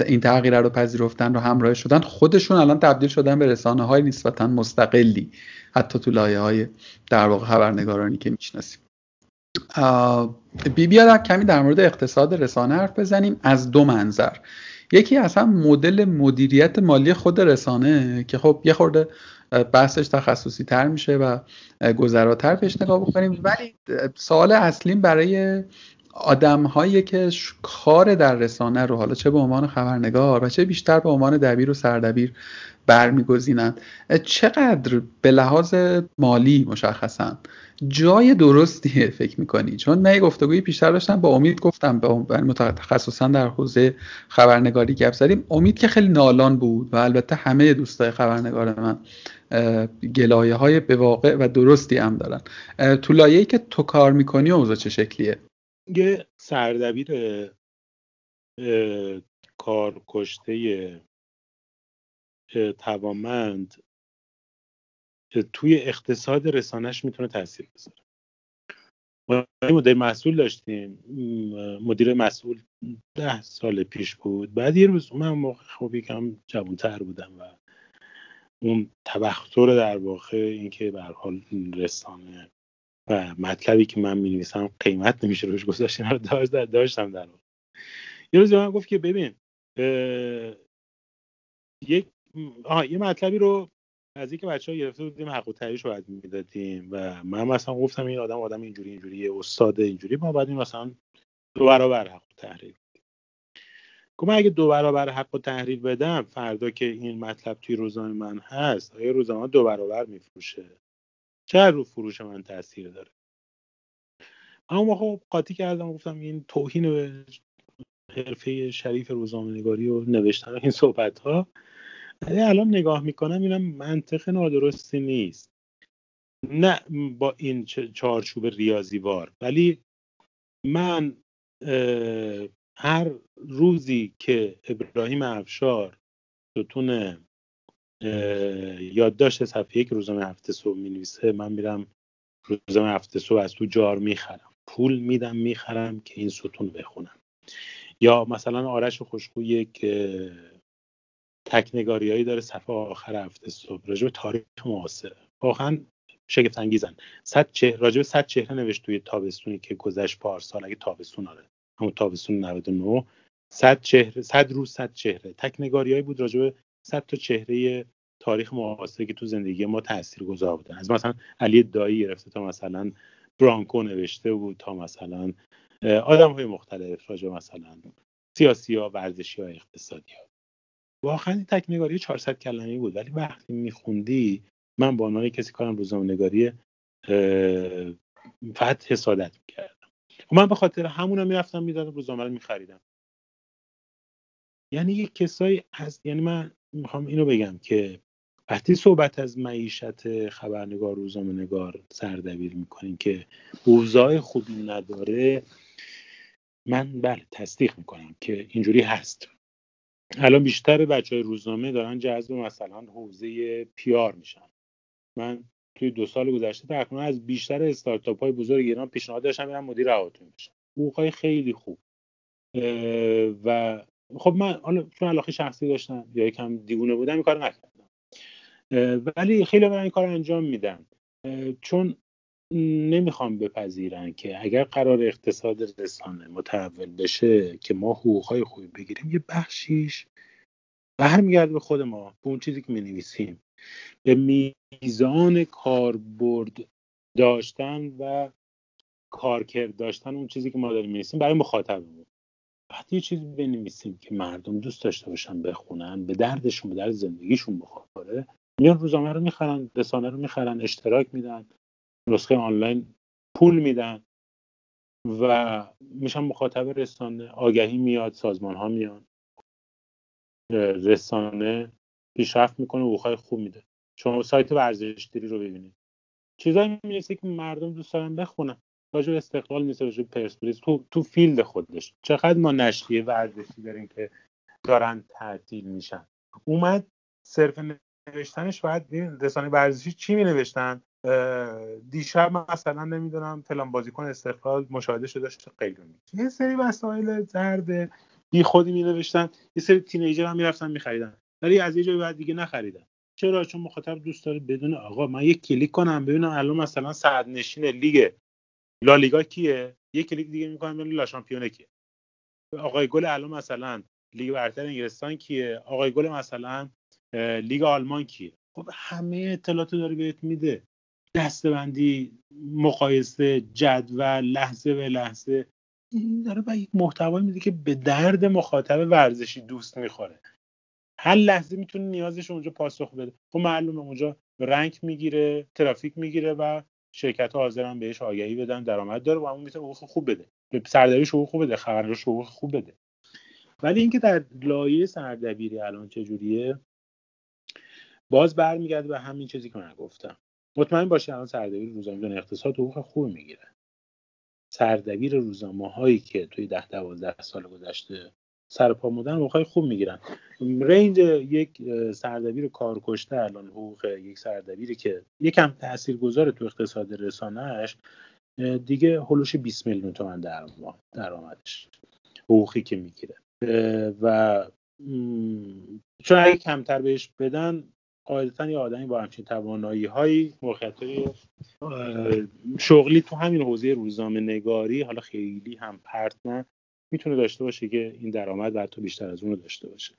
این تغییر رو پذیرفتن رو همراه شدن خودشون الان تبدیل شدن به رسانه های نسبتا مستقلی حتی تو لایه های در واقع خبرنگارانی که می‌شناسیم. بی بیاد کمی در مورد اقتصاد رسانه حرف بزنیم. از دو منظر. یکی اصلا مدل مدیریت مالی خود رسانه که خب یه خورده بحثش تخصصی تر میشه و گذراتر پیش نگاه بکنیم. ولی سوال اصلیم برای آدم هایی که کار در رسانه رو حالا چه به عنوان خبرنگار و چه بیشتر به عنوان دبیر و سردبیر برمیگزینند چقدر به لحاظ مالی مشخصا جای درستیه فکر می‌کنی؟ چون من گفتگوی بیشتر داشتم با امید گفتم به متخصصا در حوزه خبرنگاری گپ زدیم. امید که خیلی نالان بود و البته همه دوستای خبرنگار من گلایه های به واقع و درستی هم دارن. تو لایه‌ای که تو کار می‌کنی اوضاع چه شکلیه؟ یه سردبیر کار کشته توامند توی اقتصاد رسانش می‌تونه تاثیر بذاره. ما مدیر مسئول داشتیم. مدیر مسئول ده سال پیش بود. بعد یه روز من موقع خب یکم جوانتر بودم و اون تبختر در واقع اینکه به حال رسانه و مطلبی که من می نویسم قیمت نمیشه روش گذاشت رو داشتم در واقع. یه روز من گفت که ببین یک آه یه مطلبی رو از اینکه بچه ها گرفته بودیم حق و تعریش رو باید می‌دادیم و من مثلا گفتم این آدم آدم اینجوری اینجوری استاد اینجوری ما باید این مثلا دو برابر حق و تحریل گفتم اگه دو برابر حق و تحریل بدم فردا که این مطلب توی روزنامه من هست آیا روزنامه دو برابر میفروشه؟ چه رو فروش من تاثیر داره؟ اما خب قاطی کردم گفتم این توهین به حرفه شریف روزنامه و نوشتن این صحبت ها الان نگاه می‌کنم اینم منطق نادرستی نیست. نه با این چارچوب ریاضیوار ولی من هر روزی که ابراهیم افشار ستون یادداشت صفحه یک روزنامه هفته صبح می نویسه من میرم روزنامه هفته صبح از تو جار می‌خرم. پول میدم می‌خرم که این ستون بخونم. یا مثلا آرش خوشخو یک تکنگاریایی داره صفحه آخر هفته صبح راجع به تاریخ معاصره واقعا شگفت انگیزن صد راجع به صد چهره نوشت توی تابستونی که گذشت پارسال اگه تابستون آره. همون تابستون 99 صد چهره صد روز صد چهره. تکنگاریایی بود راجع به صد تا چهره تاریخ معاصر که تو زندگی ما تاثیر گذار بودن. از مثلا علی دایی گرفته تا مثلا برانکو نوشته بود تا مثلا آدم های مختلف راجع مثلا سیاسی ها ورزشی ها اقتصادی ها. واقعا این تکنگاری 400 کلمه بود ولی وقتی میخوندی من با عنوان کسی کارم روزنامه نگاری فقط حسادت می‌کردم. و من به خاطر همونم می‌رفتم می‌دادم روزنامه رو میخریدم. یعنی یک کسایی از یعنی من می‌خوام اینو بگم که وقتی صحبت از معیشت خبرنگار روزنامه نگار سردبیر می‌کنیم که اوضاع خوبی نداره من بله تصدیق می‌کنم که اینجوری هست. الان بیشتر بچه های روزنامه دارن جذب مثلا حوزه پیار میشن. من توی دو سال گذشته تقریبا از بیشتر استارتاپ های بزرگ ایران پیشنهاد داشتم میرم مدیر هواتون بشم. حقوقای خیلی خوب. و خب من حالا چون علاقه شخصی داشتم یا یکم دیوونه بودم این کار نکردم. ولی خیلی من این کار انجام میدم چون نمی‌خوام بپذیرن که اگر قرار اقتصاد رسانه متحول بشه که ما حقوقهای خوبی بگیریم یه بخشیش برمیگرده به خود ما به اون چیزی که می به میزان کاربرد داشتن و کارکرد داشتن اون چیزی که ما داریم می‌نویسیم برای مخاطبمون. وقتی یه چیزی بنویسیم که مردم دوست داشته باشن بخونن به دردشون به درد زندگیشون بخوره. میان روزنامه رو می‌خرن رسانه رو می‌خرن اشتراک میدن. نسخه آنلاین پول میدن و میشن مخاطب رسانه آگهی میاد سازمان ها میان. رسانه پیشرفت می‌کنه و خوب میده. شما سایت ورزشگیری رو ببینید. چیزایی می‌رسه که مردم دوست دارن بخونن. راجع استقلال نیست راجع پرسپولیس. تو تو فیلد خودش. چقدر ما نشریه ورزشی داریم که دارن تعطیل میشن؟ اومد صرف نوشتنش باید رسانه ورزشی چی می نوشتن دیشب مثلا نمی‌دونم فلان بازیکن استقلال مشاهده شده داشت قیلونی یه سری وسایل زرد بی خودی می نوشتن یه سری teenager هم می‌رفتن میخریدن. ولی از یه جایی بعد دیگه نخریدن. چرا؟ چون مخاطب دوست داره بدون آقا من یه کلیک کنم ببینم الان مثلا صدرنشین لیگ لالیگا کیه؟ یه کلیک دیگه می‌کنم ببینم لا شامپیونه کیه. آقای گل الان مثلا لیگ برتر انگلستان کیه؟ آقای گل مثلا لیگ آلمان کیه؟ خب همه اطلاعات داره بهت میده. دسته‌بندی مقایسه جدول لحظه به لحظه. این داره با یک محتوایی میده که به درد مخاطب ورزشی دوست می‌خوره. هر لحظه می‌تونه نیازش اونجا پاسخ بده. خب معلومه اونجا رنگ می‌گیره ترافیک می‌گیره و شرکت ها حاضرن بهش آگهی بدن درآمد داره و اون می‌تونه حقوق خوب بده. به سردبیرش حقوق خوب بده خبرنگارش حقوق خوب بده. ولی اینکه در لایه سردبیری الان چجوریه باز برمیگرده به همین چیزی که من گفتم. مطمئن باشید الان سردبیر روزنامه اقتصاد حقوق خوبی می‌گیره. سردبیر روزنامه هایی که توی ده دوازده سال گذشته سر پا موقعی خوب می‌گیرن. رنج یک سردبیر کارکشته الان حقوق یک سردبیری که یکم تاثیرگذار تو اقتصاد رسانهش دیگه هلوش 20 میلیون تومن در ماه درآمدش حقوقی که می‌گیره. و چون اگه کمتر بهش بدن قاعدتا یه آدمی با همچین توانایی هایی موقعیت های شغلی تو همین حوزه روزنامه نگاری حالا خیلی هم پرت نه می‌تونه داشته باشه که این درآمد و حتی بیشتر از اون رو داشته باشه.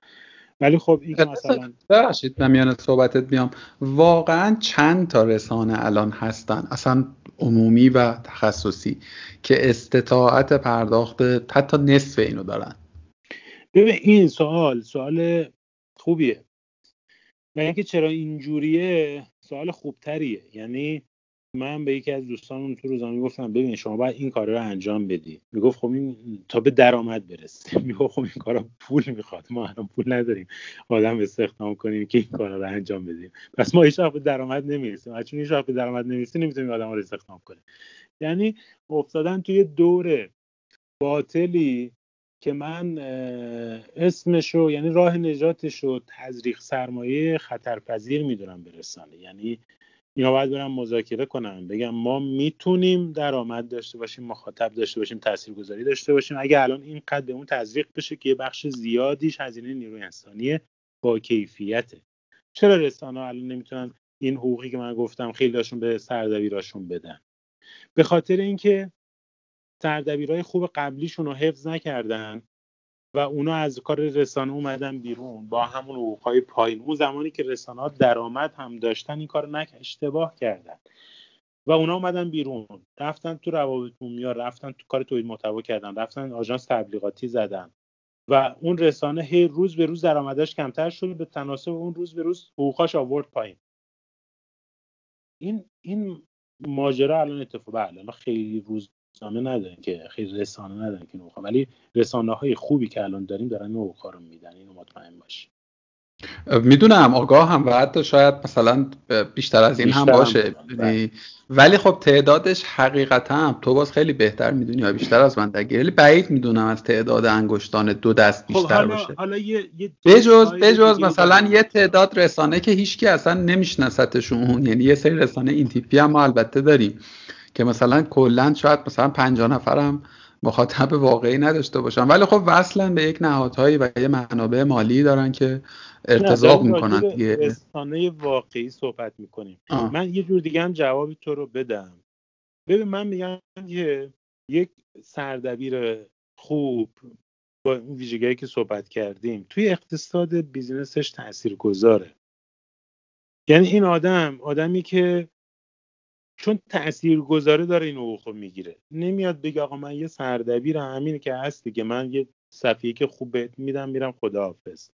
ولی خب این مثلا ببخشید من میان صحبتت بیام. واقعا چند تا رسانه الان هستن اصلا عمومی و تخصصی که استطاعت پرداخت حتی نصف اینو دارن؟ ببین این سوال سوال خوبیه. و اینکه چرا اینجوریه سوال خوبتریه. یعنی من به یکی از دوستانم تو روزنامه گفتم ببین شما باید این کار رو انجام بدی. می‌گفت خب این تا به درآمد برسه می‌گفت خب این کارا پول می‌خواد. ما الان پول نداریم. آدم استخدام کنیم که این کارا رو انجام بدیم. پس ما هیچ به درآمد نمی‌رسیم. چون هیچ به درآمد نمی‌رسیم نمی‌تونیم آدم رو استخدام کنیم. یعنی افتادن توی دوره باطلی که من اسمشو یعنی راه نجاتش رو تزریق سرمایه خطرپذیر می‌دونم به رسانه یعنی اینا باید برم مذاکره کنم بگم ما می‌تونیم درآمد داشته باشیم مخاطب داشته باشیم تاثیرگذاری داشته باشیم. اگه الان این قد به اون تزریق بشه که یه بخش زیادیش هزینه نیروی انسانی با کیفیته. چرا رسانه الان نمی‌تونن این حقوقی که من گفتم خیلی داشون به سردبیراشون بدن؟ به خاطر اینکه سردبیرای خوب قبلیشون رو حفظ نکردن و اونا از کار رسانه اومدن بیرون با همون حقوقهای پایین. اون زمانی که رسانه درآمد هم داشتن این کار نک اشتباه کردن. و اونا اومدن بیرون. رفتن تو روابط عمومی رفتن تو کار تولید محتوا کردن رفتن آژانس تبلیغاتی زدن. و اون رسانه هی روز به روز درآمدش کمتر شد به تناسب اون روز به روز حقوقاش آورد پایین. این این ماجرا الان اتفاق بله خیلی روز رسانه ندارن که خیلی رسانه ندارن که نوخا ولی رسانه های خوبی که الان داریم دارن نوخا رو میدن. اینو مطمئن باشی می‌دونم آگاه هم و حتی شاید مثلا بیشتر از این هم باشه بله. ولی خب تعدادش حقیقتا هم تو باز خیلی بهتر می‌دونی یا بیشتر از من دگیر ولی بعید می‌دونم از تعداد انگشتان دو دست خب، بیشتر خب باشه. حالا یه, یه بجز بجز مثلا یه تعداد رسانه که هیچکی اصلا نمیشناستشون. یعنی یه سری رسانه این تیپی هم ما البته داریم. که مثلا کلا شاید مثلا 50 نفرم مخاطب واقعی نداشته باشن. ولی خب وصلا به یک نهادهایی و یه منابع مالی دارن که ارتزاق می‌کنن. دیگه رسانه واقعی صحبت می‌کنیم. من یه جور دیگه هم جوابی تو رو بدم. ببین من میگم که یک سردبیر خوب با این ویژگی که صحبت کردیم توی اقتصاد بیزینسش تأثیر گذاره یعنی این آدم آدمی که چون تأثیر گذاره داره این حقوق می‌گیره. نمیاد بگه آقا من یه سردبیر همینه که هست دیگه. من یه صفیه که خوب بهت میدم میرم خداحافظ.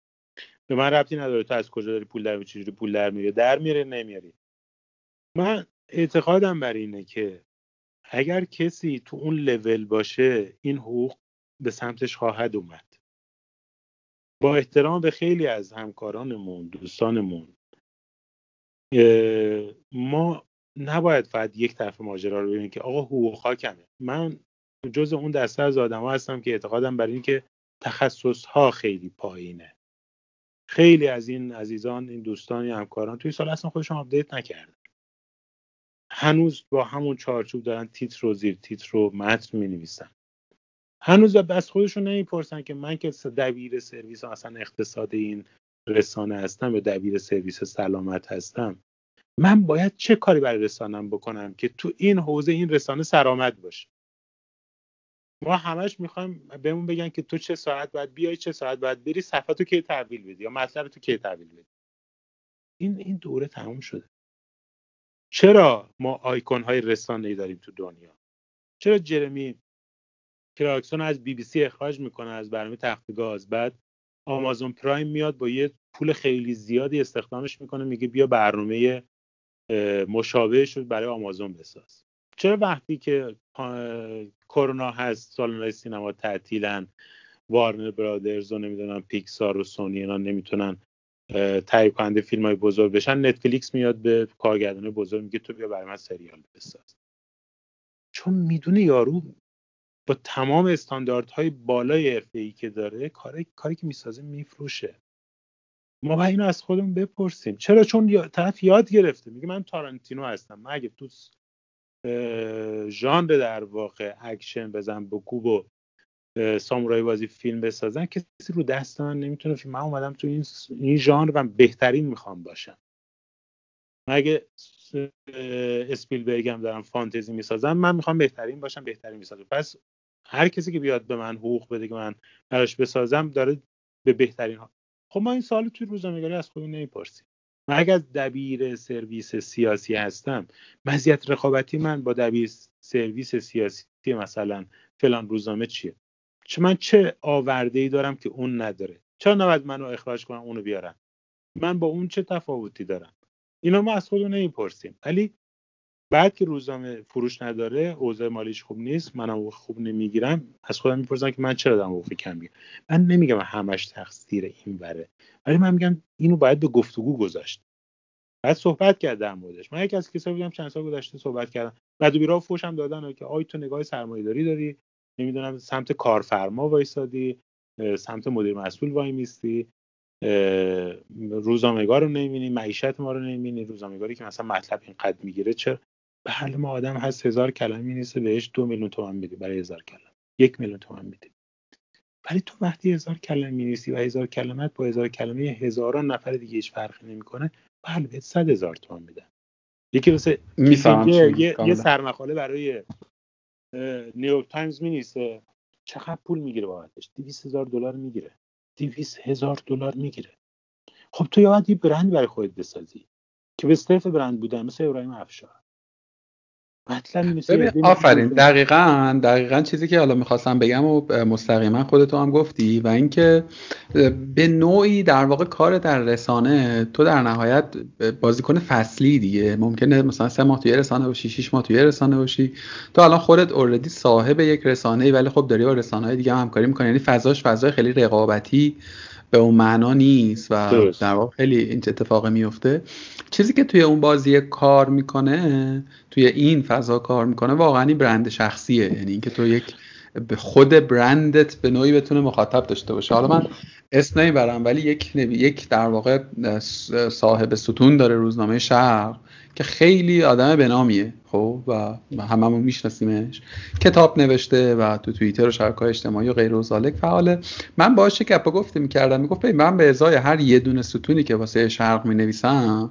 به من ربطی نداره. تو از کجا داری پول در چجوری پول در میاره در میاره نمیاری. من اعتقادم بر اینه که اگر کسی تو اون لول باشه این حقوق به سمتش خواهد اومد. با احترام به خیلی از همکارانمون دوستانمون ما نباید فقط یک طرف ماجرا رو ببینیم که آقا حقوق کمه من جز اون دسته از آدم ها هستم که اعتقادم بر این که تخصص ها خیلی پایینه. خیلی از این عزیزان این دوستان این همکاران توی سال اصلا خودشون update نکردن. هنوز با همون چارچوب دارن تیتر و زیر تیتر و متن می نویسن هنوز از خودشون نمی‌پرسن که من که دبیر سرویس اصلا اقتصاد این رسانه هستم یا دبیر سرویس سلامت هستم. من باید چه کاری برای رسانم بکنم که تو این حوزه این رسانه سرآمد باشه؟ ما همش می‌خوایم بهمون بگن که تو چه ساعت باید بیای چه ساعت باید بری صفحه تو کی تحویل بدی یا مطلب تو کی تحویل بدی؟ این این دوره تموم شده. چرا ما آیکون های رسانه ای داریم تو دنیا؟ چرا جرمی کراکسون از بی بی سی اخراج می‌کنه از برنامه تخت گاز؟ بعد آمازون پرایم میاد با یه پول خیلی زیادی استخدامش می‌کنه میگه بیا برنامه مشابه شد برای آمازون بساز. چرا وقتی که کرونا هست سالن سینما تعطیلن وارنر برادرز و نمی‌دونم پیکسار و سونی اینا نمی‌تونن تهیه کننده فیلم های بزرگ بشن نتفلیکس میاد به کارگردان بزرگ میگه تو بیا برای من سریال بساز. چون می‌دونه یارو با تمام استانداردهای بالای ای که داره کاری کاری که می‌سازه میفروشه. ما باید اینو از خودمون بپرسیم. چرا؟ چون طرف یاد گرفته. میگه من تارانتینو هستم. من اگه تو ژانر در واقع اکشن بزن کوب و سامورایی بازی فیلم بسازن کسی رو دست من نمی‌تونه فیلم من اومدم تو این این ژانر و بهترین می‌خوام باشم. اگه اسپیلبرگ هم دارم فانتزی می‌سازم من می‌خوام بهترین باشم بهترین می‌سازم. پس هر کسی که بیاد به من حقوق بده که من براش بسازم داره به بهترین خب ما این سوالو توی روزنامه‌نگاری از خودمون نمی‌پرسیم. من اگر دبیر سرویس سیاسی هستم مزیت رقابتی من با دبیر سرویس سیاسی مثلا فلان روزنامه چیه؟ چه من چه آورده ای دارم که اون نداره؟ چرا نباید منو اخراج کنم اونو بیارم من با اون چه تفاوتی دارم؟ اینا ما از خودمون نمی‌پرسیم. ولی بعد که روزنامه فروش نداره اوضاع مالیش خوب نیست منم خوب نمی‌گیرم از خودم می‌پرسم که من چرا دارم حقوق کم می‌گیرم؟ من نمیگم همش تقصیر این بره ولی من میگم اینو باید به گفتگو گذاشت. بعد صحبت کرد در موردش. من یکی از کسایی بودم چند سال گذشته صحبت کردم. بعد بیرا فوشم دادن که آی تو نگاه سرمایه داری؟ نمی‌دونم سمت کارفرما وایسادی؟ سمت مدیر مسئول وای میستی؟ روزنامه‌نگار رو نمی‌بینی؟ معیشت ما رو نمی‌بینی؟ روزنامه‌نگاری که مثلا مطلب اینقدر می‌گیره چه؟ بله ما آدم هست هزار کلمه نیست بهش دو میلیون تومن میدی برای هزار کلمه. یک میلیون تومن میدی ولی تو وقتی هزار کلمه می‌نویسی و هزار کلمت با هزار کلمه هزاران نفر دیگه هیچ فرقی نمی‌کنه بله بهت صد هزار تومن میدن. یکی مثل یه, یه, یه سرمقاله برای نیویورک تایمز مینیسه چقدر پول می‌گیره بابتش 200 هزار دلار می‌گیره. 200 هزار دلار می‌گیره. خب تو یاد یه برند برای خودت بسازی که به استرف برند بودن مثل ابراهیم افشار. آفرین. دقیقا دقیقا چیزی که حالا می‌خواستم بگم و مستقیما خودتو هم گفتی و اینکه به نوعی در واقع کار در رسانه تو در نهایت بازیکن فصلی دیگه. ممکنه مثلا سه ماه توی رسانه باشی شیش ماه توی رسانه باشی. تو الان خودت اوردی صاحب یک رسانه ولی خب داری با رسانه های دیگه هم همکاری می‌کنی. یعنی فضاش فضای خیلی رقابتی. به اون معنا نیست و در واقع خیلی این اتفاق میفته. چیزی که توی اون بازی کار می‌کنه توی این فضا کار می‌کنه واقعا این برند شخصیه. یعنی اینکه تو یک به خود برندت به نوعی بتونه مخاطب داشته باشه. حالا من اسم نمی‌برم ولی یک یک در واقع صاحب ستون داره روزنامه شهر. که خیلی آدم بنامیه خب؟ و هممون میشناسیمش. کتاب نوشته و تو توییتر و شبکه‌های اجتماعی و غیر و ذالک فعاله. من باهاش گپ گفته می‌کردم. می‌گفت من به ازای هر یه دونه ستونی که واسه شرق می‌نویسم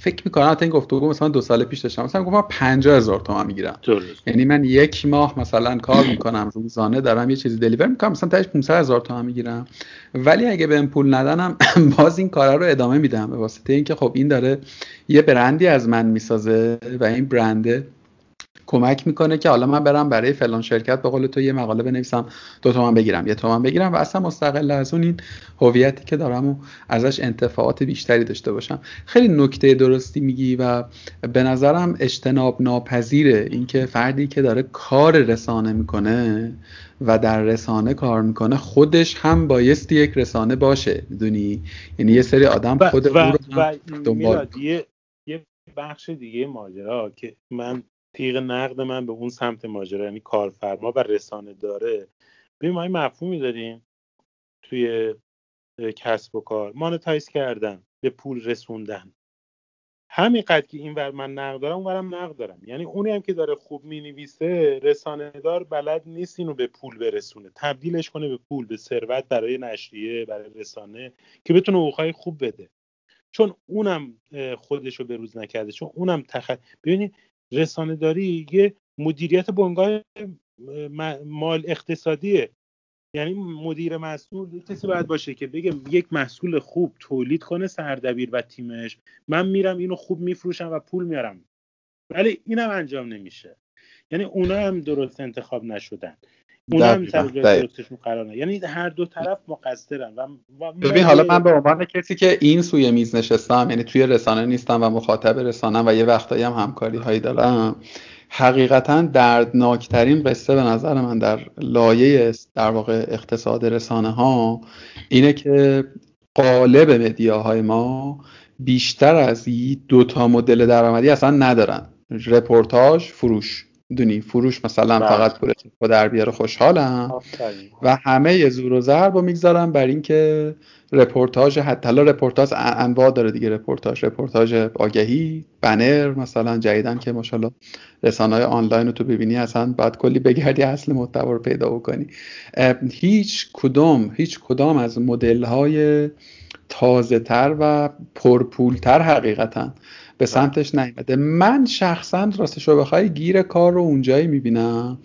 فکر می‌کنم حتی این گفتگو مثلا دو سال پیش داشتم. مثلا گفتم 50 هزار تومان می‌گیرم. یعنی من یک ماه مثلا کار می‌کنم روزانه دارم یه چیزی دلیور می‌کنم مثلا تاش 500 هزار تومان می‌گیرم. ولی اگه بهم پول ندنم باز این کارا رو ادامه میدم به واسطه اینکه خب این داره یه برندی از من می‌سازه و این برنده کمک می‌کنه که حالا من برم برای فلان شرکت به قول تو یه مقاله بنویسم دو تومن بگیرم یه تومن بگیرم و اصلا مستقل از اون این هویتی که دارم و ازش انتفاعات بیشتری داشته باشم. خیلی نکته درستی میگی و به نظرم اجتناب ناپذیره اینکه فردی که داره کار رسانه می‌کنه و در رسانه کار می‌کنه خودش هم بایستی یک رسانه باشه می‌دونی؟ یعنی یه سری آدم خود و, و, دنبال یه بخش دیگه ماجرا که من تیغ نقد من به اون سمت ماجرا یعنی کارفرما و رسانه داره. ببین ما این مفهومی داریم توی کسب و کار. مانتایز کردن به پول رسوندن. همینقدر که این ور من نقد دارم اونورم نقد دارم. یعنی اونی هم که داره خوب می‌نویسه رسانه دار بلد نیست اینو به پول برسونه. تبدیلش کنه به پول به ثروت برای نشریه برای رسانه که بتونه حقوقهای خوب بده. چون اونم خودش رو بروز نکرده چون اونم تخ... ببینید رسانه داری یه مدیریت بنگاه مال اقتصادیه. یعنی مدیر مسئول کسی باید باشه که بگه یک محصول خوب تولید کنه سردبیر و تیمش. من میرم اینو خوب میفروشم و پول میارم. ولی اینم انجام نمیشه. یعنی اونا هم درست انتخاب نشدن. هم درستشون قرار یعنی هر دو طرف مقصرن و ببین حالا من به عنوان کسی که این سوی میز نشستم یعنی توی رسانه نیستم و مخاطب رسانه و یه وقتایی هم همکاری هایی دارم حقیقتا دردناکترین قصه به نظر من در لایه در واقع اقتصاد رسانه ها اینه که غالب media های ما بیشتر از دو تا مدل درآمدی اصلا ندارن. رپورتاج فروش. دونی فروش مثلا بله. فقط پول در بیاره خوشحالم و همه زور و ضرب رو می‌گذارم بر اینکه رپورتاج حتی حالا رپورتاج انواع داره دیگه رپورتاج رپورتاج آگهی بنر مثلا جدیداً که ماشاءالله رسانه های آنلاین رو تو ببینی اصلا باید کلی بگردی اصل محتوا رو پیدا بکنی. هیچ کدوم هیچ کدام از مدل های تازه تر و پرپولتر حقیقتا به سمتش نیومده. من شخصا راستش رو بخوای گیر کار رو اونجایی می‌بینم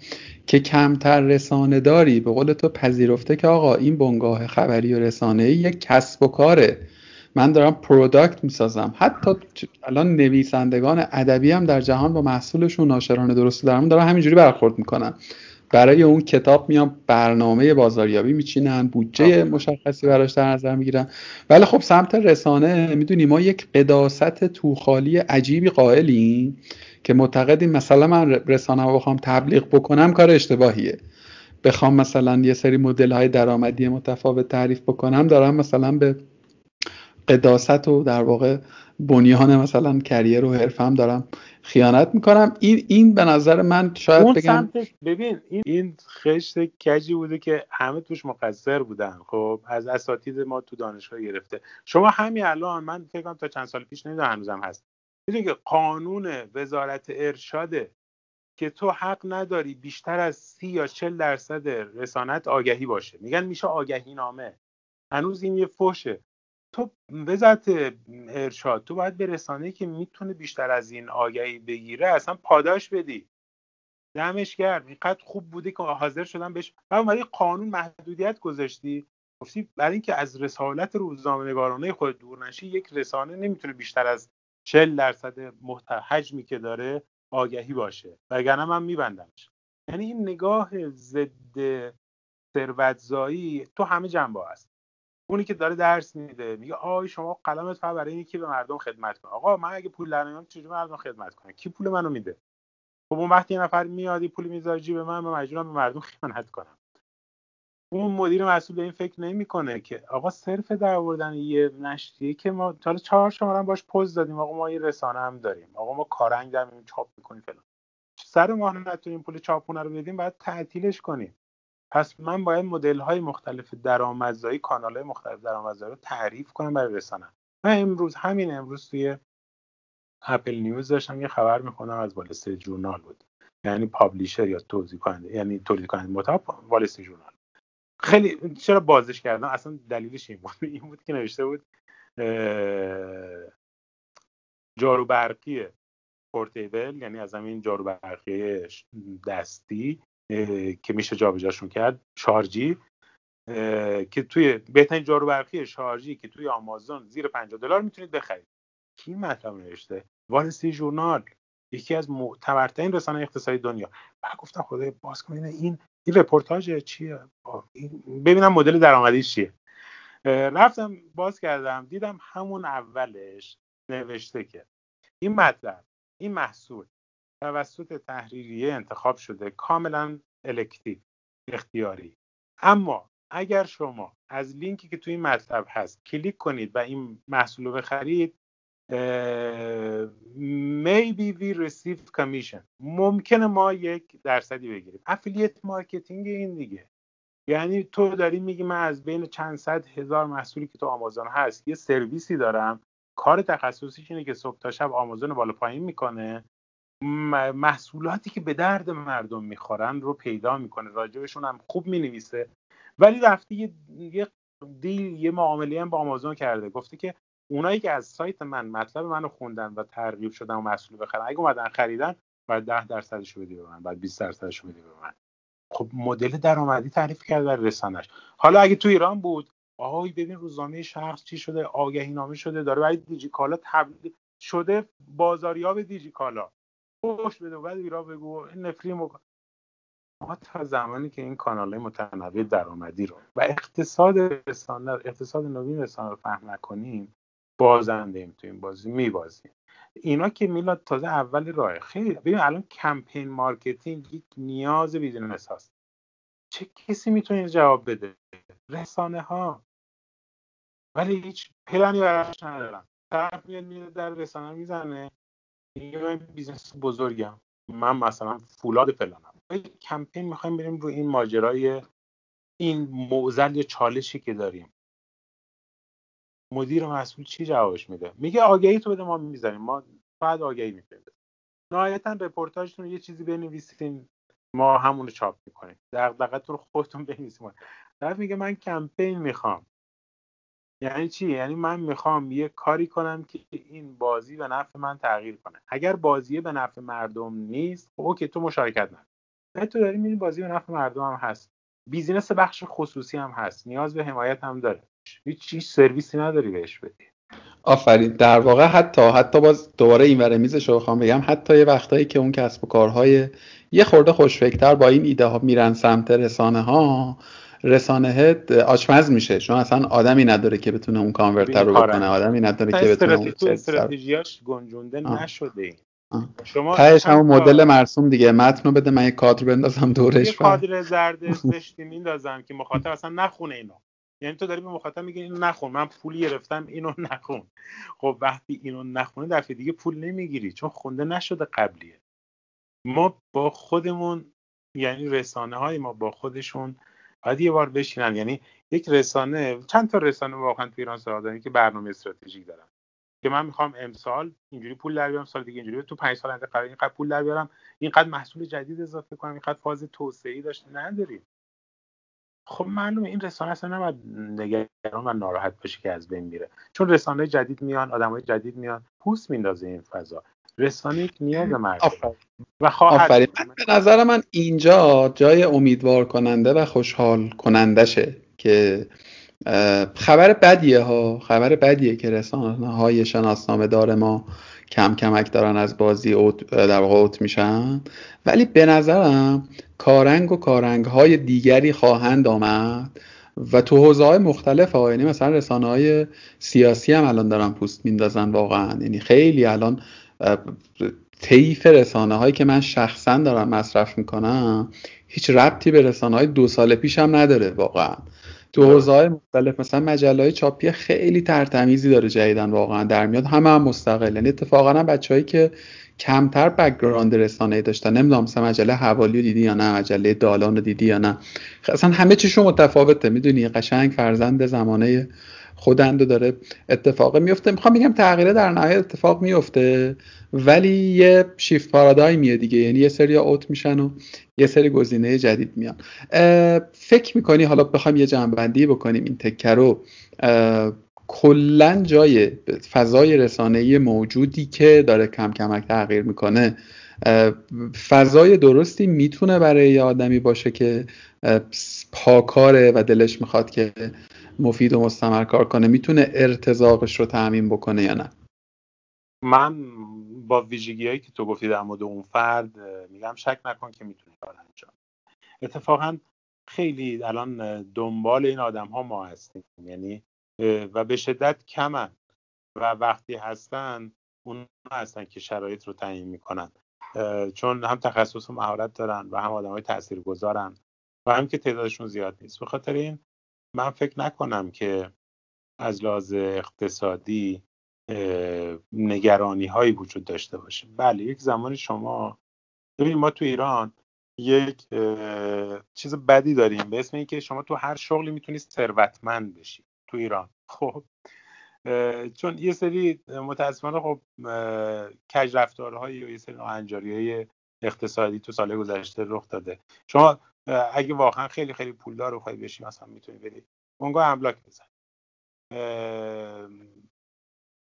که کمتر رسانه داری. به قول تو پذیرفته که آقا این بنگاه خبری و رسانه یک کسب و کاره. من دارم product می‌سازم. حتی الان نویسندگان ادبی هم در جهان با محصولشون ناشرانه درست دارم دارن همینجوری برخورد می‌کنن. برای اون کتاب میان برنامه بازاریابی میچینن بودجه مشخصی براش در نظر می‌گیرن. ولی خب سمت رسانه می‌دونی ما یک قداست توخالی عجیبی قائلیم که معتقدیم مثلا من رسانه رو بخوام تبلیغ بکنم کار اشتباهیه. بخوام مثلا یه سری مدل های درآمدی متفاوت تعریف بکنم دارم مثلا به قداست و در واقع بنیان مثلا کریر و حرفم دارم خیانت می‌کنم. این این به نظر من شاید بگم ببین این این خشت کجی بوده که همه توش مقصر بودن. خب از اساتید ما تو دانشگاه گرفته. شما همین الان من فکر کنم تا چند سال پیش نمی‌دونم هنوزم هست. می‌دونی که قانون وزارت ارشاده که تو حق نداری بیشتر از سی یا چل درصد رسانت آگهی باشه. میگن میشه آگهی نامه هنوز این یه فوشه تو وزارت ارشاد تو باید به رسانه که می‌تونه بیشتر از این آگهی بگیره اصلا پاداش بدی. دمش گرد اینقدر خوب بوده که حاضر شدن بهش. و اومدی قانون محدودیت گذاشتی. گفتی برای اینکه از رسالت روزنامه نگارانه خود دور نشی یک رسانه نمی‌تونه بیشتر از 40 درصد حجمی که داره آگهی باشه. وگرنه من میبندمش. یعنی این نگاه ضد ثروتزایی تو همه جنبه هست اونی که داره درس میده. میگه آی شما قلمت فقط برای اینکه به مردم خدمت کنه آقا من اگه پول در نمیارم چجوری مردم خدمت کنه کی پول منو میده؟ خب اون وقتی یه نفر میادی پول می‌ذاره جیب من من مجبورم به مردم خدمت کنم. اون مدیر مسئول به این فکر نمی‌کنه که آقا صرف در آوردن یه نشریه که ما حالا چهار شماره باش پوز دادیم. آقا ما یه رسانه هم داریم. آقا ما کارنگ داریم چاپ می‌کنیم فلان. سر ماه نتونیم پول چاپونه رو بدیم باید تعطیلش کنیم. پس من باید مدل های مختلف درآمدزایی کانال های مختلف درآمدزایی رو تعریف کنم برای رسانه من امروز همین امروز توی اپل نیوز داشتم یه خبر می‌خونم از وال جورنال بود. یعنی پابلیشر یا توضیح کننده یعنی تولید کننده محتوا وال جورنال. خیلی چرا بازش کردم؟ اصلا دلیلش این بود. این بود که نوشته بود جارو برقی پورتیبل یعنی از همین جارو برقی دستی. که میشه جابجاشون کرد شارژی که توی بهترین جارو برقی شارژی که توی آمازون زیر 50 دلار می‌تونید بخرید. کی مطلب نوشته؟ والسی ژورنال یکی از معتبرترین رسانه اقتصادی دنیا. بعد گفتم خدای باز کنین این این رپورتاج چیه؟ ببینم مدل درآمدیش چیه. رفتم باز کردم دیدم همون اولش نوشته که این مطلب این محصول توسط تحریریه انتخاب شده کاملا elective اختیاری. اما اگر شما از لینکی که توی این مطلب هست کلیک کنید و این محصول رو بخرید maybe we receive commission. ممکنه ما یک درصدی بگیریم. affiliate marketing این دیگه. یعنی تو داری میگی من از بین چند صد هزار محصولی که تو آمازون هست یه سرویسی دارم. کار تخصصیش اینه که صبح تا شب آمازون بالا پایین می‌کنه. محصولاتی که به درد مردم می‌خورن رو پیدا می‌کنه. راجبشون هم خوب می‌نویسه. ولی رفتی یه, دیل یه معامله هم با آمازون کرده. گفته که اونایی که از سایت من مطلب منو خوندن و ترغیب شدن و محصول بخرن اگه اومدن خریدن باید 10 درصدش بدی به من باید 20 درصدش بدی به من. خب مدل درآمدی تعریف کرد در رسانش. حالا اگه تو ایران بود آهای ببین روزنامه شخص چی شده آگهی نامه شده داره برای دیجی کالا تبدیل شده بازاریاب دیجی کالا پشت بده بعد ایران بگو نفرین ما تا زمانی که این کانال های متنوع درآمدی رو و اقتصاد رسانه اقتصاد نوین رسانه رو فهم نکنیم بازنده ایم تو این بازی میبازیم. اینا که میلاد تازه اول راه خیلی ببین الان کمپین مارکتینگ یک نیاز بیزینس هست چه کسی می‌تونه جواب بده؟ رسانه ها ولی هیچ پلنی براش ندارم طرف میاد میاد در رسانه می‌زنه. میگه من business بزرگم. من مثلا فولاد فلانم. کمپین می‌خوایم بریم رو این ماجرای این معضل یا چالشی که داریم. مدیر مسئول چی جوابش میده؟ میگه آگهی تو بده ما می‌ذاریم. ما بعد آگهی میده نهایتا رپورتاجتون یه چیزی بنویسین. ما همون رو چاپ می‌کنیم. دغدغتون رو خودتون بنویسید طرف میگه من کمپین می‌خوام. یعنی چی؟ یعنی من می‌خوام یه کاری کنم که این بازی به نفع من تغییر کنه. اگر بازی به نفع مردم نیست خب okay تو مشارکت نه تو داری میری بازی به نفع مردم هم هست. business بخش خصوصی هم هست. نیاز به حمایت هم داره. هیچ سرویسی نداری بهش بدی. آفرین. در واقع حتی حتی باز دوباره این وره میزش رو بخوام بگم حتی یه وقتایی که اون کسب و کارهای یه خورده خوشفکتر با این ایده ها میرن سمت رسانه ها رسانه آشپز میشه. چون اصلا آدمی نداره که بتونه اون کانورتر رو بکنه. آدمی نداره که بتونه اون استراتژیاش گنجونده نشده شما تهش همون مدل مرسوم دیگه. متن رو بده من یه کادر بندازم دورش یه کادر زرد زشتی میندازم که مخاطب اصلا نخونه اینو. یعنی تو داری به مخاطب میگی اینو نخون. من پول گرفتم اینو نخون. خب وقتی اینو نخونه دفعه دیگه پول نمی‌گیری چون خونده نشده قبلیه. ما با خودمون یعنی رسانه های ما با خودشون باید یه بار بشینن یعنی یک رسانه چند تا رسانه واقعا تو ایران سراغ که برنامه استراتژیک دارن. که من می‌خوام امسال اینجوری پول در بیارم سال دیگه اینجوری تو پنج سال آینده قرار اینقدر پول در بیارم اینقدر محصول جدید اضافه کنم اینقدر فاز توسعه داشته نداریم. خب معلومه این رسانه اصلا نباید نگران و ناراحت باشه که از بین میره. چون رسانه جدید میان آدمای جدید میان پوست میندازه این فضا. رسانه نیاز مردم و خواهد به نظر من اینجا جای امیدوار کننده و خوشحال کنندشه که خبر بدیه ها. خبر بدیه که رسانه های شناسنامه دار ما کم کمک دارن از بازی اوت در واقع اوت میشن. ولی به نظرم کارنگ و کارنگ های دیگری خواهند آمد و تو حوزه های مختلف ها. یعنی مثلا رسانه های سیاسی هم الان دارن پوست میندازن واقعا. یعنی خیلی الان طیف رسانه هایی که من شخصا دارم مصرف می‌کنم هیچ ربطی به رسانه های دو سال پیش هم نداره واقعا. تو حوزه های مختلف مثلا مجله های چاپی خیلی ترتمیزی داره جدیدن واقعا در میاد. همه هم مستقل یعنی اتفاقا هم بچههایی که کمتر بکگراند رسانه‌ای داشتن نمی‌دونم مثلا مجله حوالی دیدی یا نه مجله دالان رو دیدی یا نه. اصلا همه چیشون متفاوته. می‌دونی؟ قشنگ فرزند زمانه خودند داره اتفاق میفته. می‌خوام بگم تغییره در نهایت اتفاق میفته ولی یه شیفت پارادایمیه دیگه. یعنی یه سری اوت میشن و یه سری گزینه جدید میان. فکر می‌کنی حالا بخوایم یه جنبندی بکنیم این تکه رو کلا جای فضای رسانه‌ای موجودی که داره کم کمک تغییر می‌کنه فضای درستی می‌تونه برای یه آدمی باشه که پاکاره و دلش می‌خواد که مفید و مستمر کار کنه. می‌تونه ارتزاقش رو تعمین بکنه یا نه؟ من با ویژگی هایی که تو گفتی در مورد اون فرد میگم شک نکن که می‌تونه کار انجام اتفاقا خیلی الان دنبال این آدم ها ما هستیم. یعنی و به شدت کمن و وقتی هستن اون هستن که شرایط رو تعیین می‌کنن. چون هم تخصص و مهارت دارن و هم آدم های تأثیر گذارن و هم که تعدادشون زیاد نیست. به خاطر این من فکر نکنم که از لحاظ اقتصادی نگرانی هایی وجود داشته باشه. بله یک زمانی شما ببینید ما تو ایران یک چیز بدی داریم به اسم اینکه شما تو هر شغلی می‌تونید ثروتمند بشی تو ایران. خب چون یه سری متاسفانه خب کج رفتارهایی و یه سری ناهنجاری های اقتصادی تو سال گذشته رخ داده. شما اگه واقعا خیلی خیلی پولدار بخوای بشی مثلا می‌تونی بری. اونگاه املاک بزن.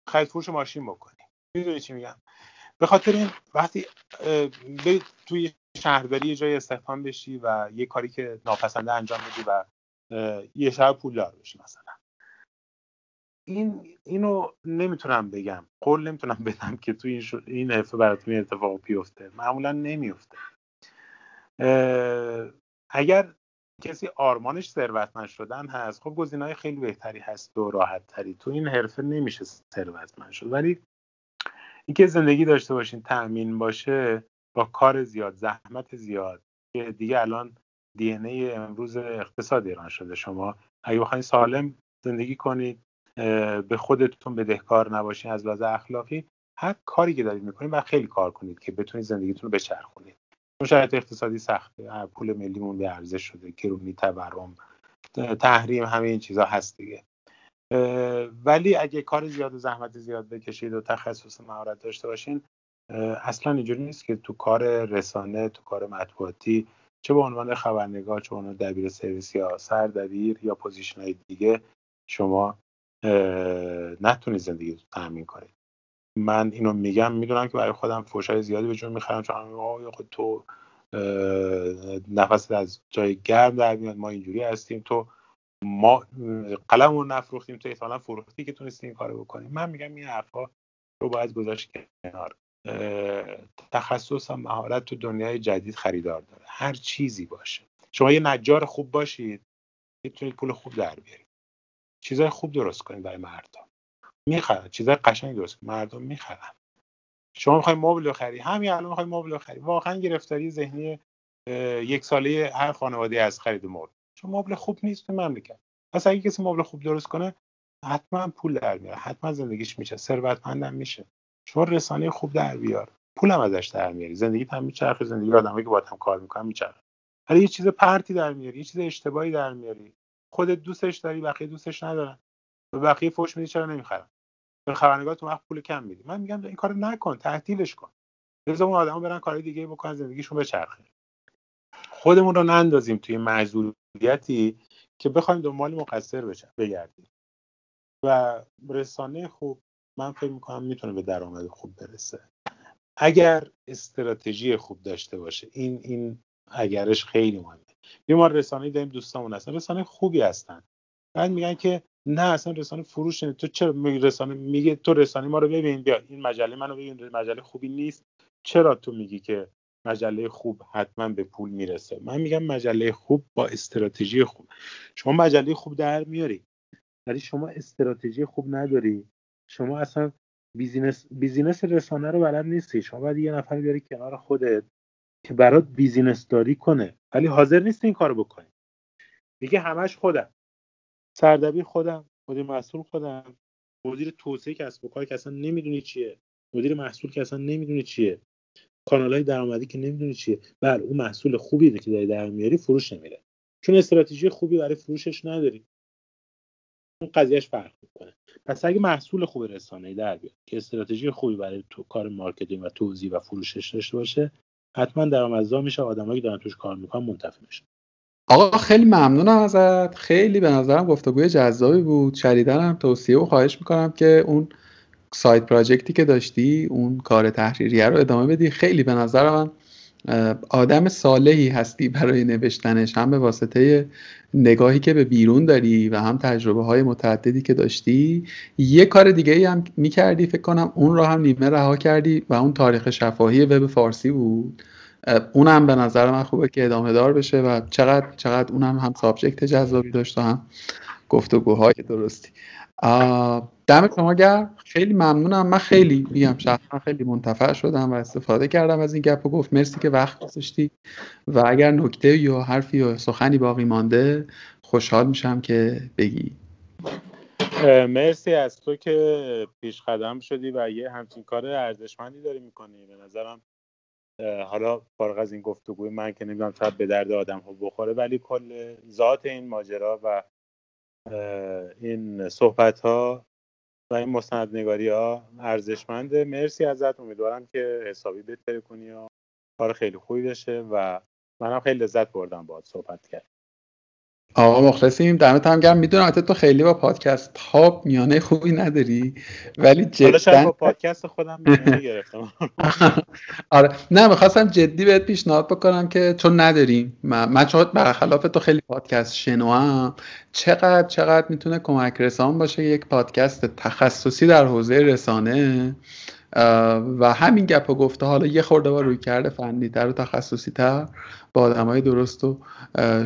خرید فروش ماشین بکنی. می‌دونی چی میگم؟ به خاطر این وقتی برید توی شهرداری یه جای استخدام بشی و یه کاری که ناپسنده انجام بدی و یه شب پولدار بشی مثلا. این اینو نمی‌تونم بگم. قول نمی‌تونم بدم که توی این. این حرفه براتون اتفاق بیفته. معمولا نمیفته اگر کسی آرمانش ثروتمند شدن هست خب گزینه‌های خیلی بهتری هست و راحت تری تو این حرفه نمیشه ثروتمند شد ولی اینکه زندگی داشته باشین تأمین باشه با کار زیاد زحمت زیاد که دیگه الان دی ای امروز اقتصاد ایران شده. شما اگه بخواین سالم زندگی کنید به خودتون بدهکار نباشین از لحاظ اخلاقی هر کاری که دارید می‌کنید و خیلی کار کنید که بتونید زندگیتون رو بچرخونید. چون شرایط اقتصادی سخته پول ملیمون به ارزش شده گرونی تورم تحریم همه این چیزا هست دیگه. ولی اگه کار زیاد و زحمت زیاد بکشید و تخصص مهارت داشته باشین اصلا اینجوری نیست که تو کار رسانه تو کار مطبوعاتی چه به عنوان خبرنگار چه به عنوان دبیر سرویس یا سردبیر یا position های دیگه شما نتونید زندگی رو تامین کنید. من اینو میگم می‌دونم که برای خودم فوشای زیادی به جون می‌خرم چون خود تو نفس از جای گرم در میاد ما اینجوری هستیم تو ما قلم رو نفروختیم تو احتمالا فروختی که تونستی این کارو بکنیم من میگم این حرفا رو باید گذاشت کنار. تخصص هم مهارت تو دنیای جدید خریدار داره. هر چیزی باشه. شما یه نجار خوب باشید می‌تونید پول خوب در بیارید. چیزای خوب درست کنید برای مردم. می‌خرن چیزای قشنگ درست. مردم می‌خرن. شما می‌خواید مبل بخری همین الان می‌خواید مبل بخری واقعا گرفتاری ذهنی یک ساله هر خانواده از خرید مبل. چون مبل خوب نیست تو مملکت. پس اگه کسی مبل خوب درست کنه حتما پول در میاره. حتما زندگیش میشه ثروتمندم میشه. شما رسانه خوب در بیار. پولم ازش در میاری. زندگی هم میچرخه. زندگی آدمایی که باهات هم کار می‌کنن میچرخه. ولی یه چیز پرتی در میاری. یه چیز اشتباهی در میاری. خودت دوستش داری بقیه دوستش ندارن. به بقیه فوش میدی چرا نمی‌خرن به خبرنگار تو وقت پول کم میدی. من میگم این کارو نکن تعطیلش کن. بذار اون آدما برن کارهای دیگه بکنن زندگیشون بچرخه. خودمون رو نندازیم توی معذوریتی که بخوایم دنبال مقصر بگردیم. و رسانه خوب من فکر می‌کنم می‌تونه به درآمد خوب برسه. اگر استراتژی خوب داشته باشه این این اگرش خیلی مهمه. ما رسانه داریم دوستامون هستن. رسانه خوبی هستن. بعد میگن که نه اصلا رسانه فروش تو چرا رسانه میگه تو رسانه ما رو ببین بیا این مجله منو ببین مجله خوبی نیست. چرا تو میگی که مجله خوب حتما به پول می‌رسه؟ من میگم مجله خوب با استراتژی خوب. شما مجله خوب در میاری ولی شما استراتژی خوب نداری. شما اصلا business business رسانه رو بلد نیستی. شما باید یه نفر بیاری کنار خودت که برات business داری کنه. ولی حاضر نیست این کارو بکنی. میگه همش خودم. سردبیر خودم مدیر محصول خودم. مدیر توسعه کسب و کار که اصلا نمی‌دونی چیه. مدیر محصول که اصلا نمی‌دونی چیه. کانال های درآمدی که نمی‌دونی چیه. بله اون محصول خوبی که داری در میاری فروش نمیره. چون استراتژی خوبی برای فروشش نداری. اون قضیهش فرق می‌کنه. پس اگه محصول خوب رسانه‌ای در بیاد که استراتژی خوبی برای تو کار marketing و توزیع و فروشش داشته باشه حتما درآمدزا میشه. آدمایی که دارن توش کار می‌کنن منتفع میشن. آقا خیلی ممنونم ازت. خیلی به نظرم گفتگوی جذابی بود. شدیداً توصیه و خواهش می‌کنم که اون سایت پراجکتی که داشتی اون کار تحریریه رو ادامه بدی. خیلی به نظر من آدم صالحی هستی برای نوشتنش. هم به واسطه نگاهی که به بیرون داری و هم تجربه های متعددی که داشتی. یه کار دیگه ای هم می‌کردی فکر کنم اون رو هم نیمه رها کردی و اون تاریخ شفاهی وب فارسی بود. اونم به نظر من خوبه که ادامه دار بشه و چقدر چقدر اونم هم سابجکت جذابی داشت و هم گفتگوهای درستی. دم شما گرم. خیلی ممنونم. من خیلی میگم شخصا خیلی منتفع شدم و استفاده کردم از این گپ و گفت. مرسی که وقت گذاشتی. و اگر نکته یا حرفی یا سخنی باقی مانده خوشحال میشم که بگی. مرسی از تو که پیش قدم شدی و یه همچین کار ارزشمندی داری می‌کنی. به نظرم حالا فارغ از این گفتگوی من که نمی‌دونم شاید به درد آدم ها بخوره ولی کل ذات این ماجرا و این صحبت ها و این مستندنگاری ها ارزشمنده. مرسی ازت. امیدوارم که حسابی بهتر کنی و کار خیلی خوبی بشه و منم خیلی لذت بردم باهات صحبت کرد آقا مخلصیم. دمت هم گرم. می‌دونم تو خیلی با پادکست ها میانه خوبی نداری ولی جدا با پادکست خودم گرفتم. آره. نه می‌خواستم جدی بهت پیشنهاد بکنم که چون نداریم من, من چون برخلاف تو خیلی پادکست شنوام چقدر چقدر می‌تونه کمک رسان باشه یک پادکست تخصصی در حوزه رسانه؟ و همین گپ و گفته حالا یه خورده با روی کرده فنی تر و تخصصی تر با آدم های درست و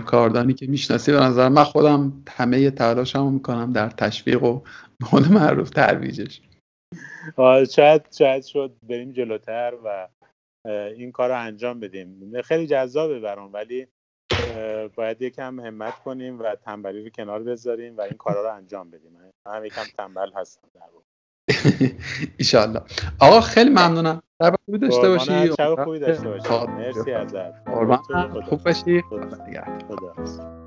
کاردانی که می‌شناسی به نظر من خودم همه تلاشمو می‌کنم در تشویق و مول معروف ترویجش. شاید شاید شد بریم جلوتر و این کار رو انجام بدیم. خیلی جذابه برام ولی باید یکم همت کنیم و تنبلی رو کنار بذاریم و این کارا رو انجام بدیم. من هم یکم تنبل هستم در ایشالله. آقا خیلی ممنونم. شب خوبی داشته باشی. شب خوبی داشته باشی. مرسی ازت. خوب باشی. خدا.